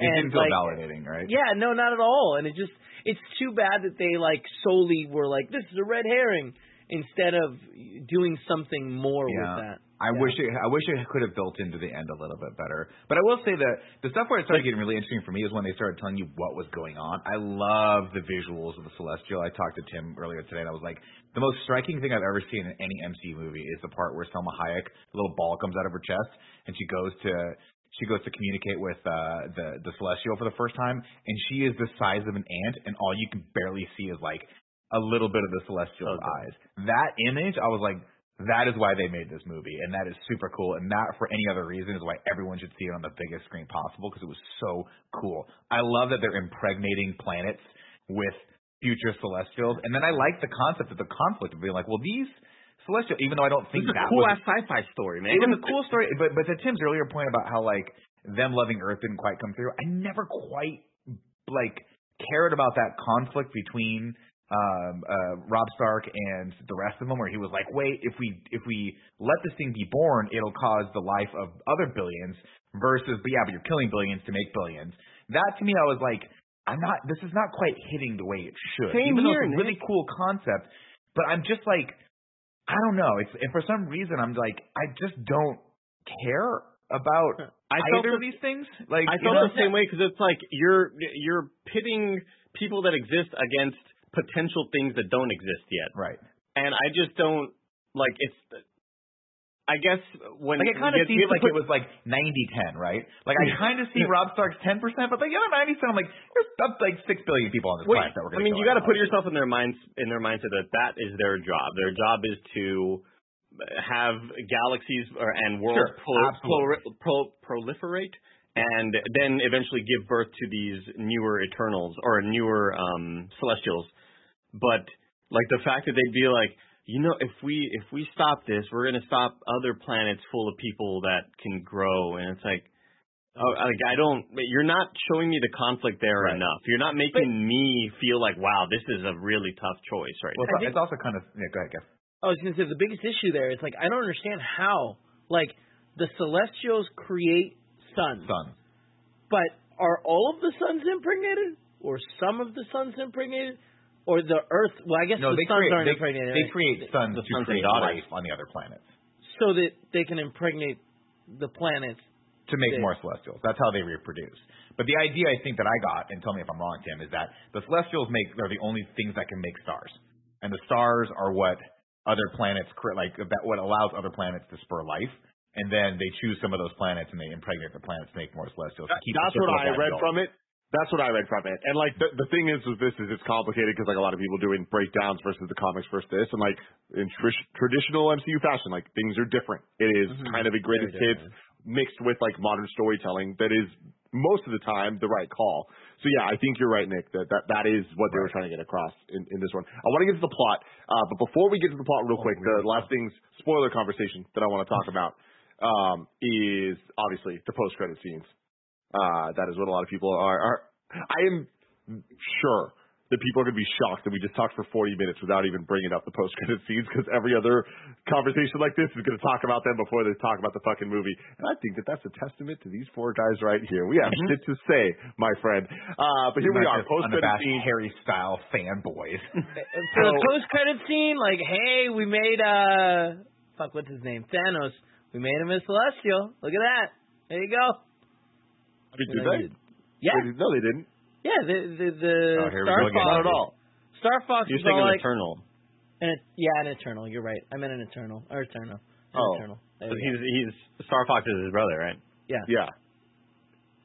It didn't feel like, validating, right? yeah, no, not at all. And it just, it's too bad that they like solely were like, this is a red herring, instead of doing something more with that. I Yeah. wish it. I wish it could have built into the end a little bit better. But I will say that the stuff where it started getting really interesting for me is when they started telling you what was going on. I love the visuals of the Celestial. I talked to Tim earlier today, and I was like, the most striking thing I've ever seen in any MCU movie is the part where Salma Hayek, a little ball comes out of her chest, and she goes to she goes to communicate with uh, the the Celestial for the first time, and she is the size of an ant, and all you can barely see is like a little bit of the Celestial's Okay. eyes. That image, I was like, that is why they made this movie, and that is super cool. And that, for any other reason is why everyone should see it on the biggest screen possible because it was so cool. I love that they're impregnating planets with future Celestials, and then I like the concept of the conflict of being like, well, these Celestial, even though I don't think This is a cool was ass sci-fi story, man. it was a cool story, but but to Tim's earlier point about how like them loving Earth didn't quite come through, I never quite like cared about that conflict between um uh Rob Stark and the rest of them where he was like, "Wait, if we if we let this thing be born, it'll cause the life of other billions versus but yeah, but you're killing billions to make billions. That to me I was like, I'm not this is not quite hitting the way it should. Same Even though here, it's a really cool concept, but I'm just like I don't know. It's and for some reason I'm like I just don't care about I felt either the- of these things. Like I you felt know, the same way because it's like you're you're pitting people that exist against potential things that don't exist yet, right. and I just don't like it's. I guess when Like it kind of seems like put- it was like 90-10, right? Like I kind of see Rob Stark's 10%, but like the other 90 percent, I'm like, there's up like six billion people on this Wait, planet that we're I gonna I mean, you got to put yourself in their minds in their mindset that that is their job. Their job is to have galaxies or, and worlds Sure, pro, absolutely. pro, proliferate, and then eventually give birth to these newer Eternals or newer um, Celestials. But like the fact that they'd be like, you know, if we if we stop this, we're gonna stop other planets full of people that can grow, and it's like. Oh, like I don't. You're not showing me the conflict there Right. enough. You're not making me feel like, wow, this is a really tough choice right Well, now. it's, it's also kind of yeah. Go ahead, Kev. I was going to say the biggest issue there is like I don't understand how like the Celestials create suns, Sun. but are all of the suns impregnated, or some of the suns impregnated, or the Earth? Well, I guess No, the they suns create aren't they, impregnated. they right? create suns The to sons and create life on the other planets so that they can impregnate the planets. to make They- more Celestials. That's how they reproduce. But the idea I think that I got, and tell me if I'm wrong, Tim, is that the Celestials make are the only things that can make stars, and the stars are what other planets cre- like that what allows other planets to spur life. And then they choose some of those planets and they impregnate the planets to make more celestials. to keep That's what I read going. from it. That's what I read from it. And like the the thing is with this is it's complicated because like a lot of people doing breakdowns versus the comics versus this, and like in tr- traditional MCU fashion, like things are different. It is kind of a greatest hits mixed with like modern storytelling that is most of the time the right call. So yeah, I think you're right, Nick. That that, that is what they were trying to get across in, in this one. I want to get to the plot, uh, but before we get to the plot, real quick, the last things spoiler conversation that I want to talk about. um, is obviously the post credit scenes. Uh, that is what a lot of people are. are I am sure that people are going to be shocked that we just talked for 40 minutes without even bringing up the post credit scenes because every other conversation like this is going to talk about them before they talk about the fucking movie. And I think that that's a testament to these four guys right here. We have shit to say, my friend. Uh, but here we are, post credit scene. Harry Styles fanboys. For the post credit scene, like, hey, we made uh fuck what's his name? Thanos. We made him a celestial. Look at that. There you go. I mean, did they? Yeah. Wait, No, they didn't. Yeah, the the, the Oh, Star. Fox Not at all. Star Fox You're is thinking all like Eternal. an, yeah, an eternal. You're right. I meant an eternal. Or eternal. An Oh. eternal. So he's he's Star Fox is his brother, right? Yeah. Yeah.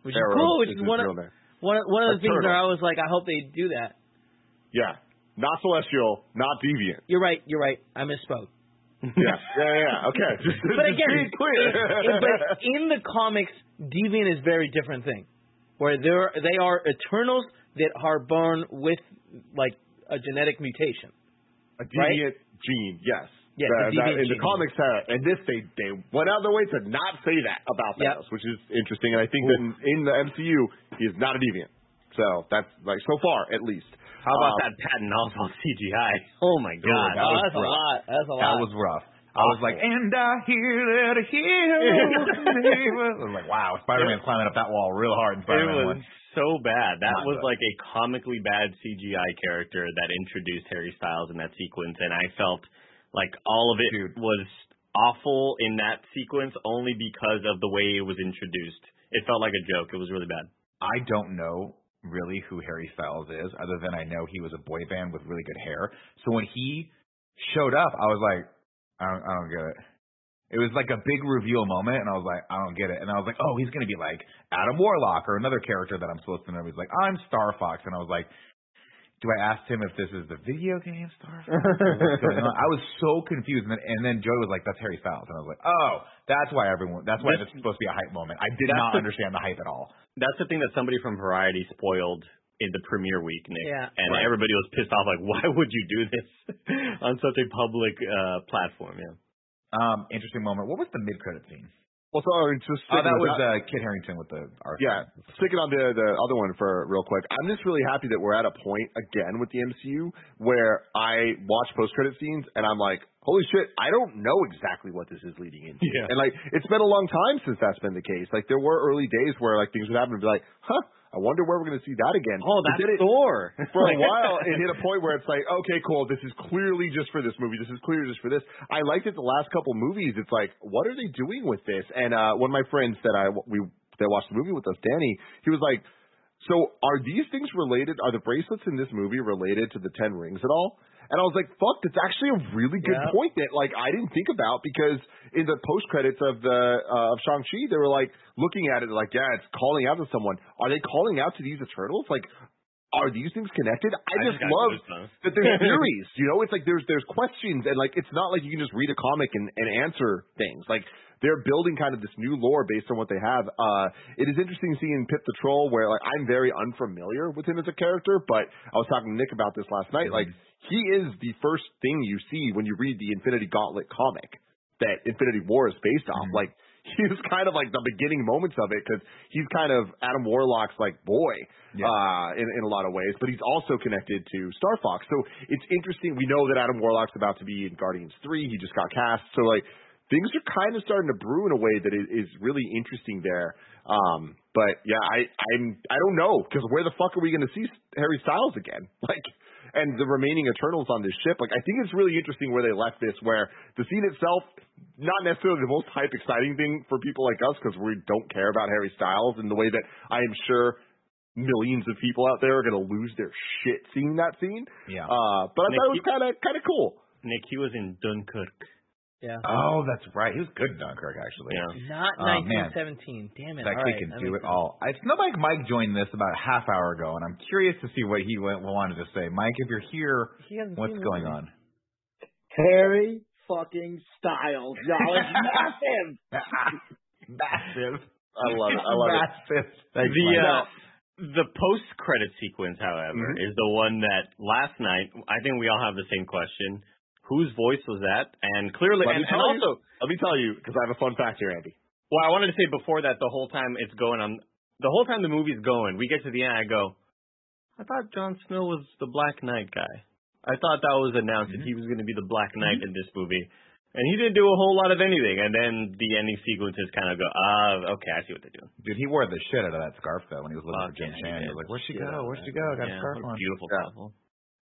Which is cool, which is is one of one of, one of the things that I was like, I hope they do that. Yeah. Not celestial, not deviant. You're right. You're right. I misspoke. Yeah. yeah, yeah. Okay. Just, But again, clear. it- but in the comics, deviant is a very different thing, where they're they are Eternals that are born with like a genetic mutation. a deviant gene, yes. Yeah, That- that- in the comics, uh, and this they they went out of their way to not say that about Yeah. Thanos, which is interesting. And I think that in, in the MCU, he is not a deviant. So that's like so far at least. How about Um, that Patton Oswalt CGI? Oh my God! that oh, was that's a lot. That's a lot. That was rough. I was like, and I hear that a hero. I was like, wow, Spider-Man climbing up that wall real hard in It Spider-Man was 1. so bad. That Not was good. like a comically bad CGI character that introduced Harry Styles in that sequence, and I felt like all of it Dude. was awful in that sequence only because of the way it was introduced. It felt like a joke. It was really bad. I don't know really who Harry Styles is, other than I know he was a boy band with really good hair. So when he showed up, I was like, I don't, I don't get it. It was like a big reveal moment, and I was like, I don't get it. And I was like, oh, he's gonna be like Adam Warlock or another character that I'm supposed to know. He's like, I'm Star Fox, and I was like, do I ask him if this is the video game Star Fox? What's going on? I was so confused, and then, and then Joey was like, "That's Harry Styles," and I was like, "Oh, that's why everyone. That's why That's- it's supposed to be a hype moment." I did not the- understand the hype at all. That's the thing that somebody from Variety spoiled in the premiere week, Nick. Yeah. And Right. everybody was pissed off, like, why would you do this on such a public uh platform? Yeah. Um, interesting moment. What was the mid-credit scene? well, so uh, just Oh, that with was uh, Kit Harington with the Arthur. Yeah, sticking on the the other one for real quick. I'm just really happy that we're at a point again with the MCU where I watch post credit scenes and I'm like, holy shit, I don't know exactly what this is leading into. Yeah. And like, it's been a long time since that's been the case. Like, there were early days where like things would happen and be like, huh. I wonder where we're going to see that again. Oh, But that's it- Thor. for a while, it hit a point where it's like, okay, cool, this is clearly just for this movie. This is clearly just for this. I liked it the last couple movies. It's like, what are they doing with this? And uh one of my friends that I we that watched the movie with us, Danny, he was like, so are these things related? Are the bracelets in this movie related to the Ten Rings at all? And I was like, fuck, that's actually a really good Yeah. point that like I didn't think about because in the post credits of the uh, of Shang Chi, they were like looking at it like, yeah, it's calling out to someone. Are they calling out to these Eternals? Like, are these things connected? I, I just love that there's theories. You know, it's like there's there's questions and like it's not like you can just read a comic and, and answer things. Like they're building kind of this new lore based on what they have. Uh it is interesting seeing Pip the Troll where like I'm very unfamiliar with him as a character, but I was talking to Nick about this last night. Like he is the first thing you see when you read the Infinity Gauntlet comic that Infinity War is based off. Mhm. Like he was kind of like the beginning moments of it because he's kind of Adam Warlock's like boy Yeah. uh, in in a lot of ways, but he's also connected to Star Fox. So it's interesting. We know that Adam Warlock's about to be in Guardians Three. He just got cast. So like things are kind of starting to brew in a way that is, is really interesting there. Um, but yeah, I I'm I don't know because where the fuck are we going to see Harry Styles again? Like and the remaining Eternals on this ship. Like, I think it's really interesting where they left this, where the scene itself, not necessarily the most hype exciting thing for people like us, because we don't care about Harry Styles in the way that I am sure millions of people out there are going to lose their shit seeing that scene. Yeah. Uh, but I Nick, thought it was kind of kind of cool. Nick, he was in Dunkirk. Yeah. Oh, that's right. He was good in Dunkirk, actually. Yeah. Not man. 1917. Damn it. That All kid right, can that do it sense. all. I know Mike Mike joined this about a half hour ago, and I'm curious to see what he went, wanted to say. Mike, if you're here, He what's going on? Harry fucking Styles, y'all. It's massive. Massive. I love it. I love it. Massive. Thanks, the uh, the post credit sequence, however, Mhm. is the one that last night I think we all have the same question. Whose voice was that? And clearly, Let and, and tell you. also, Let me tell you, because I have a fun fact here, Andy. well, I wanted to say before that, the whole time it's going on, the whole time the movie's going, we get to the end, I go, I thought Jon Snow was the Black Knight guy. I thought that was announced that he was going to be the Black Knight in this movie. And he didn't do a whole lot of anything. And then the ending sequences kind of go, ah, okay, I see what they're doing. Dude, he wore the shit out of that scarf though when he was looking Fuck for Jim yeah, he Chan. He was like, "Where'd she go? Where'd she go? Got Yeah, a scarf on." beautiful Yeah. couple.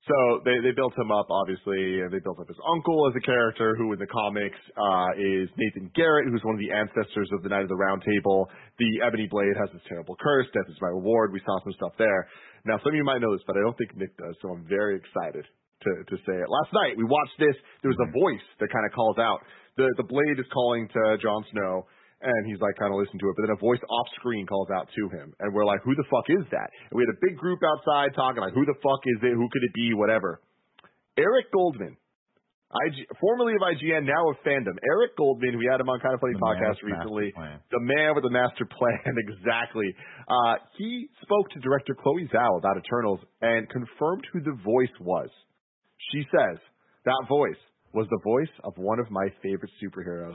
So they they built him up obviously, and they built up his uncle as a character who in the comics uh, is Nathan Garrett, who's one of the ancestors of the Knight of the Round Table. The Ebony Blade has this terrible curse, death is my reward. We saw some stuff there. Now some of you might know this, but I don't think Nick does, so I'm very excited to to say it. Last night we watched this. There was a voice that kind of calls out. The the blade is calling to Jon Snow, and he's like kind of listening to it, but then a voice off screen calls out to him, and we're like, who the fuck is that? And we had a big group outside talking like, who the fuck is it? Who could it be? Whatever. Eric Goldman, IG, formerly of IGN, now of Fandom. Eric Goldman, we had him on Kind of Funny The podcast with the master recently. The man with the master plan, exactly. Uh, he spoke to director Chloe Zhao about Eternals and confirmed who the voice was. She says that voice was the voice of one of my favorite superheroes,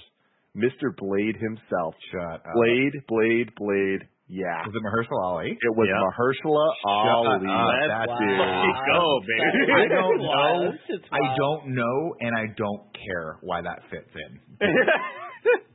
Mr. Blade himself. Shut up. Uh, Blade, Blade, Blade. Yeah. Was it Mahershala Ali? It was Yeah. Mahershala Ali. up. Let's That fucking dude. go, baby. I don't know. I don't know, and I don't care why that fits in.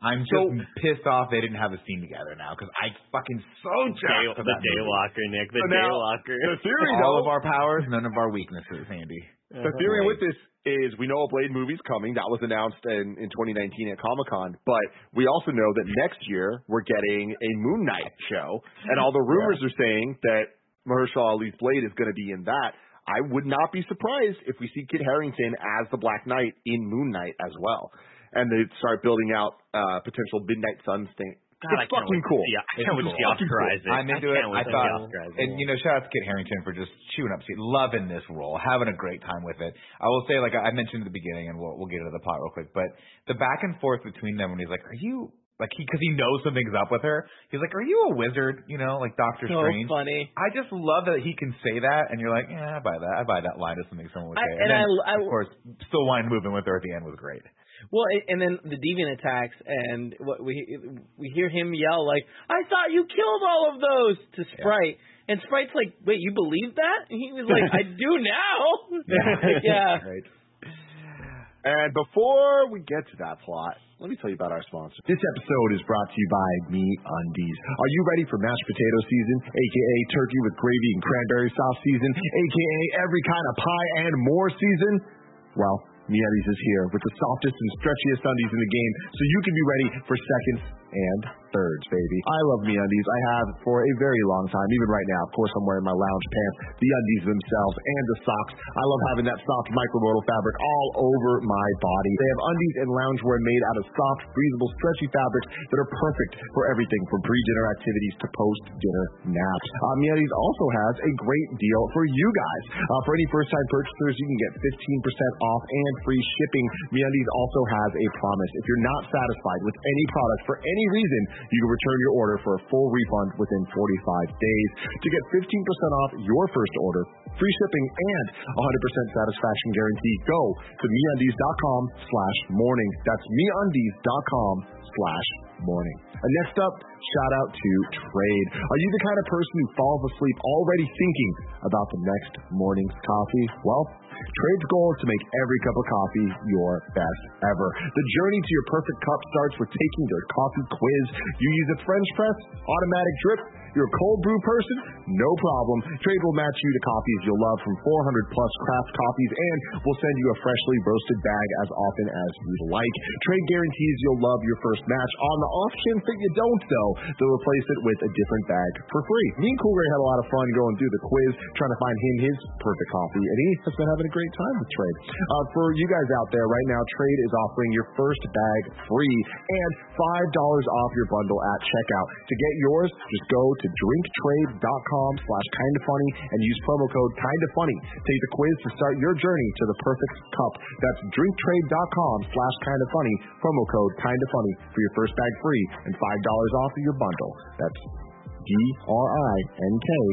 I'm just So- pissed off they didn't have a scene together now because I fucking so Day, jacked for the that movie. Daywalker, Nick. The So now- Daywalker. The theory, All though, of our powers, none of our weaknesses, Andy. The theory with this is we know a Blade movie's coming. That was announced in, in 2019 at Comic Con. But we also know that next year we're getting a Moon Knight show. And all the rumors are saying that Mahershala Ali's Blade is going to be in that. I would not be surprised if we see Kit Harington as the Black Knight in Moon Knight as well. And they start building out uh, potential Midnight Suns thing. God, I it's can't fucking wait to cool. see- I It's can't wait to cool. see Oscar Fucking Isaac. I'm into I it. I wait to see thought, Oscar Isaac. and you know, shout out to Kit Harington for just chewing up seat, loving this role, having a great time with it. I will say, like I mentioned at the beginning, and we'll we'll get into the plot real quick, but the back and forth between them when he's like, "Are you?" Like he, because he knows something's up with her. He's like, "Are you a wizard?" You know, like Doctor So Strange. funny. I just love that he can say that, and you're like, "Yeah, I buy that. I buy that line as something someone would I- say." and then, I- I- of course, still wine moving with her at the end was great. Well, and then the deviant attacks, and what we we hear him yell like, "I thought you killed all of those!" to Sprite, and Sprite's like, "Wait, you believe that?" And he was like, "I do now." yeah. Right. And before we get to that plot, let me tell you about our sponsor. This episode is brought to you by MeUndies. Are you ready for mashed potato season, aka turkey with gravy and cranberry sauce season, aka every kind of pie and more season? Well, Me is here with the softest and stretchiest undies in the game, so you can be ready for seconds and thirds, baby. I love MeUndies. I have for a very long time, even right now. Of course, I'm wearing my lounge pants, the undies themselves, and the socks. I love having that soft micromodal fabric all over my body. They have undies and loungewear made out of soft, breathable, stretchy fabrics that are perfect for everything from pre-dinner activities to post-dinner naps. Uh, MeUndies also has a great deal for you guys. Uh, for any first-time purchasers, you can get 15% off and free shipping. MeUndies also has a promise. If you're not satisfied with any product for any reason, you can return your order for a full refund within 45 days. To get 15% off your first order, free shipping, and 100% satisfaction guarantee, go to MeUndies.com slash morning. That's MeUndies.com slash morning. And next up, shout out to Trade. Are you the kind of person who falls asleep already thinking about the next morning's coffee? Well, Trade's goal is to make every cup of coffee your best ever. The journey to your perfect cup starts with taking their coffee quiz. You use a French press, automatic drip, you're a cold brew person? No problem. Trade will match you to coffees you'll love from 400 plus craft coffees and we'll send you a freshly roasted bag as often as you'd like. Trade guarantees you'll love your first match. On the off chance that you don't, though, they'll replace it with a different bag for free. Me and Cool Ray had a lot of fun going through the quiz, trying to find him his perfect coffee, and he has been having a great time with Trade. Uh, for you guys out there right now, Trade is offering your first bag free and $5 off your bundle at checkout. To get yours, just go to drinktrade.com slash kinda funny and use promo code kinda funny. Take the quiz to start your journey to the perfect cup. That's drinktrade.com slash kinda funny, promo code kinda funny for your first bag free and $5 off of your bundle. That's D-R-I-N-K-T-R-A-D-E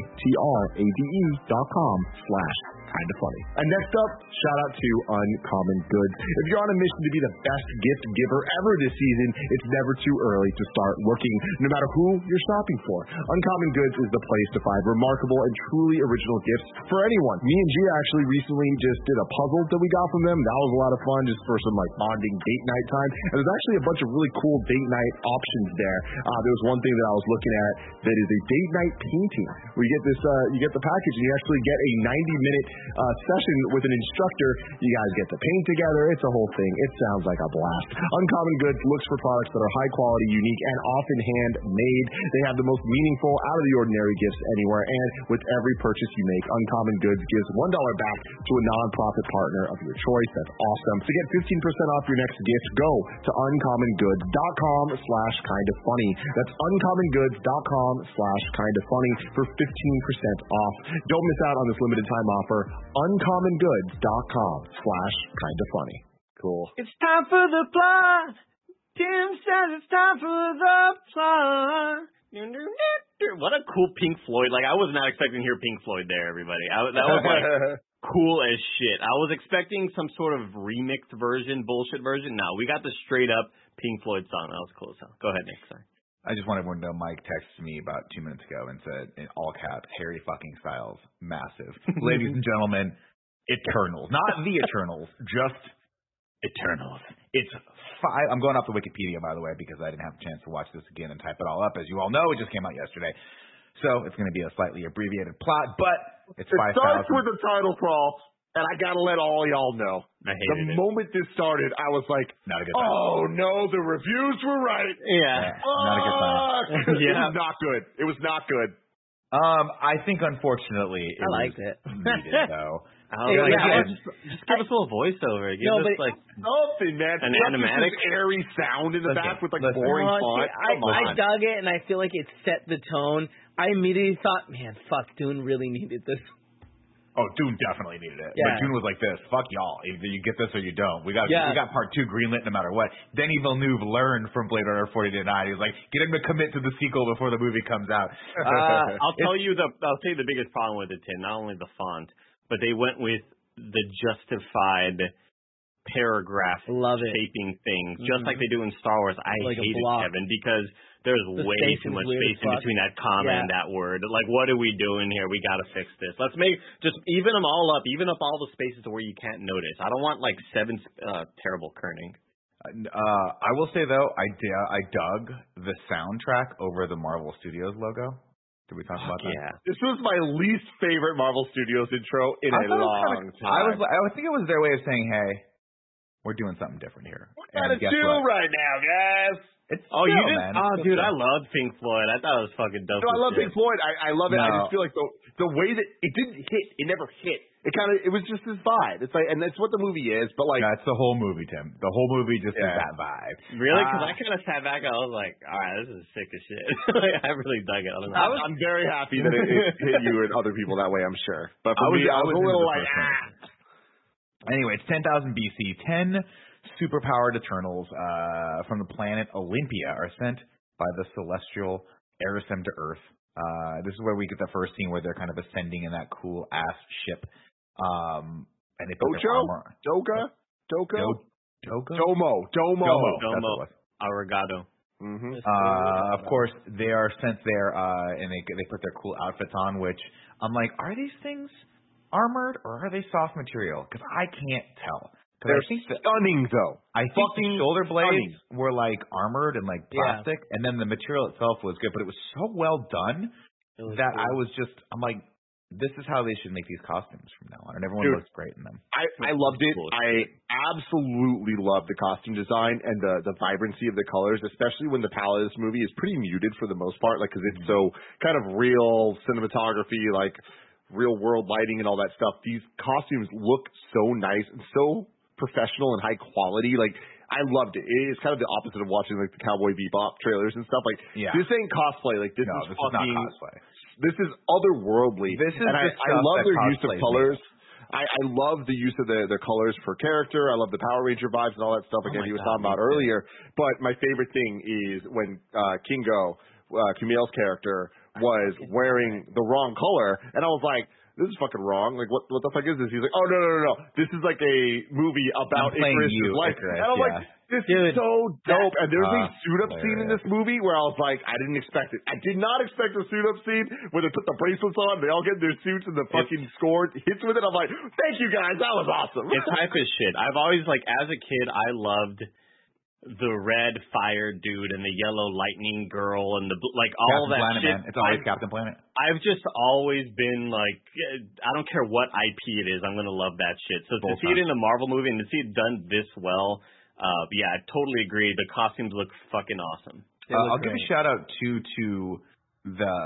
dot com slash kind of funny. And next up, shout out to Uncommon Goods. If you're on a mission to be the best gift giver ever this season, it's never too early to start looking, no matter who you're shopping for. Uncommon Goods is the place to find remarkable and truly original gifts for anyone. Me and Gia actually recently just did a puzzle that we got from them. That was a lot of fun just for some like bonding date night time. And there's actually a bunch of really cool date night options there. Uh, there was one thing that I was looking at that is a date night painting. Where you get this, uh, you get the package and you actually get a 90 minute uh, session with an instructor. You guys get to paint together. It's a whole thing. It sounds like a blast. Uncommon Goods looks for products that are high quality, unique, and often handmade. They have the most meaningful, out of the ordinary gifts anywhere. And with every purchase you make, Uncommon Goods gives $1 back to a nonprofit partner of your choice. That's awesome. To get 15% off your next gift, go to uncommongoods.com slash kind of funny. That's uncommongoods.com slash kind of funny for 15% off. Don't miss out on this limited time offer. Uncommongoods.com slash kind of funny. Cool. It's time for the plot. Tim says it's time for the plot. What a cool Pink Floyd! Like I was not expecting to hear Pink Floyd there, everybody. I, that was like cool as shit. I was expecting some sort of remixed version, bullshit version. No, we got the straight up Pink Floyd song. That was cool. So go ahead, Nick. Sorry. I just want everyone to know Mike texted me about two minutes ago and said in all caps, Harry fucking Styles, massive. Ladies and gentlemen, Eternals. Not the Eternals, just Eternals. It's five. I'm going off the Wikipedia, by the way, because I didn't have a chance to watch this again and type it all up. As you all know, it just came out yesterday. So it's going to be a slightly abbreviated plot, but it's It starts thousand. with the title crawl, and I gotta let all y'all know. I The hated it. moment this started, I was like, Not a good oh no, the reviews were right. Yeah. Not a good time. Fuck! It Yeah. was not good. It was not good. Um, I think unfortunately it I liked was it. needed though. I Yeah, like, yeah, just, just give us a little voiceover. Give No, us but- like Nothing, man. An Plus animatic? this airy sound in the Listen, back with like listen. boring Oh, font. see, I, Come on. I dug it, and I feel like it set the tone. I immediately thought, man, fuck, Dune really needed this. Oh, Dune definitely needed it. Yeah. But Dune was like this. Fuck y'all. Either you get this or you don't. We got Yeah. we got part two greenlit no matter what. Denis Villeneuve learned from Blade Runner 40 to 9. He was like, get him to commit to the sequel before the movie comes out. Uh, I'll tell you the I'll tell you the biggest problem with it, Tim. Not only the font, but they went with the justified paragraph Love it. shaping thing, just Mhm. like they do in Star Wars. I Like hate it. Kevin, because there's The way too much weird as space in between that comma Yeah. and that word. Like, what are we doing here? We gotta fix this. Let's make just even them all up, even up all the spaces where you can't notice. I don't want like seven uh, terrible kerning. Uh, I will say though, I d- I dug the soundtrack over the Marvel Studios logo. Did we talk about that? Yeah. This was my least favorite Marvel Studios intro in I a thought it was long kinda- time. I was I think it was their way of saying, hey, we're doing something different here. what gotta and guess do what? right now, guys? It's Oh, you still, did? man, Oh, dude, I love Pink Floyd. I thought it was fucking dope. No, I love shit. Pink Floyd. I, I love it. I just feel like the the way that it didn't hit, it never hit. It kind of it was just this vibe. It's like, and that's what the movie is. But like, That's the whole movie, Tim. The whole movie just Yeah. is that vibe. Really? Because Ah. I kind of sat back and I was like, all right, this is sick as shit. like, I really dug it. I don't know. I am very happy that it, it hit you and other people that way. I'm sure. But for I was- me, I I was, was a little like, ah. Anyway, it's 10,000 BC. 10 superpowered Eternals uh, from the planet Olympia are sent by the celestial Arishem to Earth. Uh, this is where we get the first scene where they're kind of ascending in that cool ass ship. Um, and they put their Dojo? armor. Doga, Doka, Do- Dogo? Domo, Domo. Domo. That's Domo. what it was. Arrogado. hmm Uh, of course, they are sent there, uh, and they they put their cool outfits on. Which I'm like, are these things armored or are they soft material? Because I can't tell. Because They're think that stunning though. I think fucking the shoulder blades stunning. were like armored and like Yeah. plastic, and then the material itself was good, but it was so well done that cool. I was just, I'm like, this is how they should make these costumes from now on, and everyone Dude. looks great in them. I, I loved it. Cool. I absolutely loved the costume design and the the vibrancy of the colors, especially when the palette of this movie is pretty muted for the most part, like because it's mm-hmm. so kind of real cinematography, like real world lighting and all that stuff. These costumes look so nice and so professional and high quality. Like I loved it. It's kind of the opposite of watching like the Cowboy Bebop trailers and stuff. Like Yeah. this ain't cosplay. Like this no, is this is not fucking cosplay. this is otherworldly. This is and I, I love their use of is colors. I, I love the use of the the colors for character. I love the Power Ranger vibes and all that stuff. Oh Again, my he was God, talking about too. earlier. But my favorite thing is when uh, Kingo, uh, Kumail's character, was wearing the wrong color, and I was like, this is fucking wrong. Like, what what the fuck is this? He's like, oh no no no no, this is like a movie about I'm playing Ikaris' you, life. Ikaris, and I'm yeah. like, this Dude, is so dope. And there's a uh, suit up scene in this movie where I was like, I didn't expect it. I did not expect a suit up scene where they put the bracelets on, they all get in their suits, and the fucking score hits with it. I'm like, thank you guys, that was awesome. It's hype as shit. I've always like as a kid I loved the red fire dude and the yellow lightning girl and the bl- like all Captain that Planet, shit. man. It's always I've, Captain Planet. I've just always been like I don't care what IP it is, I'm gonna love that shit. So to Both see it in a Marvel movie and to see it done this well, uh yeah, I totally agree. The costumes look fucking awesome. Uh, look I'll give a shout out too to the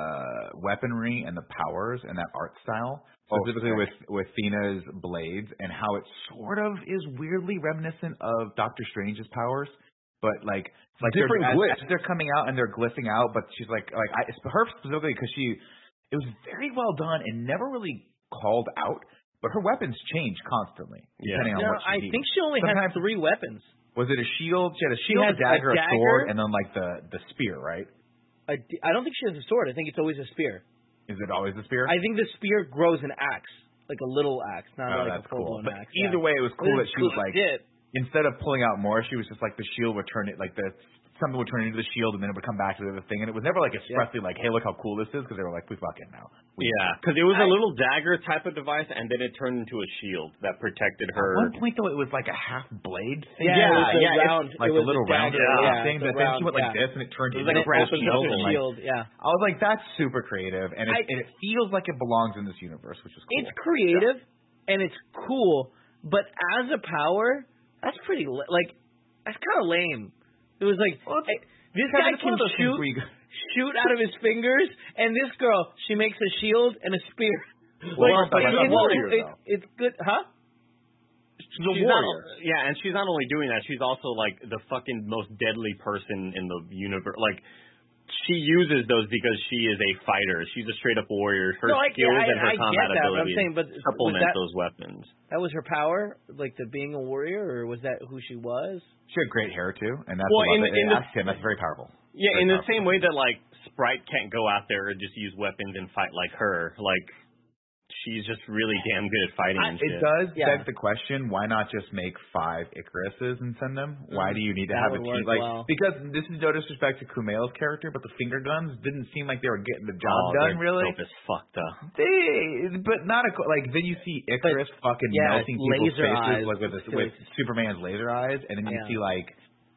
weaponry and the powers and that art style, Oh, specifically sick. with with Thena's blades and how it sort of is weirdly reminiscent of Doctor Strange's powers, but like like they're, Different as, as they're coming out and they're glyphing out, but she's like like I, it's her specifically because she it was very well done and never really called out, but her weapons change constantly Yeah. depending on No, what she I needs. think she only Sometimes- has three weapons. Was it a shield? She had a shield, has a dagger, a a, sword, and then like the the spear, right? I, I don't think she has a sword. I think it's always a spear. Is it always a spear? I think the spear grows an axe, like a little axe, not oh, like that's a full cool. blown But axe. either yeah. way, it was cool that It's she was like, shit. Instead of pulling out more, she was just like the shield would turn it like the something would turn into the shield, and then it would come back to the other thing, and it was never like expressly like, hey, look how cool this is, because they were like, we fucking know. We Yeah, because it was a little dagger type of device, and then it turned into a shield that protected her. At one point though, it was like a half blade thing. Yeah, Yeah, it was a yeah, round, like it a was little round dagger, yeah, yeah, thing, it's a but then she went like yeah. this, and it turned It into like a a brass opens shield. And, like, shield. Yeah, I was like, that's super creative, and it, I- and it feels like it belongs in this universe, which is cool. it's creative and it's cool, but as a power, that's pretty li- like that's kind of lame. It was like Well, hey, this guy can of those things shoot shoot out of his fingers, and this girl she makes a shield and a spear. Well, like, but it- a it's, warrior, it's, though. it's good, huh? She's a She's not, warrior. yeah, and she's not only doing that, she's also like the fucking most deadly person in the universe. Like she uses those because she is a fighter. She's a straight up warrior. Her No, I- skills I- and her I combat that, but I'm abilities saying, but supplement was that- those weapons. That was her power, like the being a warrior, or was that who she was? She had great hair too, and that's Well, what in- they in the- asked him. That's very powerful. Yeah, Very in the same way that like Sprite can't go out there and just use weapons and fight like her. Like she's just really damn good at fighting and It shit. does Yeah. beg the question: Why not just make five Ikarises and send them? Why do you need to That have a team? Like well. because this is no disrespect to Kumail's character, but the finger guns didn't seem like they were getting the job oh, done. they're Really, dope as fuck though. they but not a co- like. Then you see Ikaris fucking yeah, melting people's laser faces eyes like with was with Superman's laser eyes, and then you Yeah. see like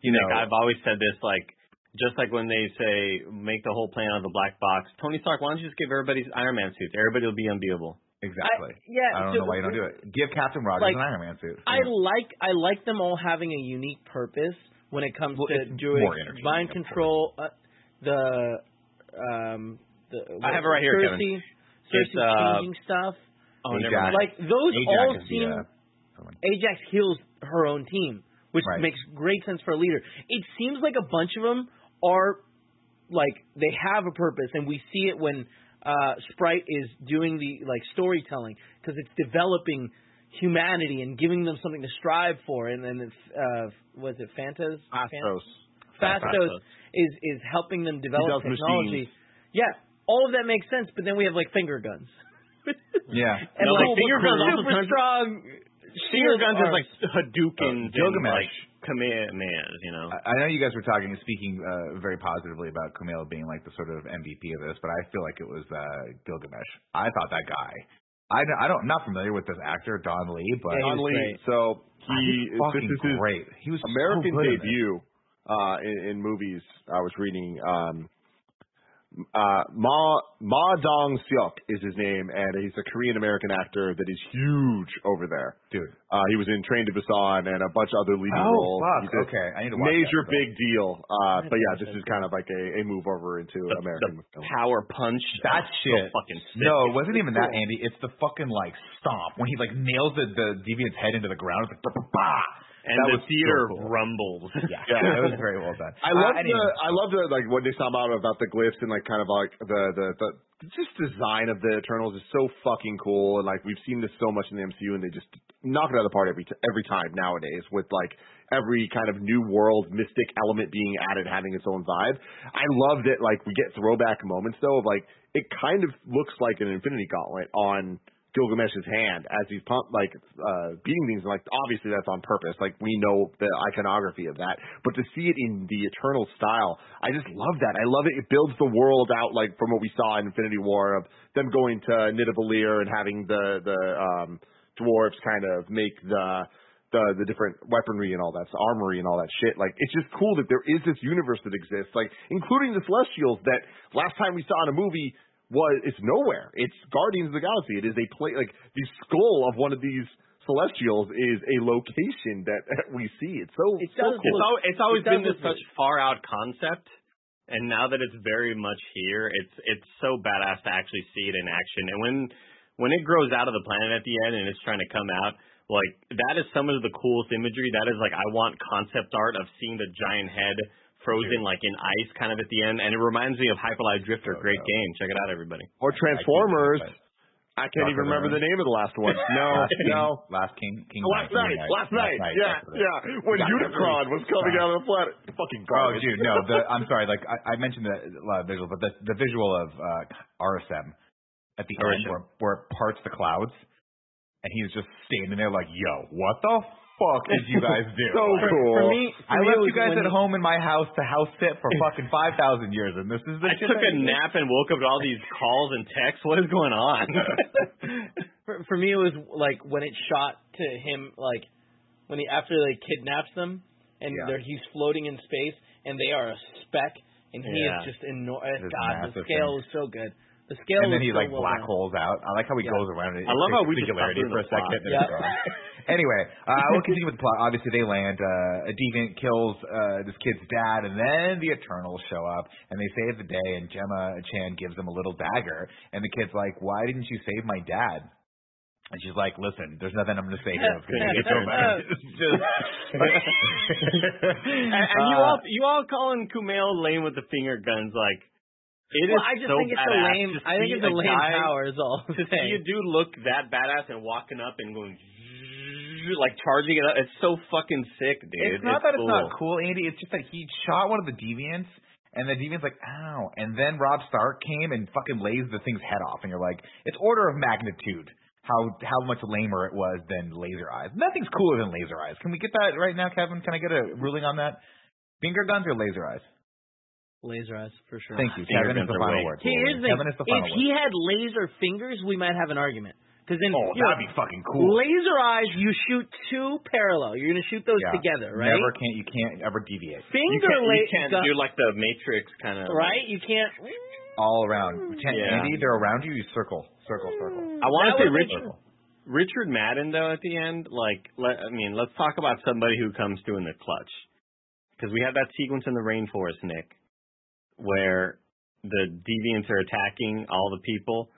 You know know, I've always said this like. Just like when they say make the whole plan out of the black box, Tony Stark, why don't you just give everybody Iron Man suits? Everybody will be unbeatable. Exactly. I- yeah, I don't so- know why you don't do it. Give Captain Rogers Like, an Iron Man suit. I like I like them all having a unique purpose when it comes Well, to doing mind control. Uh, the um the I have it right here, Sersi, Kevin. Sersi uh, changing stuff. Oh, Ajax. never mind. Like those Ajax all is the, seem uh, Ajax heals her own team, which Right. makes great sense for a leader. It seems like a bunch of them are like they have a purpose, and we see it when uh, Sprite is doing the like storytelling because it's developing humanity and giving them something to strive for. And then it's, uh, was it Fantas? Phastos. Phastos Phastos. is is helping them develop technology. machines. Yeah, all of that makes sense. But then we have like finger guns. Yeah. and No, like, like, finger guns also super turns- strong. Finger shield guns is like Hadouken, Uh, Gilgamesh. like Kamehamehas, you know. I I know you guys were talking and speaking uh, very positively about Kumail being like the sort of MVP of this, but I feel like it was uh, Gilgamesh. I thought that guy. I don't, I don't not familiar with this actor Don Lee, but Yeah, he Don was Lee. great. So he's he fucking this is his great. He was American so good in debut uh, in, in movies. I was reading. Um, uh, Ma Ma Dong Seok is his name, and he's a Korean American actor that is huge over there. dude. Uh, he was in Train to Busan and a bunch of other leading Oh roles. fuck! Okay, I need to watch Major that. big deal. Uh, but yeah, this is kind of like a, a move over into The, American the power punch. That oh, shit. Fucking sick. No, it wasn't even that, Andy. It's the fucking like stomp when he like nails the the deviant's head into the ground. It's like bah. And that the was so theater cool. rumbles. Yeah, Yeah. it was very well done. I love Uh, the. I love the like what they talk about about the glyphs and like kind of like the the the just design of the Eternals is so fucking cool and like we've seen this so much in the MCU and they just knock it out of the park every t- every time nowadays with like every kind of new world mystic element being added having its own vibe. I love that like we get throwback moments though of like it kind of looks like an Infinity Gauntlet on Gilgamesh's hand as he's pump like uh beating things like obviously that's on purpose. Like we know the iconography of that. But to see it in the eternal style I just love that. I love it. It builds the world out like from what we saw in Infinity War of them going to Nidavellir and having the the um dwarves kind of make the the the different weaponry and all that armory and all that shit. Like it's just cool that there is this universe that exists like including the celestials that last time we saw in a movie was it's nowhere. It's Guardians of the Galaxy. It is a play like the skull of one of these celestials is a location that we see. It's so It so cool. It's, al- it's always It been this such far out concept, and now that it's very much here, it's it's so badass to actually see it in action. And when when it grows out of the planet at the end and it's trying to come out, like that is some of the coolest imagery. That is like I want concept art of seeing the giant head frozen like in ice kind of at the end, and it reminds me of Hyperlight Drifter. Oh, Great no. game, check it out, everybody. Or Transformers. I I can't even remember the name of the last one. No, Last King, no. Last King, King Last night, last night, yeah, that's what it is. yeah. When Yeah. Unicron was coming out of the planet, fucking Oh, dude, no. The, I'm sorry. Like I, I mentioned the uh, visual, but the, the visual of uh, Arishem at the end, where, where it parts the clouds, and he's just standing there like, "Yo, what the fuck did you guys do?" So Like, cool. For me, for I me, left you guys when at home in my house to house sit for fucking five thousand years, and this is the I shit took that a did? nap and woke up to all these calls and texts. What is going on? for, for me it was like when it shot to him like when he after like kidnaps them and Yeah. they're he's floating in space and they are a speck and he Yeah. Eh, is just enormous. God, the scale thing. was so good. The scale and then he so like well black done. holes out. I like how he Yeah. goes around it. I love how we just singularity for a the second. plot. and it's Yeah. Gone. anyway, uh, we'll continue with the plot. Obviously, they land. Uh, a deviant kills uh, this kid's dad, and then the Eternals show up and they save the day. And Gemma Chan gives him a little dagger, and the kid's like, "Why didn't you save my dad?" And she's like, "Listen, there's nothing I'm going to say here that's going to make it so bad." It's just- and, and you Uh, all you all calling Kumail lame with the finger guns like it is Well, I just so think it's a lame. to I think it's a lame power. Is all. I'm To see a dude look that badass and walking up and going like charging it up, it's so fucking sick, dude. It's not that cool. it's not cool, Andy. It's just that he shot one of the deviants, and the deviant's like, ow. And then Robb Stark came and fucking lays the thing's head off, and you're like, it's order of magnitude how how much lamer it was than Laser Eyes. Nothing's cooler than Laser Eyes. Can we get that right now, Kevin? Can I get a ruling on that? Finger guns or Laser Eyes? Laser eyes for sure. Thank you. Kevin is the final word. See, here's the. Kevin is the final If word. he had laser fingers, we might have an argument. Because then, oh, that'd be fucking cool. laser eyes, you shoot two parallel. You're gonna shoot those Yeah. together, right? Never can't you can't ever deviate. You Finger can't, you can't do like the Matrix kind of right? You can't. All around. Can't- Yeah. Andy, they're around you. You circle, circle, circle. I want to say would make- Richard Richard Madden though at the end, like let, I mean, let's talk about somebody who comes through in the clutch. Because we have that sequence in the rainforest, Nick, where the deviants are attacking all the people,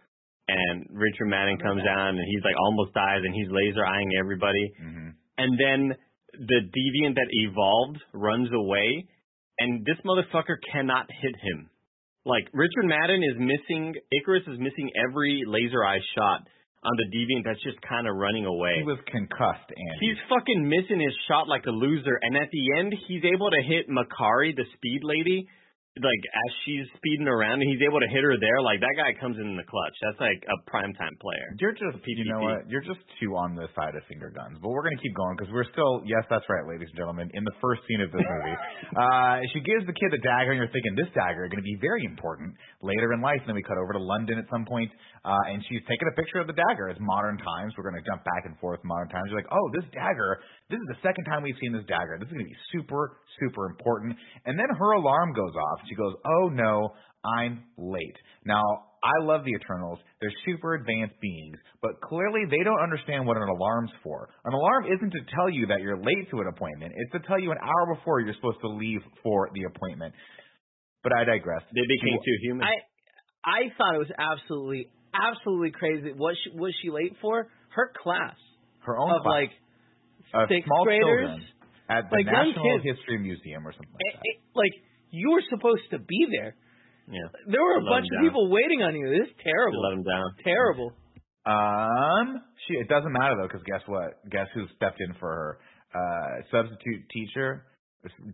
and Richard Madden comes down and he's like almost dies, and he's laser eyeing everybody, hmm and then the deviant that evolved runs away, and this motherfucker cannot hit him. Like Richard Madden is missing, Ikaris is missing every laser eye shot on the deviant that's just kind of running away. He was concussed, Andy. He's fucking missing his shot like a loser, and at the end, he's able to hit Makkari, the speed lady, like as she's speeding around, and he's able to hit her there. Like that guy comes in the clutch. That's like a primetime player. You're just, you know what? You're just too on the side of finger guns. But we're going to keep going because we're still, yes, that's right, ladies and gentlemen, in the first scene of this movie. uh, she gives the kid the dagger, and you're thinking, this dagger is going to be very important later in life. And then we cut over to London at some point, uh, and she's taking a picture of the dagger. It's modern times. We're going to jump back and forth modern times. You're like, oh, this dagger, this is the second time we've seen this dagger. This is going to be super, super important. And then her alarm goes off. She goes, oh, no, I'm late. Now, I love the Eternals. They're super advanced beings, but clearly they don't understand what an alarm's for. An alarm isn't to tell you that you're late to an appointment. It's to tell you an hour before you're supposed to leave for the appointment. But I digress. They became too human. I I thought it was absolutely absolutely crazy. What she, was she late for? Her class Her own of class like of sixth small graders. children at the like young National. History Museum or something like it- that. it- like you were supposed to be there. yeah, There were a bunch of down. people waiting on you. This is they terrible. let him down. Terrible. Um, she. It doesn't matter though, because guess what? Guess who stepped in for her? Uh, substitute teacher,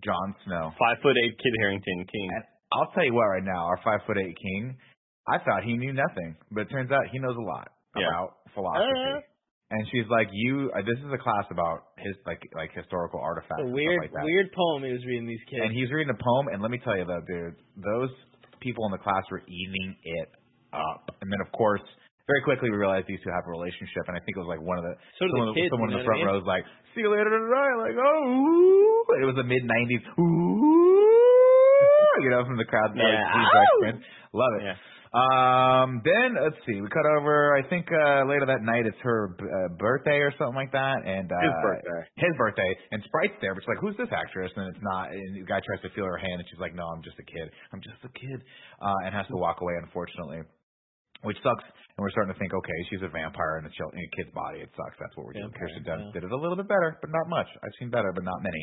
Jon Snow. Five foot eight Kit Harington King. And I'll tell you what, right now, our five foot eight king, I thought he knew nothing, but it turns out he knows a lot. Yeah. about philosophy. Uh. And she's like, "You, uh, this is a class about his like like historical artifacts, A weird, like that." weird poem he was reading these kids. And he's reading a poem, and let me tell you though, dude, those people in the class were eating it up. And then of course, very quickly we realized these two have a relationship, and I think it was like one of the So do the someone, kids, someone in the front I row was like, "See you later tonight," like, "Oh," it was the mid '90s, ooh, you know, from the crowd. Yeah. like, Steve Reich love it. Yeah. Um, then let's see, we cut over. I think uh later that night it's her b- uh, birthday or something like that, and uh, His birthday. his birthday, and Sprite's there, but she's like, "Who's this actress?" And it's not. And the guy tries to feel her hand, and she's like, "No, I'm just a kid. I'm just a kid," uh, and has to walk away, unfortunately. Which sucks, and we're starting to think, okay, she's a vampire in a, child, in a kid's body. It sucks. That's what we're doing. Kirsten Dunst yeah. did it a little bit better, but not much. I've seen better, but not many.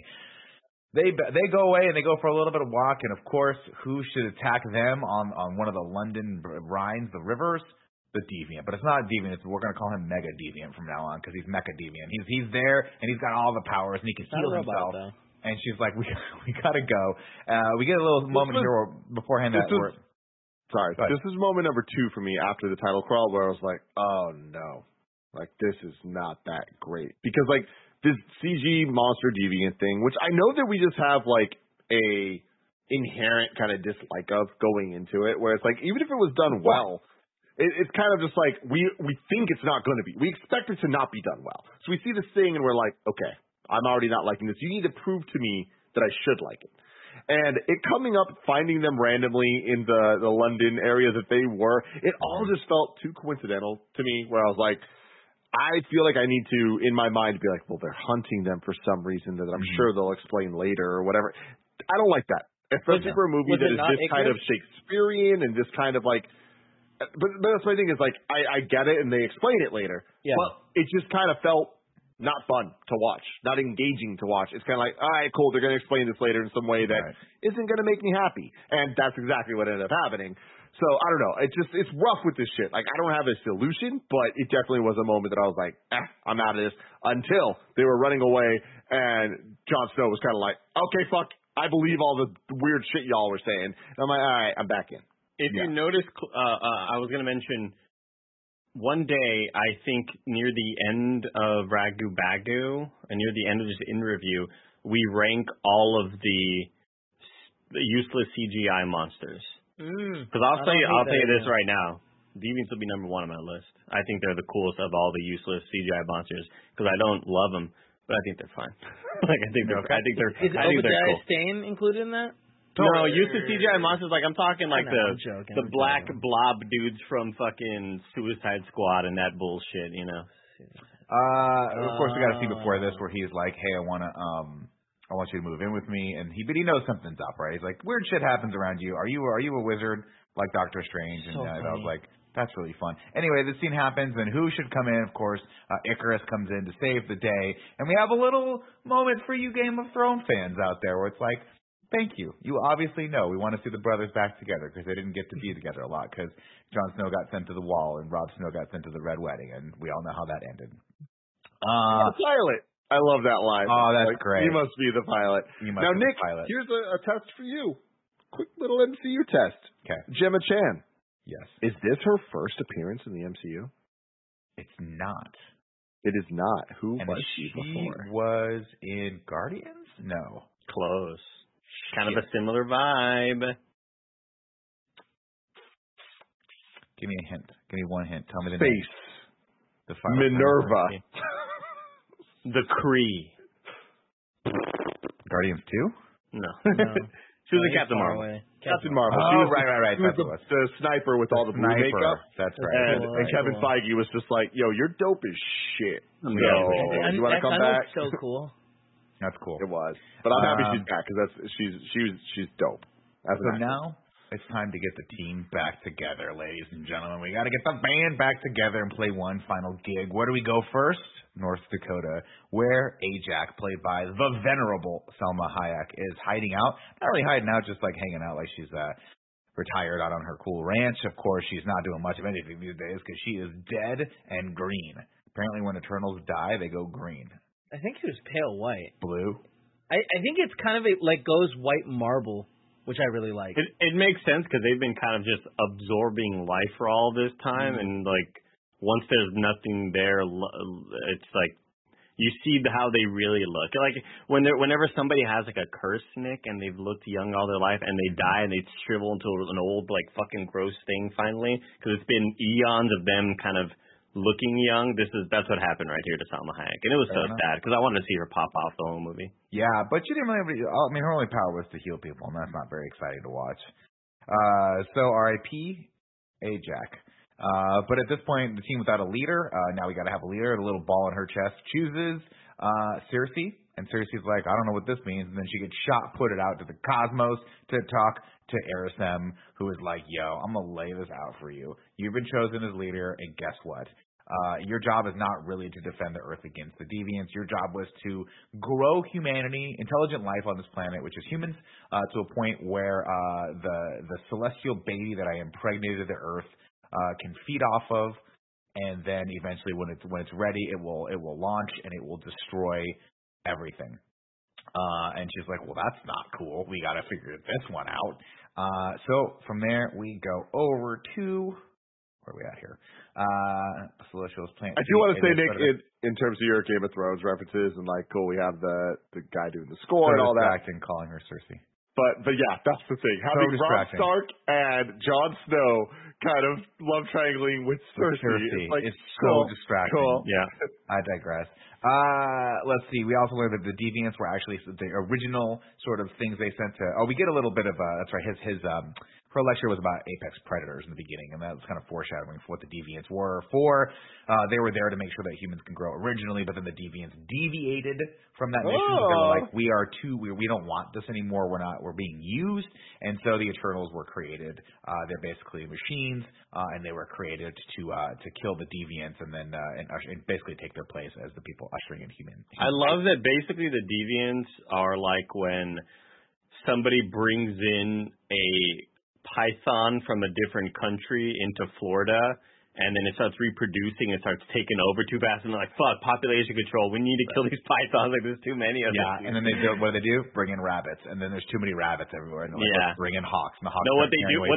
They they go away and they go for a little bit of walk, and of course, who should attack them on on one of the London Rhines, the rivers? The deviant, but it's not a deviant. It's, we're going to call him Mega Deviant from now on because he's Mecha Deviant. He's he's there and he's got all the powers and he can Not heal himself. though. And she's like, we we gotta go. Uh, we get a little moment was- here where, beforehand that this we're was- Sorry, Go this is moment number two for me after the title crawl where I was like, oh no, like this is not that great because like this CG monster deviant thing, which I know that we just have like a inherent kind of dislike of going into it, where it's like even if it was done well, it, it's kind of just like we we think it's not going to be. We expect it to not be done well, so we see this thing and we're like, okay, I'm already not liking this. You need to prove to me that I should like it. And it coming up, finding them randomly in the the London area that they were, it all just felt too coincidental to me. Where I was like, I feel like I need to, in my mind, be like, well, they're hunting them for some reason that I'm Mhm. sure they'll explain later or whatever. I don't like that, especially for a movie was that is this kind of Shakespearean and this kind of like. But, but that's my thing is like I, I get it and they explain it later. Yeah. But it just kind of felt not fun to watch, not engaging to watch. It's kind of like, all right, cool. They're going to explain this later in some way that Right. not going to make me happy, and that's exactly what ended up happening. So I don't know. It's just it's rough with this shit. Like I don't have a solution, but it definitely was a moment that I was like, eh, I'm out of this. Until they were running away, and Jon Snow was kind of like, okay, fuck, I believe all the weird shit y'all were saying. And I'm like, all right, I'm back in. If you notice, uh, uh, I was going to mention one day, I think near the end of Ragu Bagu, and near the end of this in review, we rank all of the, the useless CGI monsters. Mm. Because I'll I tell you, I'll tell you this right now. Deviants will be number one on my list. I think they're the coolest of all the useless CGI monsters because I don't love them, but I think they're fine. like I think they're, I think they're, Is I think they're Obadiah cool. Stane included in that? No, useless CGI monsters. Like I'm talking like know, the I'm joking, the I'm black joking. blob dudes from fucking Suicide Squad and that bullshit. You know. Uh, of course, we got to see before this where he's like, "Hey, I want to, um, I want you to move in with me," and he, but he knows something's up, right? He's like, "Weird shit happens around you. Are you, are you a wizard like Doctor Strange?" And So uh, I was funny. like, "That's really fun." Anyway, the scene happens, and who should come in? Of course, uh, Ikaris comes in to save the day, and we have a little moment for you Game of Thrones fans out there, where it's like. Thank you. You obviously know we want to see the brothers back together because they didn't get to be together a lot because Jon Snow got sent to the wall and Rob Snow got sent to the Red Wedding, and we all know how that ended. Uh, pilot. I love that line. Oh, that's Like, great. You must be the pilot. You must now, be the Nick, pilot. here's a, a test for you. Quick little MCU test. Okay. Gemma Chan. Yes. Is this her first appearance in the MCU? It's not. It is not. Who And was she she before? was in Guardians? No. Close. Kind of a similar vibe. Give me a hint. Give me one hint. Tell me the Space. name. The final Minerva. The Kree. Guardians 2? No. No. she was a Captain Marvel. away. Captain Marvel. Oh, she was right, right, right. She was the, what the sniper with all the blue Sniper. makeup. That's right. And, Cool, and Kevin cool. Feige was just like, "Yo, you're dope as shit. So, Yeah. you want to come kinda back?" so cool. That's cool. It was, but I'm happy Um, she's back because that's she's she's she's dope. That's So now it's time to get the team back together, ladies and gentlemen. We got to get the band back together and play one final gig. Where do we go first? North Dakota, where Ajax, played by the venerable Salma Hayek, is hiding out. Not really hiding out, just like hanging out like she's uh, retired out on her cool ranch. Of course, she's not doing much of anything these days because she is dead and green. Apparently, when Eternals die, they go green. I think he was pale white. Blue? I, I think it's kind of a, like goes white marble, which I really like. It it makes sense because they've been kind of just absorbing life for all this time, mm-hmm. and like once there's nothing there, it's like you see how they really look. Like when they're, whenever somebody has like a curse, Nick, and they've looked young all their life, and they die and they shrivel into an old like fucking gross thing finally, because it's been eons of them kind of looking young. This is that's what happened right here to Salma Hayek, and it was so enough. sad because I wanted to see her pop off the whole movie. Yeah, but she didn't really. Have, I mean, her only power was to heal people, and that's not very exciting to watch. Uh, so R.I.P. Ajax. Uh, but at this point, the team without a leader. Uh, now we got to have a leader. The little ball in her chest chooses uh, Sersi, and Sersi's like, I don't know what this means, and then she gets shot, put it out to the cosmos to talk to Arishem, who is like, Yo, I'm gonna lay this out for you. You've been chosen as leader, and guess what? Uh, your job is not really to defend the Earth against the deviants. Your job was to grow humanity, intelligent life on this planet, which is humans, uh, to a point where uh, the the celestial baby that I impregnated the Earth uh, can feed off of, and then eventually, when it's when it's ready, it will it will launch and it will destroy everything. Uh, and she's like, well, that's not cool. We got to figure this one out. Uh, so from there, we go over to where are we at here? Uh, Celestial's plant. I do want to say, Nick, in, in terms of your Game of Thrones references and like, cool, we have the the guy doing the so score and all that. distracting calling her Sersi. But but yeah, that's the thing. Having Rob distracting. Stark and Jon Snow kind of love triangling with Sersi. Sersi. It's like It's so cool, distracting. Cool. Yeah. I digress. Uh, let's see. We also learned that the deviants were actually the original sort of things they sent to. Oh, we get a little bit of uh That's right. His his um her lecture was about apex predators in the beginning, and that was kind of foreshadowing for what the deviants were for. Uh, they were there to make sure that humans can grow originally, but then the deviants deviated from that mission. They were Oh. like, we are too. We we don't want this anymore. We're not. We're being used, and so the Eternals were created. Uh, they're basically machines, uh, and they were created to uh, to kill the deviants, and then uh, and, usher, and basically take their place as the people ushering in human. I love that basically the deviants are like when somebody brings in a python from a different country into Florida and then it starts reproducing and starts taking over too fast and they're like, fuck, population control. We need to kill these pythons. Like there's too many of them." Yeah, and then they do what do they do? Bring in rabbits, and then there's too many rabbits everywhere. And they're like, Yeah. "Let's bring in hawks, and the hawks. No, what they do, what